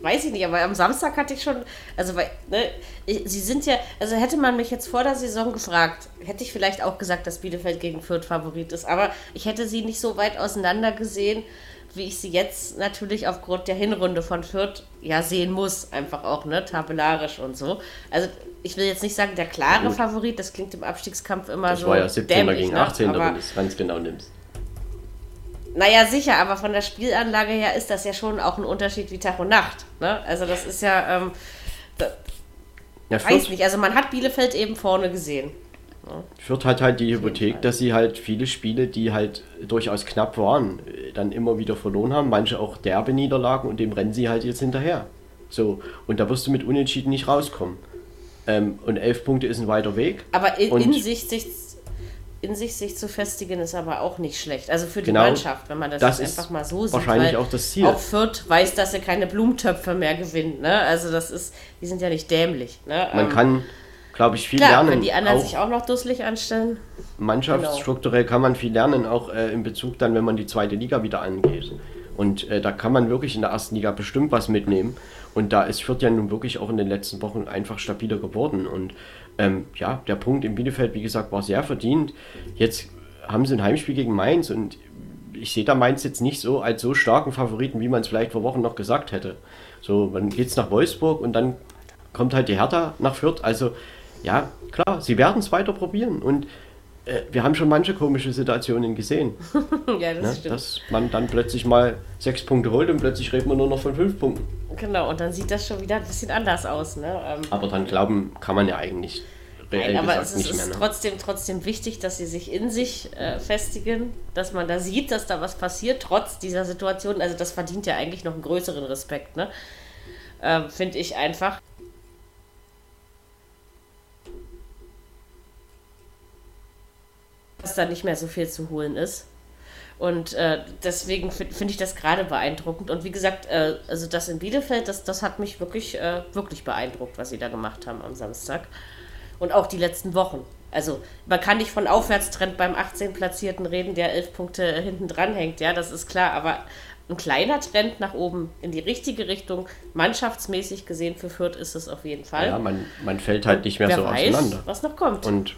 weiß ich nicht, aber am Samstag hatte ich schon, also weil, ne, sie sind ja, also hätte man mich jetzt vor der Saison gefragt, hätte ich vielleicht auch gesagt, dass Bielefeld gegen Fürth Favorit ist, aber ich hätte sie nicht so weit auseinander gesehen, wie ich sie jetzt natürlich aufgrund der Hinrunde von Fürth ja sehen muss, einfach auch, ne, tabellarisch und so. Also ich will jetzt nicht sagen, der klare Favorit, das klingt im Abstiegskampf immer das so. Das war ja 17 dämlich, gegen 18, ne? wenn du es ganz genau nimmst. Naja, sicher, aber von der Spielanlage her ist das ja schon auch ein Unterschied wie Tag und Nacht. Ne? Also das ist ja, ähm, da, ja weiß nicht, also man hat Bielefeld eben vorne gesehen. Fürth hat halt die Hypothek, dass sie halt viele Spiele, die halt durchaus knapp waren, dann immer wieder verloren haben, manche auch derbe Niederlagen und dem rennen sie halt jetzt hinterher. So, und da wirst du mit Unentschieden nicht rauskommen. Ähm, und elf Punkte ist ein weiter Weg. Aber in, in sich, sich in sich sich zu festigen, ist aber auch nicht schlecht. Also für die genau, Mannschaft, wenn man das, das einfach mal so sieht. Wahrscheinlich auch das Ziel. Auch Fürth weiß, dass er keine Blumentöpfe mehr gewinnt. Ne? Also das ist, die sind ja nicht dämlich. Ne? Man ähm, kann, glaube ich, viel klar, lernen. Wenn die anderen auch sich auch noch dusselig anstellen. Mannschaftsstrukturell genau. kann man viel lernen, auch äh, in Bezug dann, wenn man die zweite Liga wieder angeht. Und äh, da kann man wirklich in der ersten Liga bestimmt was mitnehmen. Und da ist Fürth ja nun wirklich auch in den letzten Wochen einfach stabiler geworden. Und ähm, ja, der Punkt in Bielefeld, wie gesagt, war sehr verdient. Jetzt haben sie ein Heimspiel gegen Mainz und ich sehe da Mainz jetzt nicht so als so starken Favoriten, wie man es vielleicht vor Wochen noch gesagt hätte. So, dann geht es nach Wolfsburg und dann kommt halt die Hertha nach Fürth. Also, ja, klar, sie werden es weiter probieren und äh, wir haben schon manche komische Situationen gesehen. (laughs) ja, das ne? stimmt. Dass man dann plötzlich mal sechs Punkte holt und plötzlich reden wir nur noch von fünf Punkten. Genau, und dann sieht das schon wieder ein bisschen anders aus. Ne? Ähm, aber dann glauben kann man ja eigentlich reell Nein, aber es ist, mehr, ne? trotzdem, trotzdem wichtig, dass sie sich in sich äh, festigen, dass man da sieht, dass da was passiert, trotz dieser Situation. Also das verdient ja eigentlich noch einen größeren Respekt, ne? Ähm, Finde ich einfach. Dass da nicht mehr so viel zu holen ist. Und äh, deswegen finde find ich das gerade beeindruckend. Und wie gesagt, äh, also das in Bielefeld, das, das hat mich wirklich, äh, wirklich beeindruckt, was sie da gemacht haben am Samstag. Und auch die letzten Wochen. Also man kann nicht von Aufwärtstrend beim 18 Platzierten reden, der elf Punkte hinten dran hängt, ja, das ist klar. Aber ein kleiner Trend nach oben in die richtige Richtung, mannschaftsmäßig gesehen für Fürth ist es auf jeden Fall. Ja, man, man fällt halt nicht mehr Wer so weiß, auseinander. was noch kommt. Und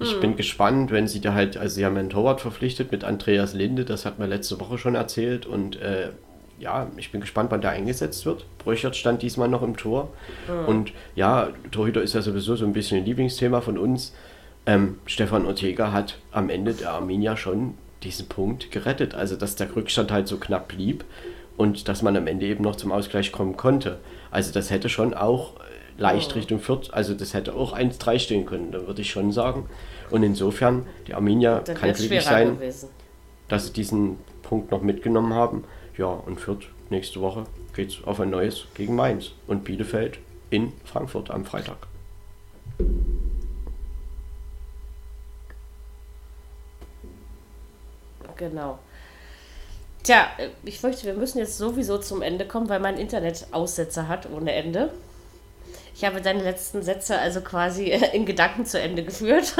ich hm. bin gespannt, wenn sie da halt, also sie haben einen Torwart verpflichtet mit Andreas Linde, das hat man letzte Woche schon erzählt und äh, ja, ich bin gespannt, wann der eingesetzt wird. Bröchert stand diesmal noch im Tor. Mhm. Und ja, Torhüter ist ja sowieso so ein bisschen ein Lieblingsthema von uns. Ähm, Stefan Ortega hat am Ende der Arminia schon diesen Punkt gerettet. Also, dass der Rückstand halt so knapp blieb und dass man am Ende eben noch zum Ausgleich kommen konnte. Also, das hätte schon auch leicht oh. Richtung Fürth, also das hätte auch 1-3 stehen können, da würde ich schon sagen. Und insofern, die Arminia kann glücklich sein, gewesen. dass sie diesen Punkt noch mitgenommen haben. Ja, und Fürth nächste Woche geht es auf ein neues gegen Mainz und Bielefeld in Frankfurt am Freitag. Genau. Tja, ich fürchte, wir müssen jetzt sowieso zum Ende kommen, weil mein Internet Aussetzer hat ohne Ende. Ich habe deine letzten Sätze also quasi in Gedanken zu Ende geführt.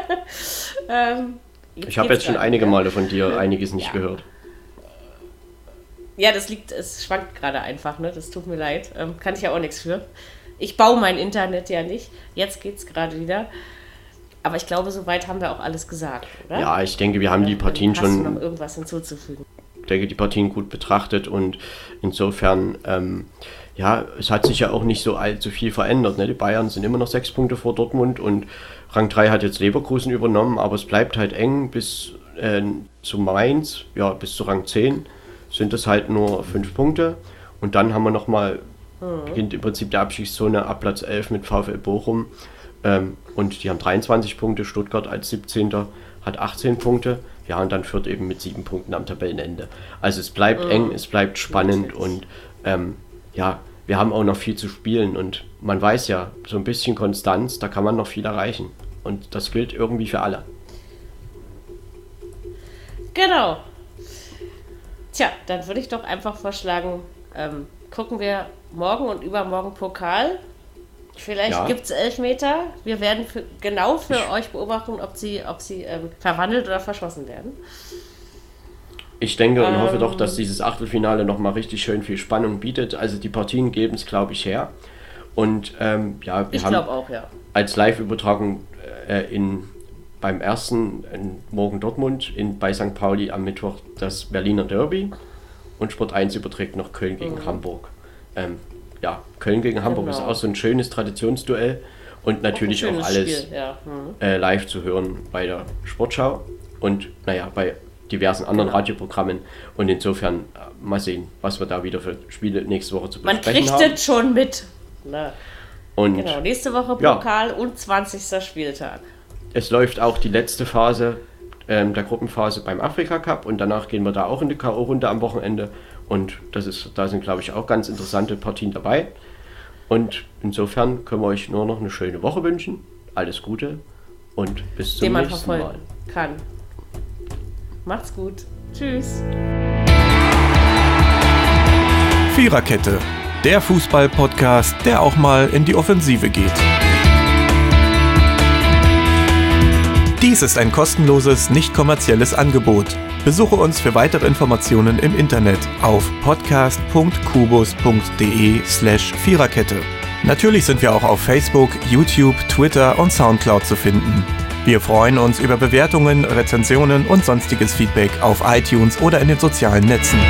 (laughs) ähm, ich habe jetzt schon einige Male von dir einiges nicht ja. gehört. Ja, das liegt, es schwankt gerade einfach, ne? Das tut mir leid. Ähm, kann ich ja auch nichts für. Ich baue mein Internet ja nicht. Jetzt geht es gerade wieder. Aber ich glaube, soweit haben wir auch alles gesagt, oder? Ja, ich denke, wir haben die Partien schon. Noch irgendwas hinzuzufügen? Ich denke, die Partien gut betrachtet und insofern ähm, ja, es hat sich ja auch nicht so allzu viel verändert. Ne? Die Bayern sind immer noch sechs Punkte vor Dortmund und Rang 3 hat jetzt Leverkusen übernommen, aber es bleibt halt eng bis äh, zu Mainz, ja, bis zu Rang 10 sind es halt nur fünf Punkte. Und dann haben wir nochmal, mhm. beginnt im Prinzip der Abschiedszone ab Platz 11 mit VfL Bochum. Ähm, und die haben 23 Punkte, Stuttgart als 17. hat 18 Punkte. Ja, und dann führt eben mit sieben Punkten am Tabellenende. Also es bleibt mhm. eng, es bleibt spannend und ähm, ja, wir haben auch noch viel zu spielen und man weiß ja, so ein bisschen Konstanz, da kann man noch viel erreichen. Und das gilt irgendwie für alle. Genau. Tja, dann würde ich doch einfach vorschlagen, ähm, gucken wir morgen und übermorgen Pokal. Vielleicht Ja. gibt es Elfmeter. Wir werden für, genau für euch beobachten, ob sie, ob sie ähm, verwandelt oder verschossen werden. Ich denke und hoffe Ähm. doch, dass dieses Achtelfinale nochmal richtig schön viel Spannung bietet. Also die Partien geben es, glaube ich, her. Und ähm, ja, wir haben auch, ja. als Live-Übertragung äh, in, beim ersten in morgen Dortmund, in, bei St. Pauli am Mittwoch das Berliner Derby und Sport 1 überträgt noch Köln gegen Hamburg. Ähm, ja, Köln gegen Hamburg Mhm. Genau. ist auch so ein schönes Traditionsduell und natürlich auch schönes alles Spiel, ja. Mhm. äh, live zu hören bei der Sportschau und naja, bei diversen anderen Genau. Radioprogrammen. Und insofern äh, mal sehen, was wir da wieder für Spiele nächste Woche zu Man besprechen kriegt haben. es schon mit. Na, Und genau, nächste Woche Ja. Pokal und 20. Spieltag. es läuft auch die letzte Phase ähm, der Gruppenphase beim Afrika Cup und danach gehen wir da auch in die K.O.-Runde am Wochenende. Und das ist, da sind, glaube ich, auch ganz interessante Partien dabei. Und insofern können wir euch nur noch eine schöne Woche wünschen. Alles Gute und bis zum den man nächsten Mal. verfolgen kann. Macht's gut. Tschüss. Viererkette, der Fußball-Podcast, der auch mal in die Offensive geht. Dies ist ein kostenloses, nicht kommerzielles Angebot. Besuche uns für weitere Informationen im Internet auf podcast.kubus.de slash Viererkette. Natürlich sind wir auch auf Facebook, YouTube, Twitter und Soundcloud zu finden. Wir freuen uns über Bewertungen, Rezensionen und sonstiges Feedback auf iTunes oder in den sozialen Netzen.